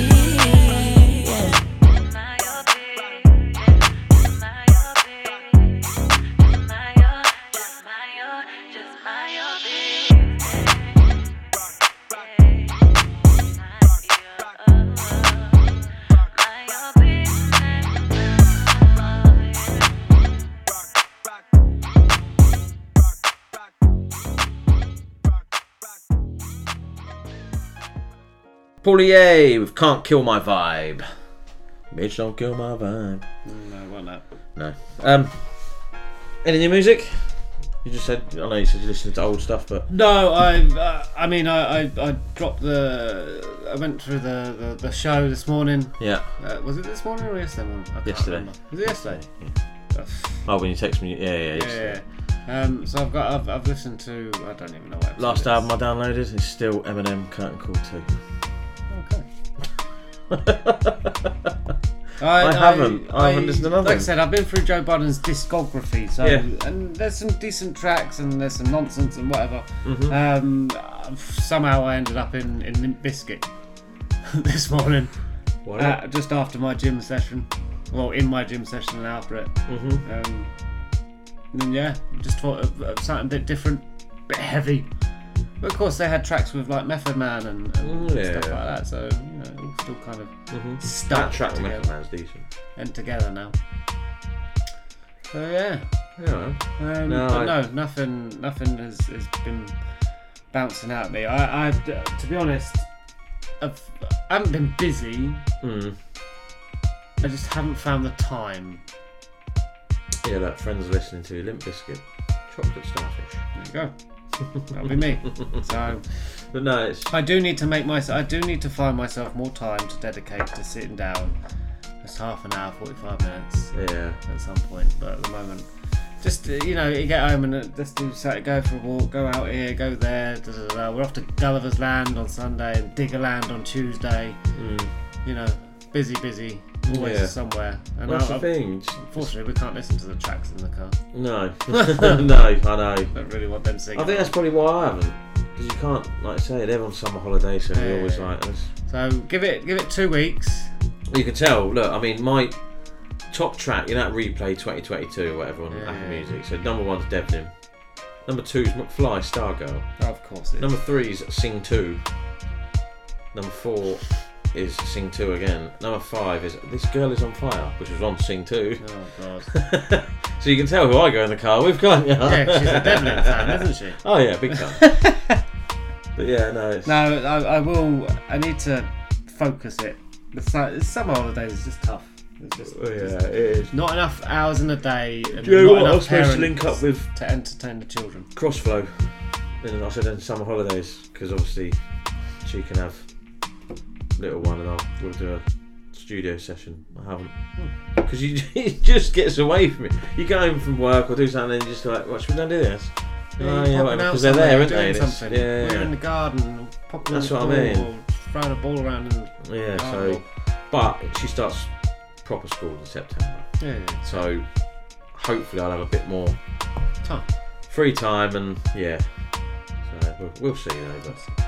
Paulyae with Can't Kill My Vibe. Bitch, don't kill my vibe. No, it wasn't. No. Um, any new music? You just said, I know you said you're listening to old stuff, but. No, I. Uh, I mean, I, I, I dropped the. I went through the, the, the show this morning. Yeah. Uh, was it this morning or yesterday morning? I Yesterday. remember. Was it yesterday? Oh, when you text me, yeah, yeah, Yeah, yeah. Um, so I've got. I've, I've listened to. I don't even know what. Last album I downloaded is still Eminem Curtain Call 2. I haven't. I haven't listened to nothing. Like I said, I've been through Joe Budden's discography, so Yeah. and there's some decent tracks and there's some nonsense and whatever. Mhm. Um, somehow I ended up in in Limp Bizkit <laughs> this morning, Why uh, just after my gym session. Well, in my gym session and after it. Mhm. Um, and yeah, just thought of, of something a bit different, bit heavy. But of course, they had tracks with like Method Man and, and Mm, yeah. stuff like that, so you know, still kind of Mhm. stuck That track with Method Man's decent. and together now. So yeah, Yeah. um, No, but I- no, nothing, nothing has, has been bouncing out at me. I, I, to be honest, I've, I haven't been busy. Mm. I just haven't found the time. Yeah, that friend's listening to Limp Bizkit, Chocolate Starfish. There you go. That'll be me. So, but no, it's. I do need to make myself. I do need to find myself more time to dedicate to sitting down. It's half an hour, forty-five minutes. Yeah. At some point, but at the moment, just uh, you know, you get home and uh, just do go for a walk, go out here, go there. Da, da, da. We're off to Gulliver's Land on Sunday and Diggerland on Tuesday. Mm. You know, busy, busy, always Yeah. somewhere. That's the I- thing. Unfortunately, we can't listen to the tracks in the car. No. <laughs> <laughs> no, I know. Don't really want them singing. I think that's probably why I haven't. Because you can't, like I say, they're on summer holiday, so we Yeah, always yeah, like us. So give it, give it two weeks. You can tell, look, I mean, my top track, you know, that replay 2022 or whatever on Apple. Music. So number one's Debenham. Number two's McFly, Stargirl. Oh, of course it is. Number three's Sing 2. Number four is Sing 2 again. Number five is This Girl Is On Fire, which was on Sing 2. Oh, God. <laughs> so you can tell who I go in the car with, can't you? Yeah, she's a Devlin fan, <laughs> isn't she? Oh, yeah, big time. <laughs> but yeah, no, it's. No, I, I will. I need to focus it. The su- summer holidays is just tough. It's just, Oh, yeah, just it is. Not enough hours in a day. And Do you know what? I was supposed to link up with- to entertain the children. Crossflow. And I said in summer holidays because obviously she can have little one and I'll we'll do a studio session. I haven't because you <laughs> it just gets away from it. You go home from work or do something and you're just like, what should we go and do this? Yeah, oh, yeah, popping whatever, out because they're there, aren't they? something. Yeah, We're in the garden, popping That's what the I ball, mean. throwing a ball around. And Yeah, so ball. but she starts proper school in September. Yeah, yeah. So hopefully I'll have a bit more Time. free time and yeah. So we'll, we'll see though. But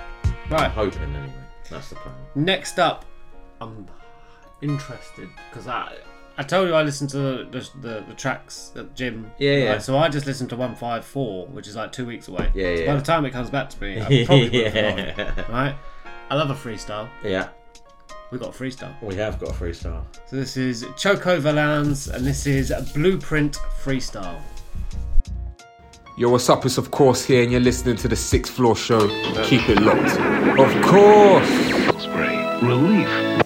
Right. I'm hoping anyway. That's the plan. Next up, I'm interested because I I told you I listened to the the, the, tracks at the gym. Yeah, yeah. Right, so I just listened to one five four, which is like two weeks away. Yeah, So yeah. By the time it comes back to me, I probably <laughs> Yeah. forgotten. Right. I love a freestyle. Yeah. we got a freestyle. We have got a freestyle. So this is Choco Valens, and this is Blueprint Freestyle. Yo, what's up? It's of course here, and you're listening to the Sixth Floor Show. Keep it locked. Of course. Relief.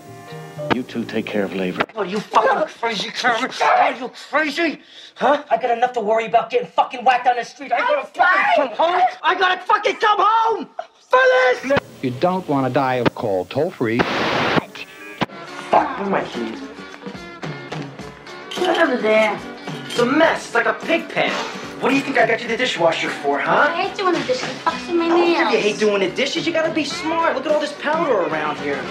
You two take care of labor. Are you fucking crazy, Carmen? Are you crazy? Huh? I got enough to worry about getting fucking whacked on the street. I gotta fucking come home. I gotta fucking come home! Fellas! You don't want to die of cold. Toll free. Fuck, where's my keys? Get out of there. It's a mess. It's like a pig pen. What do you think I got you the dishwasher for, huh? I hate doing the dishes. Fucks in my oh, I don't nails. think you hate doing the dishes. You gotta be smart. Look at all this powder around here.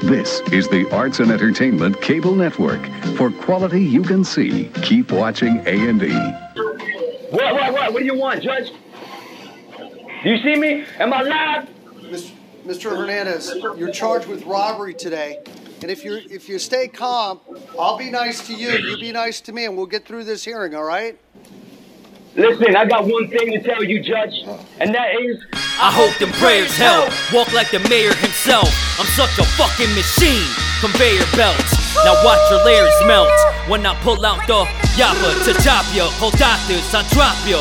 This is the Arts and Entertainment Cable Network. For quality you can see, keep watching A&E. What, what, what? What do you want, Judge? Do you see me? Am I live? Mr. Hernandez, you're charged with robbery today. And if you if you stay calm, I'll be nice to you, you be nice to me, and we'll get through this hearing, all right? Listen, I got one thing to tell you, Judge, and that is. I hope them prayers help. Walk like the mayor himself. I'm such a fucking machine. Conveyor belts. Now watch your layers melt. When I pull out the yappa to chop ya. Hold doctors, I drop ya.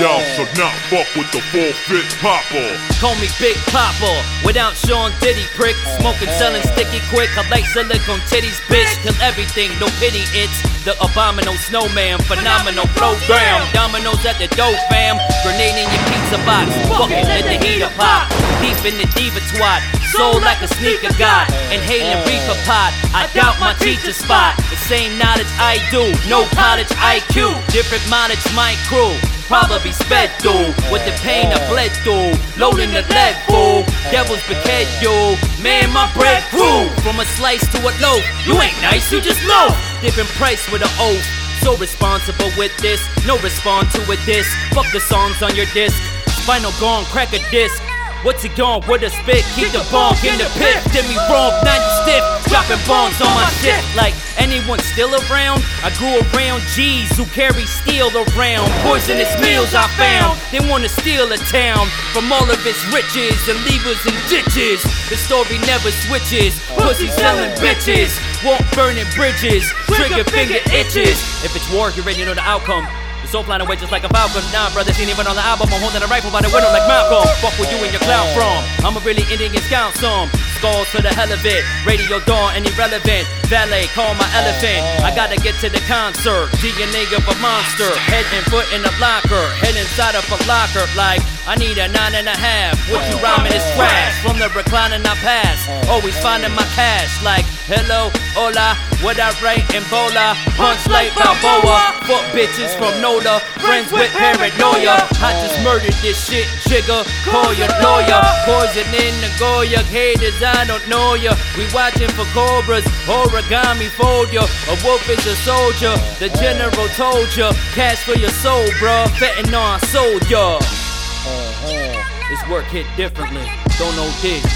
Thou should not fuck with the forfeit popper. Call me Big Papa. Without Sean Diddy prick. Smoking, selling sticky quick. I like silicone titties, bitch. Kill everything, no pity. It's the abominable snowman. Phenomenal flow bam. Dominoes at the dough fam. Grenade in your pizza box. Fucking let the heater pop. Deep in the diva twat. Soul like a sneaker god. Inhaling reefer pot. I doubt my teacher spot. The same knowledge I do. No college IQ. Different mileage, my crew. Probably sped through with the pain I bled through. Loading the lead fool. Devil's bouquet, you. Man, my bread grew from a slice to a loaf. You ain't nice, you just low. Different price with an oath. So responsible with this. No respond to a diss. Fuck the songs on your disc. Final gone, crack a disc. What's it gone with a spit? Keep the bonk in the pit. Did me wrong, now you stiff. Dropping bombs on my shit. Like anyone still around? I grew around G's who carry steel around. Poisonous meals I found. They wanna steal a town from all of its riches and leave us in ditches. The story never switches. Pussy selling bitches. Won't burning bridges. Trigger finger itches. If it's war, you already know the outcome. Soul flying away just like a falcon. Nah, brothers ain't even on the album. I'm holding a rifle by the window like Malcolm. Fuck with you and your clown from. I'm a really Indian scout some. Skulls for the hell of it. Radio dawn and irrelevant. Valet, call my elephant. I gotta get to the concert. DNA of a monster. Head and foot in a locker. Head inside of a locker. Like, I need a nine and a half. What you rhyming is trash. From the reclining I pass. Always finding my cash. Like, hello, hola. What I write in Bola. Punch like Balboa. Fuck bitches from NOLA. Friends with paranoia. I just murdered this shit, jigger. Call your lawyer. Poison in the Goya. Haters, I don't know ya. We watching for cobras. Origami fold ya. A wolf is a soldier. The general told ya. Cash for your soul, bruh. Fentanyl, I sold ya. Uh-huh. This work hit differently. Don't know this.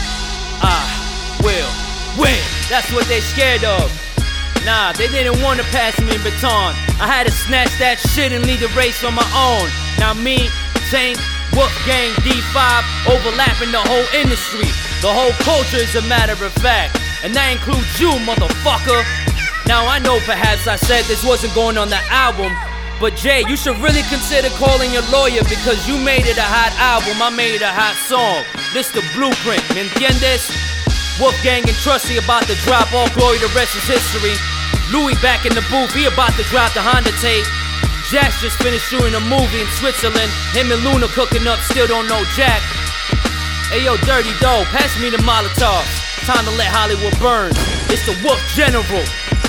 I will win. That's what they scared of. Nah, they didn't want to pass me a baton. I had to snatch that shit and lead the race on my own. Now me, Tank, Wolfgang, D5, overlapping the whole industry. The whole culture is a matter of fact. And that includes you, motherfucker. Now I know perhaps I said this wasn't going on the album. But Jay, you should really consider calling your lawyer because you made it a hot album, I made a hot song. This the blueprint, ¿me entiendes? Wolfgang and Trusty about to drop all glory, the rest is history. Louis back in the booth, he about to drop the Honda tape. Jax just finished shooting a movie in Switzerland. Him and Luna cooking up, still don't know Jack. Hey yo, Dirty Dough, pass me the Molotov. Time to let Hollywood burn. It's the Wolf General.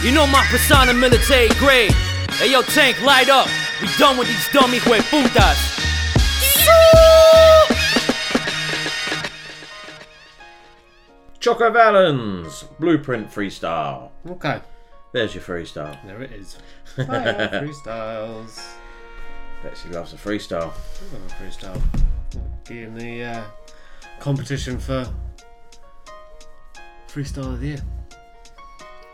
You know my persona military grade. Hey yo, Tank, light up. We done with these dummy hueputas. Choco Valens, Blueprint Freestyle. Okay. There's your freestyle. There it is. <laughs> Fire freestyles. Betsy loves a freestyle. I love a freestyle. Getting the uh, competition for freestyle of the year.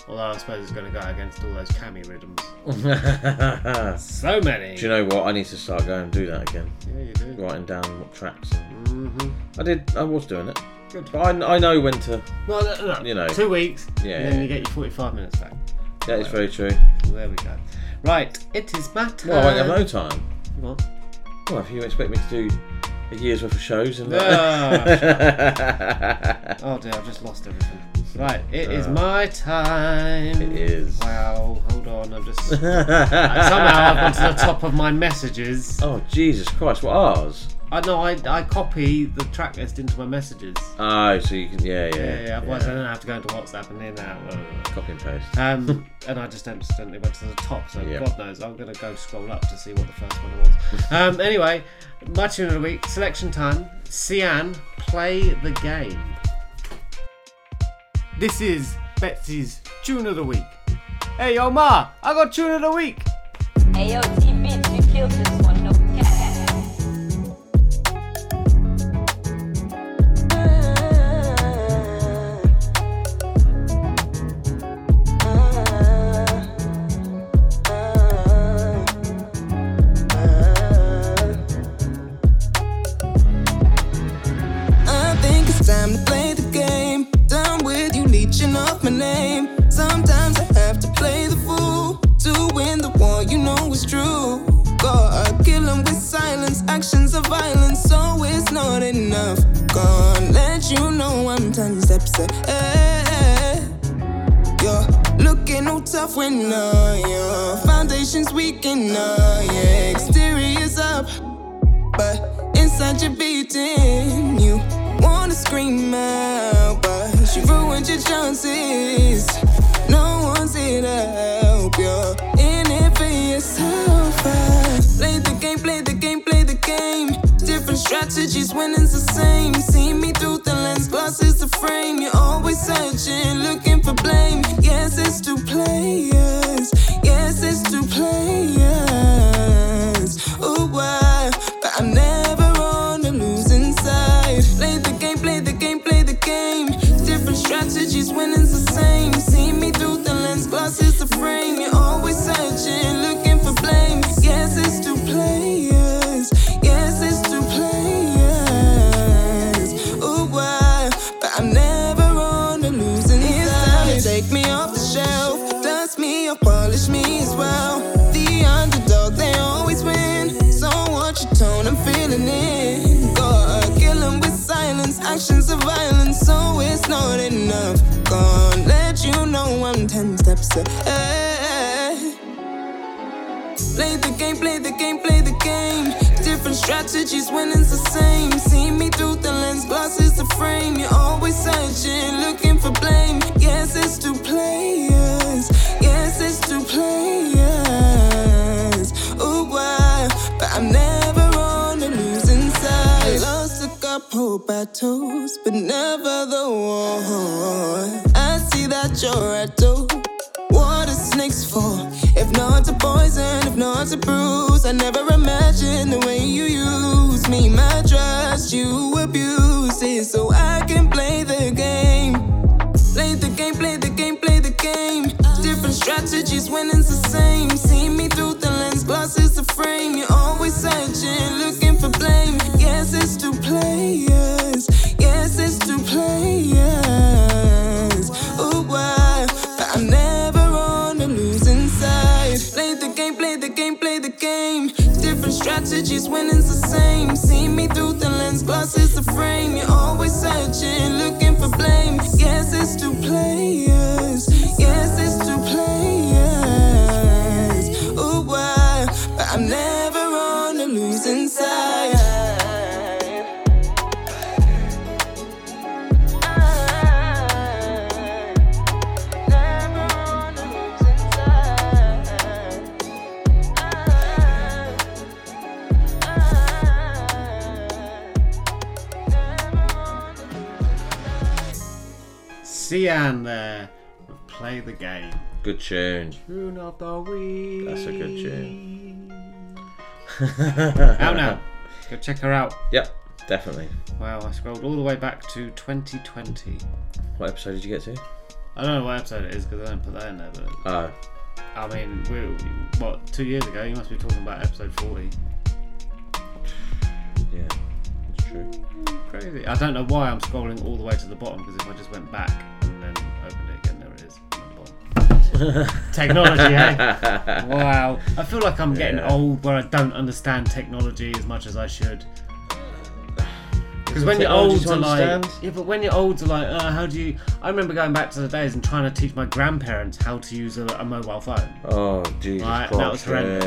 Although I suppose it's going to go against all those cami rhythms. <laughs> so many. Do you know what? I need to start going and do that again. Yeah, you do. Writing down what tracks. Mhm. I did. I was doing it. Good. But I, I know when to. Well, no, no, You know. two weeks. Yeah, And then yeah. you get your 45 minutes back. That is very true. There we go. Right, it is my time. Well, I have no time. What? Well, if you expect me to do a year's worth of shows and. Ah. <laughs> oh dear, I've just lost everything. Right, it is Ah. my time. It is. Wow, hold on, I'm just. Somehow I've gone to the top of my messages. Oh Jesus Christ! What ours? I know, I, I copy the track list into my messages. Oh, so you can. Yeah, yeah. Yeah, yeah, otherwise I don't have to go into WhatsApp and in that. Copy and paste. Um, <laughs> and I just instantly went to the top, so Yeah. God knows I'm going to go scroll up to see what the first one was. um, <laughs> anyway, my tune of the week, selection time. Cyan, play the game. This is Betsy's tune of the week. Hey, yo, Ma, I got tune of the week. Hey yo, T Beats, you killed this one, off my name. Sometimes I have to play the fool to win the war. You know it's true. God, kill 'em with silence. Actions of violence, so it's not enough. Gonna let you know I'm ten steps ahead. You're looking all tough when uh, your foundation's weak uh, your exterior's up. But inside you're beating, you wanna scream out, but you ruined your chances. No one's here to help you. In it for yourself. uh. Play the game, play the game, play the game. Different strategies, winning's the same. See me through the lens, glasses the frame. You're always searching, looking for blame. Yes, it's two players. Yes, it's two players. Ooh, why? But I'm never strategies, winning's the same. See me through the lens, glasses the frame. You're always searching, enough. Gonna let you know I'm ten steps ahead. Play the game, play the game, play the game. Different strategies, winning's the same. See me through the lens, glasses the frame. You're always searching, looking for blame. Yes, it's bruise, I never imagined the way you use me. My trust you abuse it so I can play the game. Play the game, play the game, play the game. Different strategies, winning's the same. Strategies, winning's Cyan there. with Play the game. Good tune. Tune of the week. That's a good tune. <laughs> out now. Go check her out. Yep, definitely. Wow, I scrolled all the way back to 2020. What episode did you get to? I don't know what episode it is because I don't put that in there. But Oh. I mean, we what two years ago? You must be talking about episode forty. Yeah, that's true. Crazy. I don't know why I'm scrolling all the way to the bottom because if I just went back and then opened it again, there it is. at the bottom. <laughs> Technology, eh? <laughs> Wow. I feel like I'm getting Yeah. old where I don't understand technology as much as I should. Because when you're old, to are like, yeah, but when you're old, are like, uh, how do you? I remember going back to the days and trying to teach my grandparents how to use a, a mobile phone. Oh Jesus Right, Christ! that was horrendous.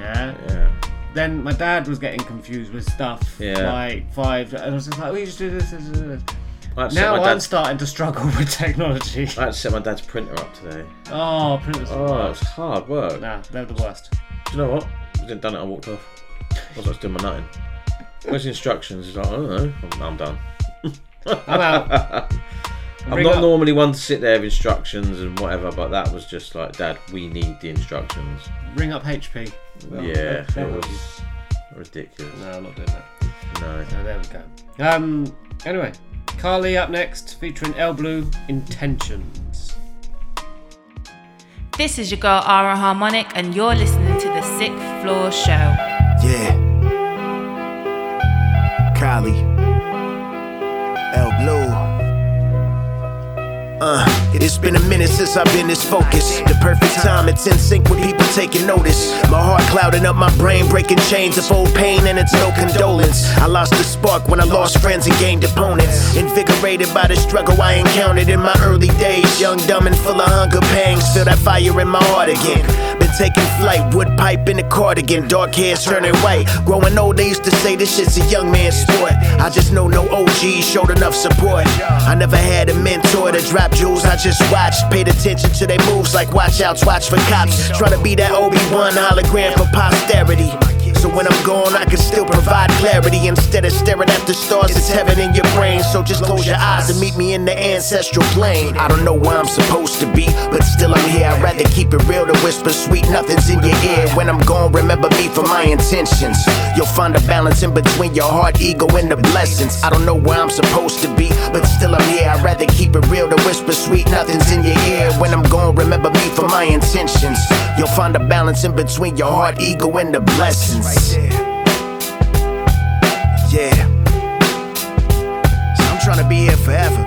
Yeah. Yeah. yeah. Then my dad was getting confused with stuff Yeah. like five, and I was just like, we just do this, this, this, this. I had to set Now my I'm dad's- starting to struggle <laughs> with technology. I had to set my dad's printer up today. Oh, printers. are the Oh, worst. it's hard work. Nah, they're the worst. Do you know what? I didn't done it. I walked off. I was like doing my nutting. Where's the instructions? He's like, I don't know. I'm, I'm done. <laughs> I'm out. <laughs> I'm Bring not up- normally one to sit there with instructions and whatever, but that was just like, Dad, we need the instructions. Ring up HP. Well, yeah, they'll- it was ridiculous. No, I'm not doing that. No. So there we go. Um. Anyway, Kahlee up next, featuring El Blue Intentions. This is your girl Ara Harmonic, and you're listening to the Sixth Floor Show. Yeah. Kahlee. Uh, it's been a minute since I've been this focused. The perfect time, it's in sync with people taking notice. My heart clouding up my brain, breaking chains of old pain, and it's no condolence. I lost the spark when I lost friends and gained opponents. Invigorated by the struggle I encountered in my early days. Young, dumb, and full of hunger pangs. Feel that fire in my heart again. Been taking flight, wood pipe in the cardigan, dark hair turning white. Growing old, they used to say this shit's a young man's sport. I just know no OG showed enough support. I never had a mentor to drop jewels, I just watched. Paid attention to their moves like watch outs, watch for cops. Try to be that Obi-Wan hologram for posterity. So when I'm gone, I can still provide clarity instead of staring at the stars. It's heaven in your brain. So just close your eyes and meet me in the ancestral plane. I don't know where I'm supposed to be, but still I'm here. I'd rather keep it real than whisper sweet nothings in your ear. When I'm gone, remember me for my intentions. You'll find a balance in between your heart, ego, and the blessings. I don't know where I'm supposed to be, but still I'm here. I'd rather keep it real than whisper sweet nothings in your ear. When I'm gone, remember me for my intentions. You'll find a balance in between your heart, ego, and the blessings. Yeah. So I'm trying to be here forever.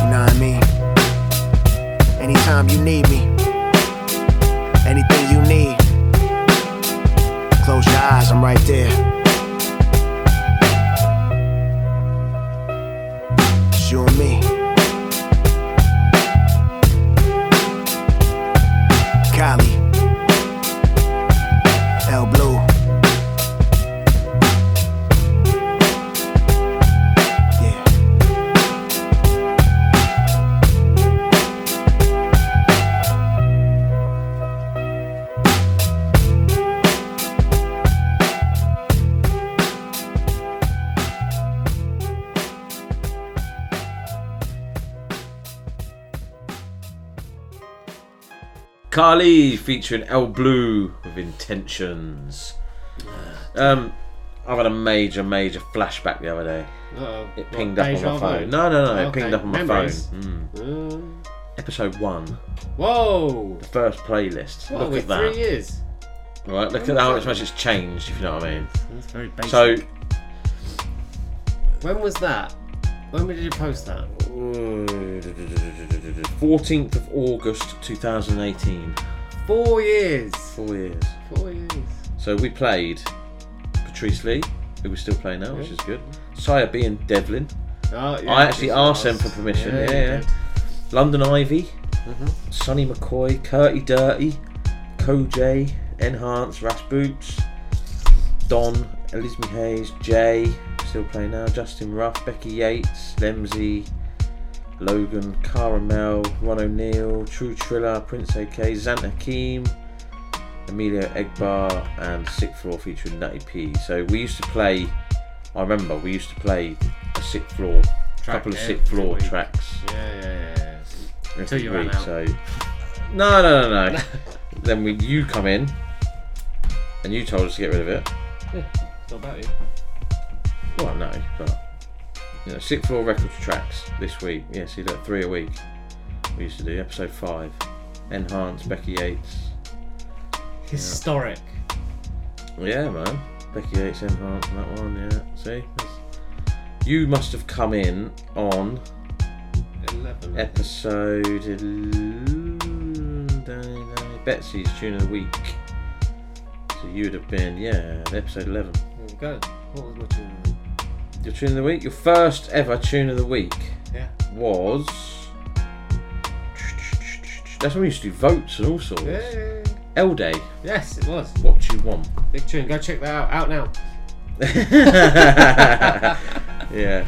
You know what I mean? Anytime you need me, anything you need, close your eyes, I'm right there. You and me. Kahlee featuring El Blue with intentions. Um, I've had a major, major flashback the other day. Uh-oh. It What, pinged up on my vu? phone. No, no, no, it Okay, pinged up on my memories. phone. Mm. Episode one. Whoa! The first playlist. What, Look at that. three years? Right, look Oh at how much much it's changed, if you know what I mean. That's very basic. So, When was that? When did you post that? 14th of August 2018. Four years. Four years. Four years. So we played Patrice Lee, who we're still playing now, which is good. Sire B and Devlin. Oh, yeah, I actually asked them for permission. yeah, Yeah, yeah. London Ivy, Mhm. Sonny McCoy, Curty Dirty, Koj, Enhance, Rash Boots, Don, Elizabeth Hayes, Jay, still playing now, Justin Ruff, Becky Yates, Lemsey, Logan, Caramel, Ron O'Neill, True Triller, Prince AK, Zant Hakim, Emilio Egbar, and Sixth Floor featuring Nutty P. So we used to play, I remember we used to play a Sixth Floor, a couple of Sixth Floor week. tracks. Yeah, yeah, yeah. Until you ran out. So no, no, no, no. <laughs> then we you come in, and you told us to get rid of it. Yeah, it's not about you. Well, no, but You know, sixth floor records tracks this week. Yeah, see, look, three a week. We used to do episode five. Enhance, Becky Yates. Historic. Yeah, man. Becky Yates, Enhance, and that one. Yeah, see. That's- You must have come in on 11. episode. Betsy's tune of the week. So you would have been, yeah, episode 11. There we go. What was my tune? Of the week? Your tune of the week, your first ever tune of the week Yeah. was. That's when we used to do votes and all sorts. Yeah. L Day. Yes, it was. What you want? Big tune. Go check that out. Out now. <laughs> yeah.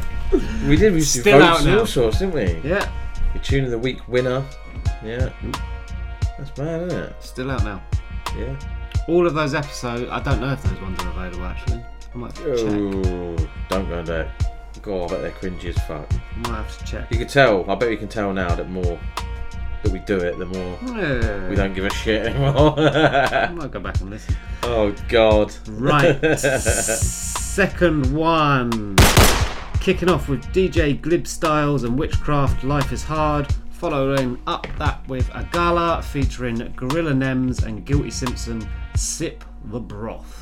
We did. We used to do Still votes out and now. all sorts, didn't we? Yeah. Your tune of the week winner. Yeah. That's mad, isn't it? Still out now. Yeah. All of those episodes. I don't know if those ones are available actually. I might have to check. Oh, don't go there. God, I bet they're cringy as fuck. I might have to check. You can tell. I bet you can tell now that more that we do it, the more we don't give a shit anymore. I <laughs> might go back and listen. oh God. Right. <laughs> Second one. Kicking off with DJ Glibstylez and Whichcraft Life is Hard. Following up that with Agallah featuring Gorilla Nems and Guilty Simpson. Sip the Broth.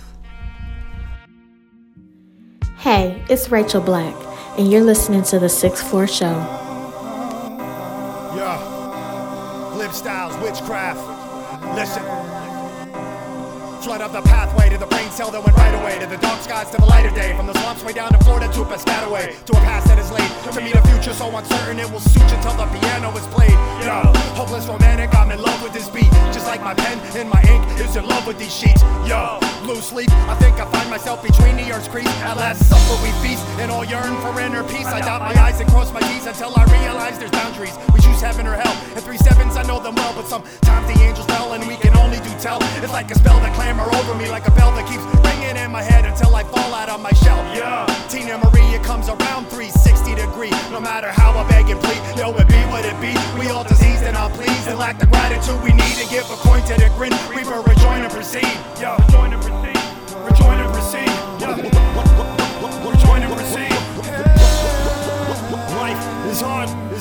Hey, it's Rachel Black, and you're listening to the Sixth Floor Show. Yeah. Glib styles, Whichcraft. Listen. Flood up the pathway to the brain cell that went right away to the dark skies to the lighter day. From the swamps way down to Florida to a Piscataway to a past that is late. To meet a future so uncertain it will suit you till the piano is played. Yo, hopeless romantic, I'm in love with this beat. Just like my pen and my ink is in love with these sheets. Yo, blue sleep, I think I find myself between the earth's crease. At last supper we feast and all yearn for inner peace. I dot my eyes and cross my T's until I realize there's boundaries. We choose heaven or hell. And three sevens, I know them well, but sometimes the angels fell and we can only do tell. It's like a spell that clamor over me, like a bell that keeps ringing in my head until I fall out on my shelf. Yeah, Tina Maria comes around 360 degree. No matter how I beg and plead, yo, it be what it be. We all diseased and unpleased and lack the gratitude we need to give a coin to the grin. Reaper, rejoin and proceed. Yo, rejoin and proceed. Rejoin and proceed. Yo, rejoin and proceed. Life is hard.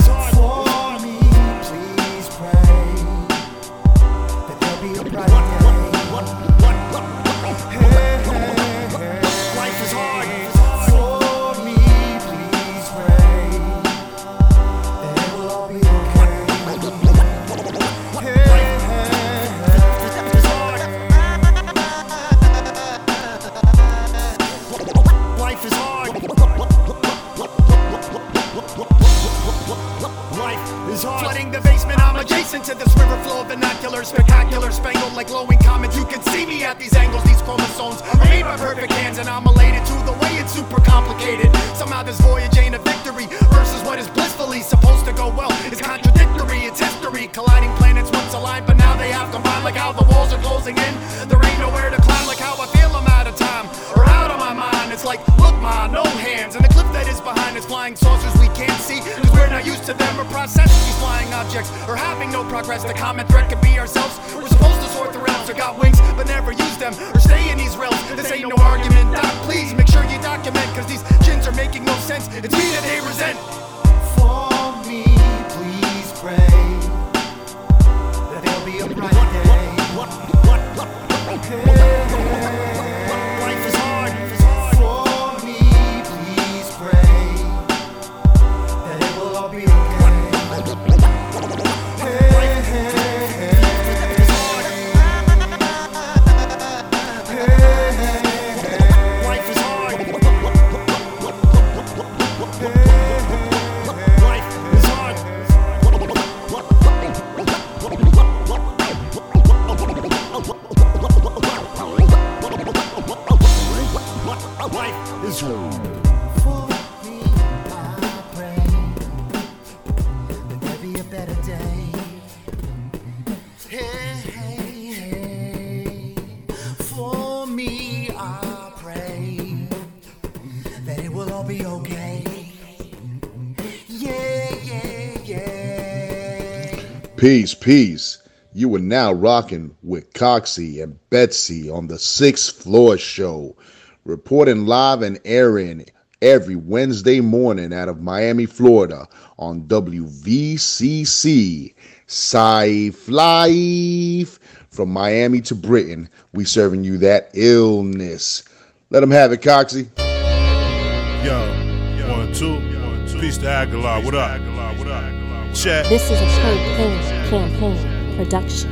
Peace, peace. You are now rocking with Coxie and Betsy on the Sixth Floor Show, reporting live and airing every Wednesday morning out of Miami, Florida on WVCC. Safe Life. From Miami to Britain, we serving you that illness. Let them have it, Coxie. Yo, one, two. Peace to Agallah. What up? Check. This is a campaign, campaign production.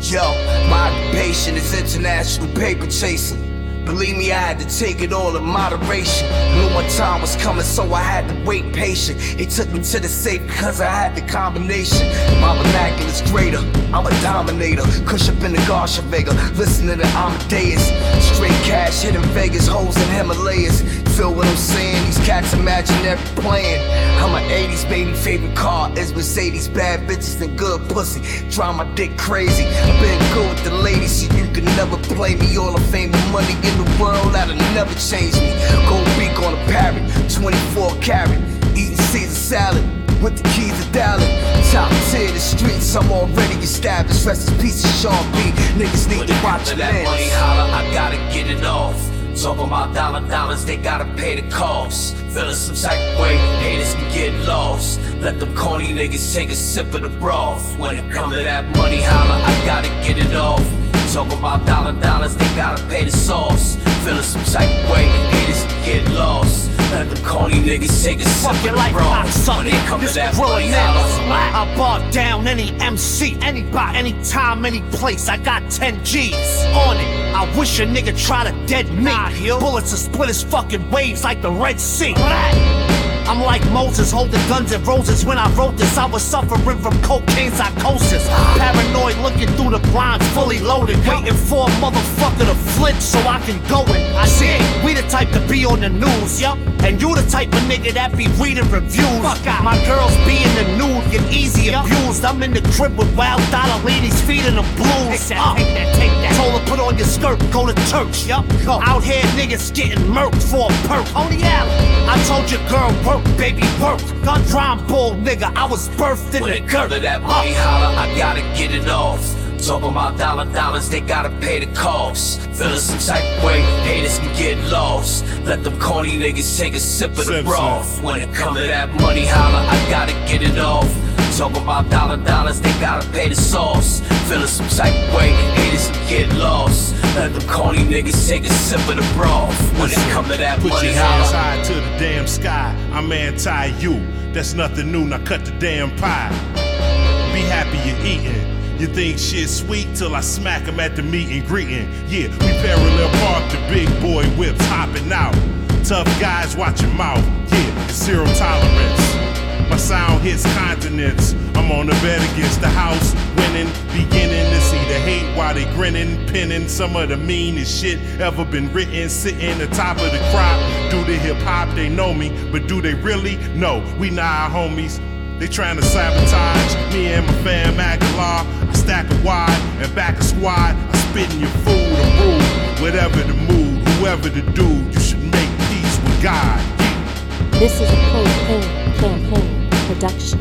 Yo, my occupation is international paper chasing. Believe me, I had to take it all in moderation. Knew my time was coming, so I had to wait patient. It took me to the safe because I had the combination. My vernacular's greater, I'm a dominator. Cush up in the Garsha Vega, listening to Amadeus. Straight cash hitting Vegas, hoes in Himalayas. Feel what I'm saying? These cats imagine every plan. I'm an 80s baby, favorite car is Mercedes. Bad bitches and good pussy. Drive my dick crazy. I've been good with the ladies, so you can never play me. All the fame and money in the world, that'll never change me. Gold beak on a parrot, 24 carat. Eating Caesar salad with the keys of Dallas. Top tier, the streets, I'm already established. Rest in peace Sean B. Niggas need to watch that money holler, I gotta get it off. Talking about dollar dollars, they gotta pay the cost. Feeling some type of way, haters can get lost. Let them corny niggas take a sip of the broth. When it come to that money holler, I gotta get it off. Talking about dollar dollars, they gotta pay the sauce. Feeling some type of way, haters can get lost. Let them corny niggas take a sip of the like broth. When it come to that money holler. I bar down any MC, anybody, anytime, any place. I got 10 G's on it. I wish a nigga try to dead me. Bullets will split his fucking waves like the Red Sea. What. I'm like Moses holding guns and roses. When I wrote this, I was suffering from cocaine psychosis. Paranoid looking through the blinds, fully loaded. Waiting for a motherfucker to flinch so I can go in. I see it. We the type to be on the news, yup. And you the type of nigga that be reading reviews. My girls be in the nude, get easy abused. I'm in the crib with wild dollar ladies feeding them blues. Take that, uh. take that, take that. Told her put on your skirt, go to church, yup. Out here niggas getting murked for a perk. On the alley. I told your girl work, baby work. Gun drum bull nigga, I was birthed in When the it come to that uh. money holler, I gotta get it off. Talking about dollar dollars, they gotta pay the cost. Feeling some type of way, haters can get lost. Let them corny niggas take a sip of the broth. When it come to that money holler, I gotta get it off. Talking about dollar dollars, they gotta pay the sauce. Feeling some type of way, haters can get lost. Let them corny niggas take a sip of the broth. When it come to that Put money your hands high to the damn sky. I'm anti you. That's nothing new. Now cut the damn pie. Be happy you're eating. You think shit's sweet till I smack 'em at the meet and greeting. Yeah, we parallel park the big boy whips hopping out. Tough guys watch your mouth. Yeah, zero tolerance. My sound hits continents. I'm on the bet against the house, winning, beginning to see the hate while they grinning, pinning some of the meanest shit ever been written. Sitting atop of the crop, do the hip hop, they know me, but do they really? No, we not our homies. They trying to sabotage me and my fam Agallah. I stack a wide and back a squad. I spit in your food and rule. Whatever the mood, whoever the dude, you should make peace with God. This is a campaign, campaign production.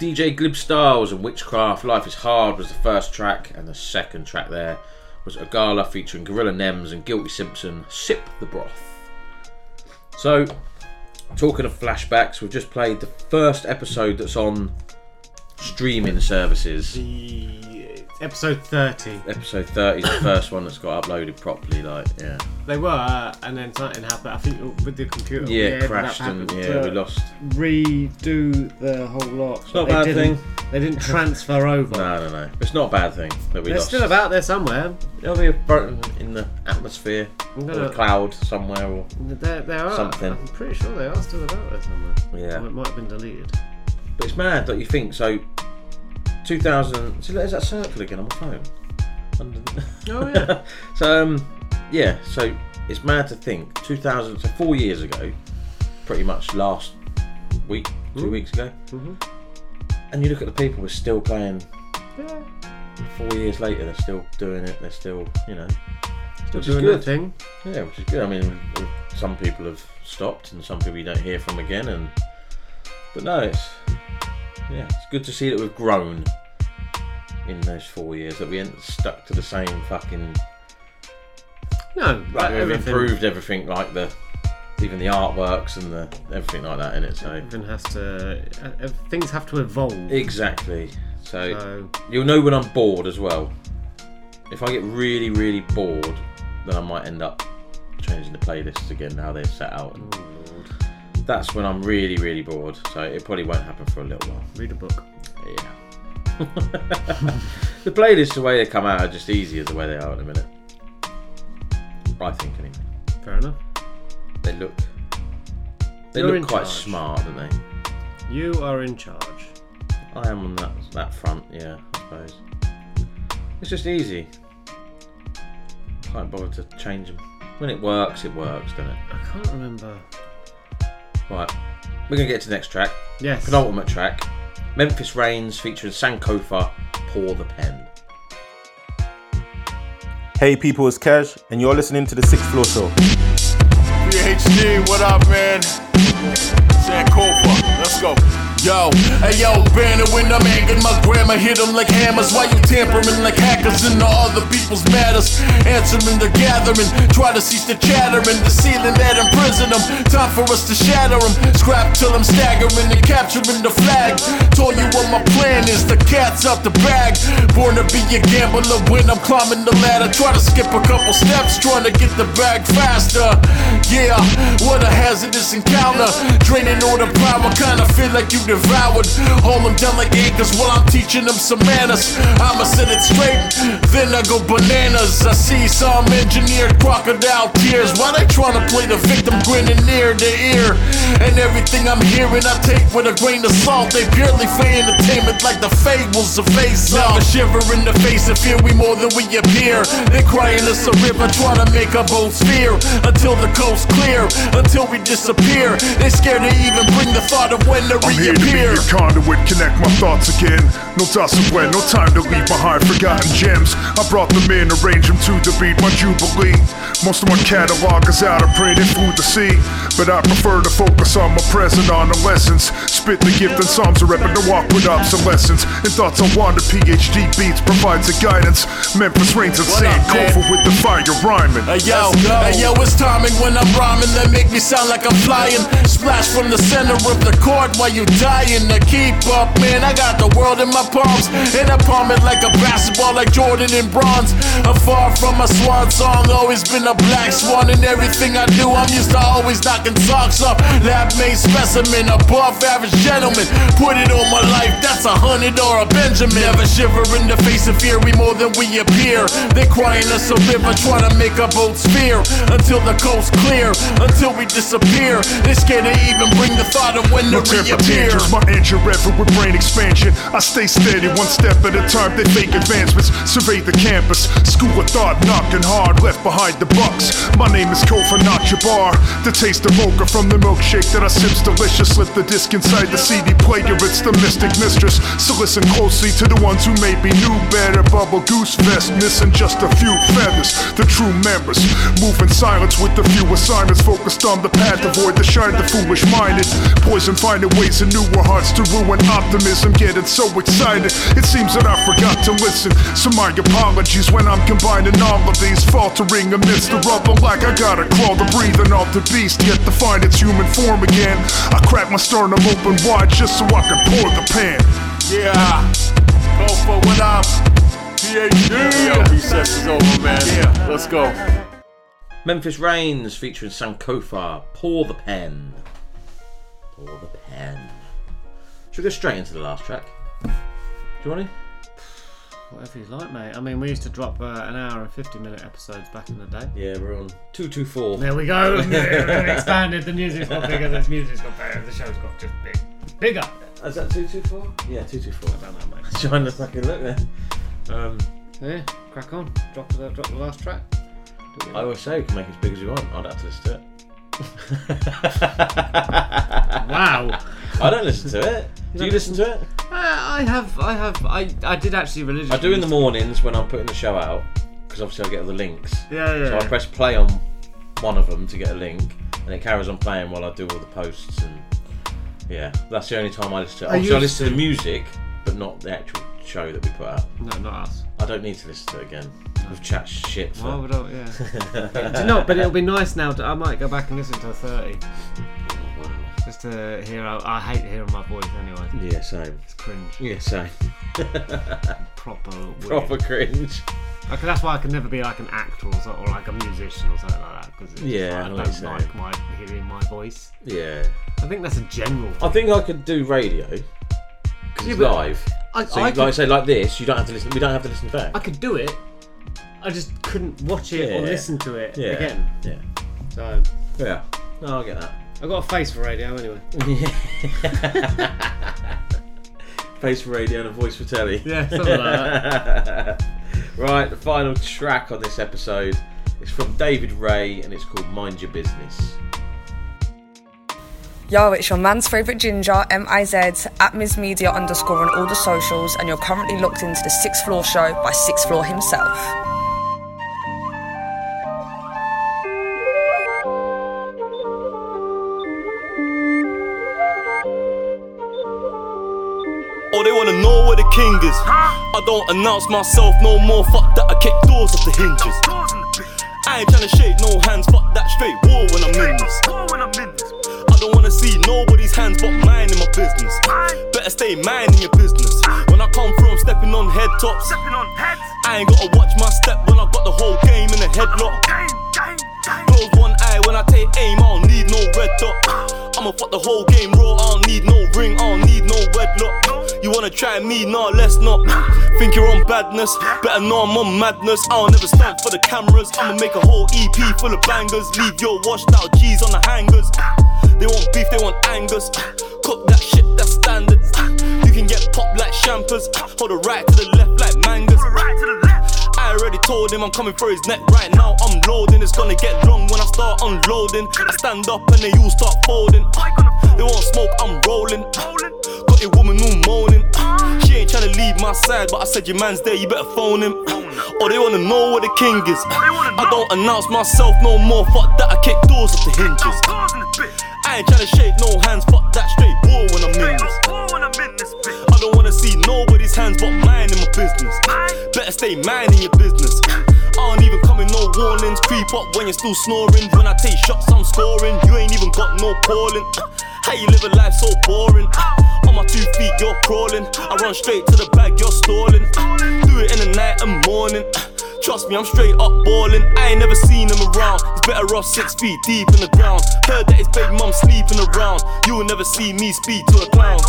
DJ Glibstylez and Whichcraft Life is Hard was the first track, and the second track there was Agallah featuring Gorilla Nems and Guilty Simpson, Sip the Broth. So, talking of flashbacks, we've just played the first episode that's on streaming services. Episode 30. Episode 30 is the first one that's got uploaded properly, like, yeah. They were, uh, and then something happened. I think with the computer. Yeah, we crashed and, yeah, we lost. Redo the whole lot. It's not a They bad thing. They didn't transfer <laughs> over. No, no, no. It's not a bad thing that we They're lost. still about there somewhere. They'll be in the atmosphere, or a cloud somewhere, or There, there are. something. I'm pretty sure they are still about there somewhere. Yeah. Or it might have been deleted. But it's mad that you think so. 2000. See, there's that circle again on my phone. Oh, <laughs> yeah. so um, yeah. So it's mad to think 2000. So four years ago, pretty much last week, two Mm. weeks ago, Mhm. and you look at the people who are still playing Yeah. four years later, they're still doing it. They're still, you know, Still which doing is their good. thing. Yeah, which is good. I mean, some people have stopped, and some people you don't hear from again. And but no, it's yeah, it's good to see that we've grown in those four years. That we ain't stuck to the same fucking. No, like we've everything- improved everything, like the even the artworks and the everything like that in it. So Everything has to. Uh, things have to evolve. Exactly. So, So- you'll know when I'm bored as well. If I get really, really bored, then I might end up changing the playlists again how they're set out. That's when I'm really, really bored. So it probably won't happen for a little while. Read a book. Yeah. <laughs> the playlists, the way they come out, are just easier the way they are in a minute. I think anyway. Fair enough. They look. They You're look quite charge. smart, don't they? You are in charge. I am on that that front, yeah, I suppose. It's just easy. Can't bother to change them. When it works, it works, doesn't it? I can't remember. Right, we're gonna get to the next track. Yes. Penultimate track. Memphis Reigns featuring Sankofa, Pour the Pen. Hey people, it's Cash, and you're listening to the Sixth Floor Show. PhD, what up, man? Sankofa, let's go. Yo, hey yo, Banner when I'm angry, my grandma hit them like hammers. Why you tampering like hackers into other people's matters? Answering the gathering, try to cease the chattering, the ceiling that imprison them. Time for us to shatter them, scrap till I'm staggering and capturing the flag. Told you what my plan is, the cat's out the bag. Born to be a gambler when I'm climbing the ladder. Try to skip a couple steps, trying to get the bag faster. Yeah, what a hazardous encounter. Draining all the power, kinda feel like you devoured. Hold them down like acres while I'm teaching them some manners. I'ma set it straight, then I go bananas. I see some engineered crocodile tears. Why they trying to play the victim grinning near their ear? And everything I'm hearing, I take with a grain of salt. They purely for entertainment like the fables of face off. A shiver in the face of fear, we more than we appear. They're crying us a river, trying to make a boat sphere. Until the coast clear, until we disappear. They scared to even bring the thought of when to I'm here be reappear. your conduit, connect my thoughts again. No toss away, no time to leave behind forgotten gems. I brought them in, arrange them to the beat, my jubilee. Most of my catalog is out of print and food to sea. But I prefer to focus on my present, on the lessons. Spit the gift and psalms are epic to walk with obsolescence. And thoughts on wander, PhD beats provides the guidance. Memphis reigns and What sand, up. Kofa with the fire rhyming. Hey yo, hey yo, it's timing when I'm rhyming that make me sound like I'm flying. Splash from the center of the court while you dying to keep up, man. I got the world in my palms, and I palm it like a basketball, like Jordan in bronze. I'm far from a swan song, always been a black swan in everything I do. I'm used to always knocking socks off. Lab made specimen, above average gentleman. Put it on my life, that's a hundred or a Benjamin. Never shiver in the face of fear, we more than we appear. They crying us a river, trying to make a boat sphere. Until the coast clear, until we disappear. They scared to even bring the thought of when to reappear. Tantrums, my engine revel with brain expansion. I stay steady, one step at a time. They fake advancements, survey the campus. School of thought, knocking hard, left behind the bucks. My name is Kofa, bar. The taste of mocha from the milkshake that I sip's delicious. Slip the disc inside the CD player, it's the mystic mistress. So listen closely to the ones who maybe knew better. Bubble goose vest, missing just a few feathers. The true members move in silence with the few assignments focused on the path. Avoid the shine, the foolish minded. Poison finding ways in newer hearts to ruin optimism. Getting so excited, it seems that I forgot to listen. So my apologies when I'm combining all of these, faltering amidst the rubble like I gotta crawl to breathing off the beast. Yet to find its human form again, I crack my sternum open wide just so I can pour the pan. Yeah, go for what up? PhD. Yo, recess is over, man. Yeah, let's go. Memphis Reigns featuring Sankofa, Pour the Pen. Pour the Pen. Should we go straight into the last track? Do you want to? Whatever you like, mate. I mean, we used to drop uh, an hour and 50 minute episodes back in the day. Yeah, we're on 224. There we go. <laughs> <laughs> We've expanded. The music's got bigger. The music's got better. The show's got just big, bigger. Is that 224? Yeah, 224. I don't know, mate. Trying to fucking look there. Um, Yeah, crack on. Drop the, drop the last track. I always say you can make it as big as you want. I'd have to listen to it. Wow. I don't listen to it. Do you listen to it? Uh, I have, I have, I, I did actually religiously. I do in the mornings when I'm putting the show out because obviously I get all the links. Yeah, yeah. So I press play on one of them to get a link, and it carries on playing while I do all the posts and yeah, that's the only time I listen to. it. I Obviously, I listen to- the music, but not the actual show that we put out. No, not us. I don't need to listen to it again. We've chat shit for. Well, we don't, yeah. <laughs> Do you know? But it'll be nice now. To, I might go back and listen to thirty. Just to hear how I hate hearing my voice anyway. Yeah, same. It's cringe. Yeah, same. <laughs> Proper. Weird. Proper cringe. Okay, that's why I can never be like an actor or, so, or like a musician or something like that because Yeah, I I know don't you're like saying. my hearing my voice. Yeah. I think that's a general. I think I could do radio because Yeah, it's but live. I- so, I like, could- say, like this, you don't have to listen. We don't have to listen back. I could do it. I just couldn't watch it or Yeah. listen to it Yeah. again. Yeah. So Yeah. No, I get that. I've got a face for radio anyway. <laughs> Face for radio and a voice for telly. Yeah, something like that. <laughs> right, the final track on this episode is from David Rey and it's called Mind Your Business. Yo, it's your man's favourite ginger, M-I-Z, at Ms Media underscore on all the socials, and you're currently locked into the Sixth Floor Show by Sixth Floor himself. Oh, they wanna know where the king is. I don't announce myself no more. Fuck that, I kick doors off the hinges. I ain't tryna shake no hands. Fuck that straight war when I'm in this. I don't wanna see nobody's hands but mine in my business. Better stay minding your business. When I come through, I'm stepping on head tops. I ain't gotta watch my step when I got the whole game in a headlock. Close one eye when I take aim, I don't need no red dot. I'ma fuck the whole game raw, I don't need no ring, I don't need no wedlock. You wanna try me? Nah, let's not. Think you're on badness, better know I'm on madness. I don't ever stand for the cameras. I'ma make a whole EP full of bangers. Leave your washed out G's on the hangers. They want beef, they want Angus. Ah, Cook that shit, that's standard. Ah, you can get popped like champers. Ah, hold the right to the left like mangas. I already told him I'm coming for his neck right now. I'm loading, it's gonna get long when I start unloading. I stand up and they all start folding. They want smoke, I'm rolling. Got a woman who moaning. She ain't tryna leave my side, but I said your man's there, you better phone him. Or they wanna know where the king is. I don't announce myself no more. Fuck that, I kick doors off the hinges. I ain't tryna shake no hands. Fuck that straight war when I'm in this. I don't wanna see nobody's hands but mine in my business. Better stay minding your business. <laughs> I don't even come in no warnings. Creep up when you're still snoring. When I take shots, I'm scoring. You ain't even got no calling. Uh, how you live a life so boring? Uh, on my two feet, you're crawling. I run straight to the bag, you're stalling. Uh, do it in the night and morning. Trust me, I'm straight up balling. I ain't never seen him around. He's better off six feet deep in the ground. Heard that his big mum sleeping around. You will never see me speak to a clown.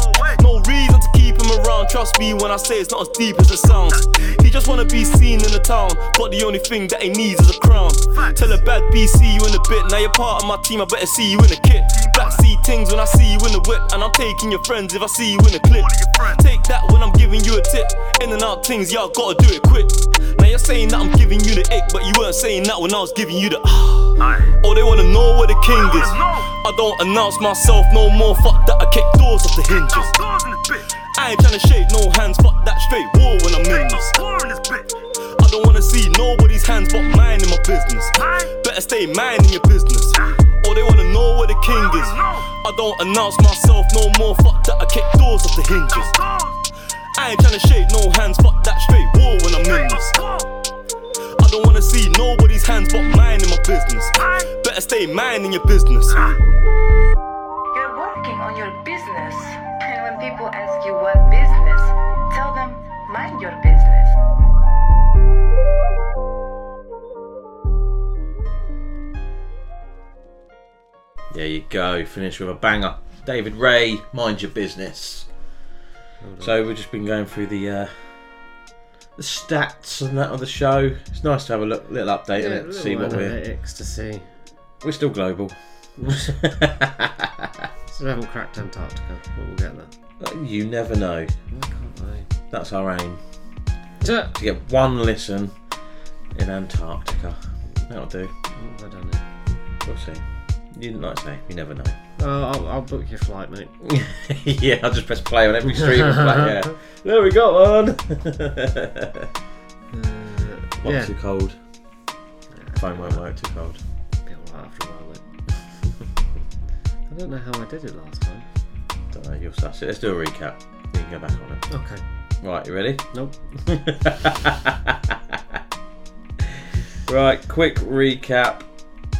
No reason to keep him around. Trust me when I say it's not as deep as it sounds. He just wanna be seen in the town, but the only thing that he needs is a crown. Tell a bad B, see you in a bit. Now you're part of my team, I better see you in a kit. Backseat things when I see you in the whip, and I'm taking your friends if I see you in a clip. Take that when I'm giving you a tip. In and out things, y'all gotta do it quick. Now you're saying that I'm giving you the ick, but you weren't saying that when I was giving you the. Ah. Oh, they wanna know where the king is. I don't announce myself no more. Fuck that, I kick doors off the hinges. I ain't tryna shake no hands. Fuck that straight war when I'm in this. I don't wanna see nobody's hands but mine in my business. Better stay mine in your business. Oh, they wanna know where the king is. I don't announce myself no more. Fuck that, I kick doors off the hinges. I ain't tryna shake no hands. Fuck that straight war when I'm in this. I don't wanna see nobody's hands but mine in my business. Better stay mine in your business. You're working on your business. And when people ask you what business, tell them mind your business. There you go. Finish with a banger. David Rey, mind your business. So we've just been going through the uh, the stats and that of the show. It's nice to have a look, little update on Yeah, it, see what we're. to see. We're still global. <laughs> Still haven't cracked Antarctica, but we'll get there. Uh, you never know. can't That's our aim. To get one listen in Antarctica. That'll do. Oh, know. We'll see. You didn't like say. You never know. Uh, I'll, I'll book your flight, mate. <laughs> yeah, I'll just press play on every stream. and <laughs> yeah. There we got one. What's yeah. too cold? Phone won't work. Too cold. Be alright after a while. Then. <laughs> I don't know how I did it last time. Don't know. You'll suss it. Let's do a recap. You can go back on it. Okay. Right, you ready? Nope. right, quick recap.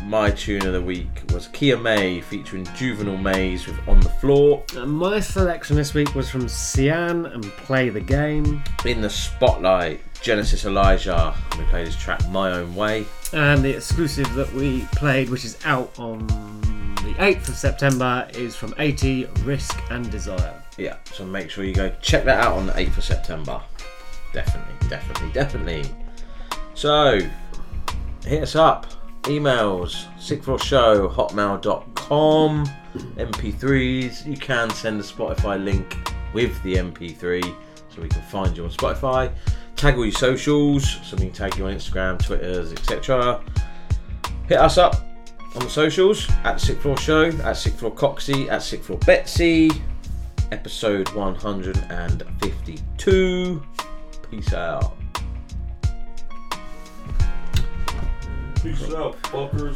My tune of the week was Kia May featuring Juvenal Maze with On the Floor. Uh, my selection this week was from Cyan and Play the Game. In the Spotlight, Genesis Elijah. We played his track My Own Way. And the exclusive that we played, which is out on the 8th of September, is from 80 Risk and Desire. Yeah, so make sure you go check that out on the 8th of September. Definitely, definitely, definitely. So, hit us up. Emails, sixthfloorshow, hotmail.com, MP3s. You can send a Spotify link with the MP3 so we can find you on Spotify. Tag all your socials so we can tag you on Instagram, Twitters, etc. Hit us up on the socials at Sixth Floor Show, at Sixth Floor Coxie, at Sixth Floor Betsy. Episode 152. Peace out. Peace out, fuckers.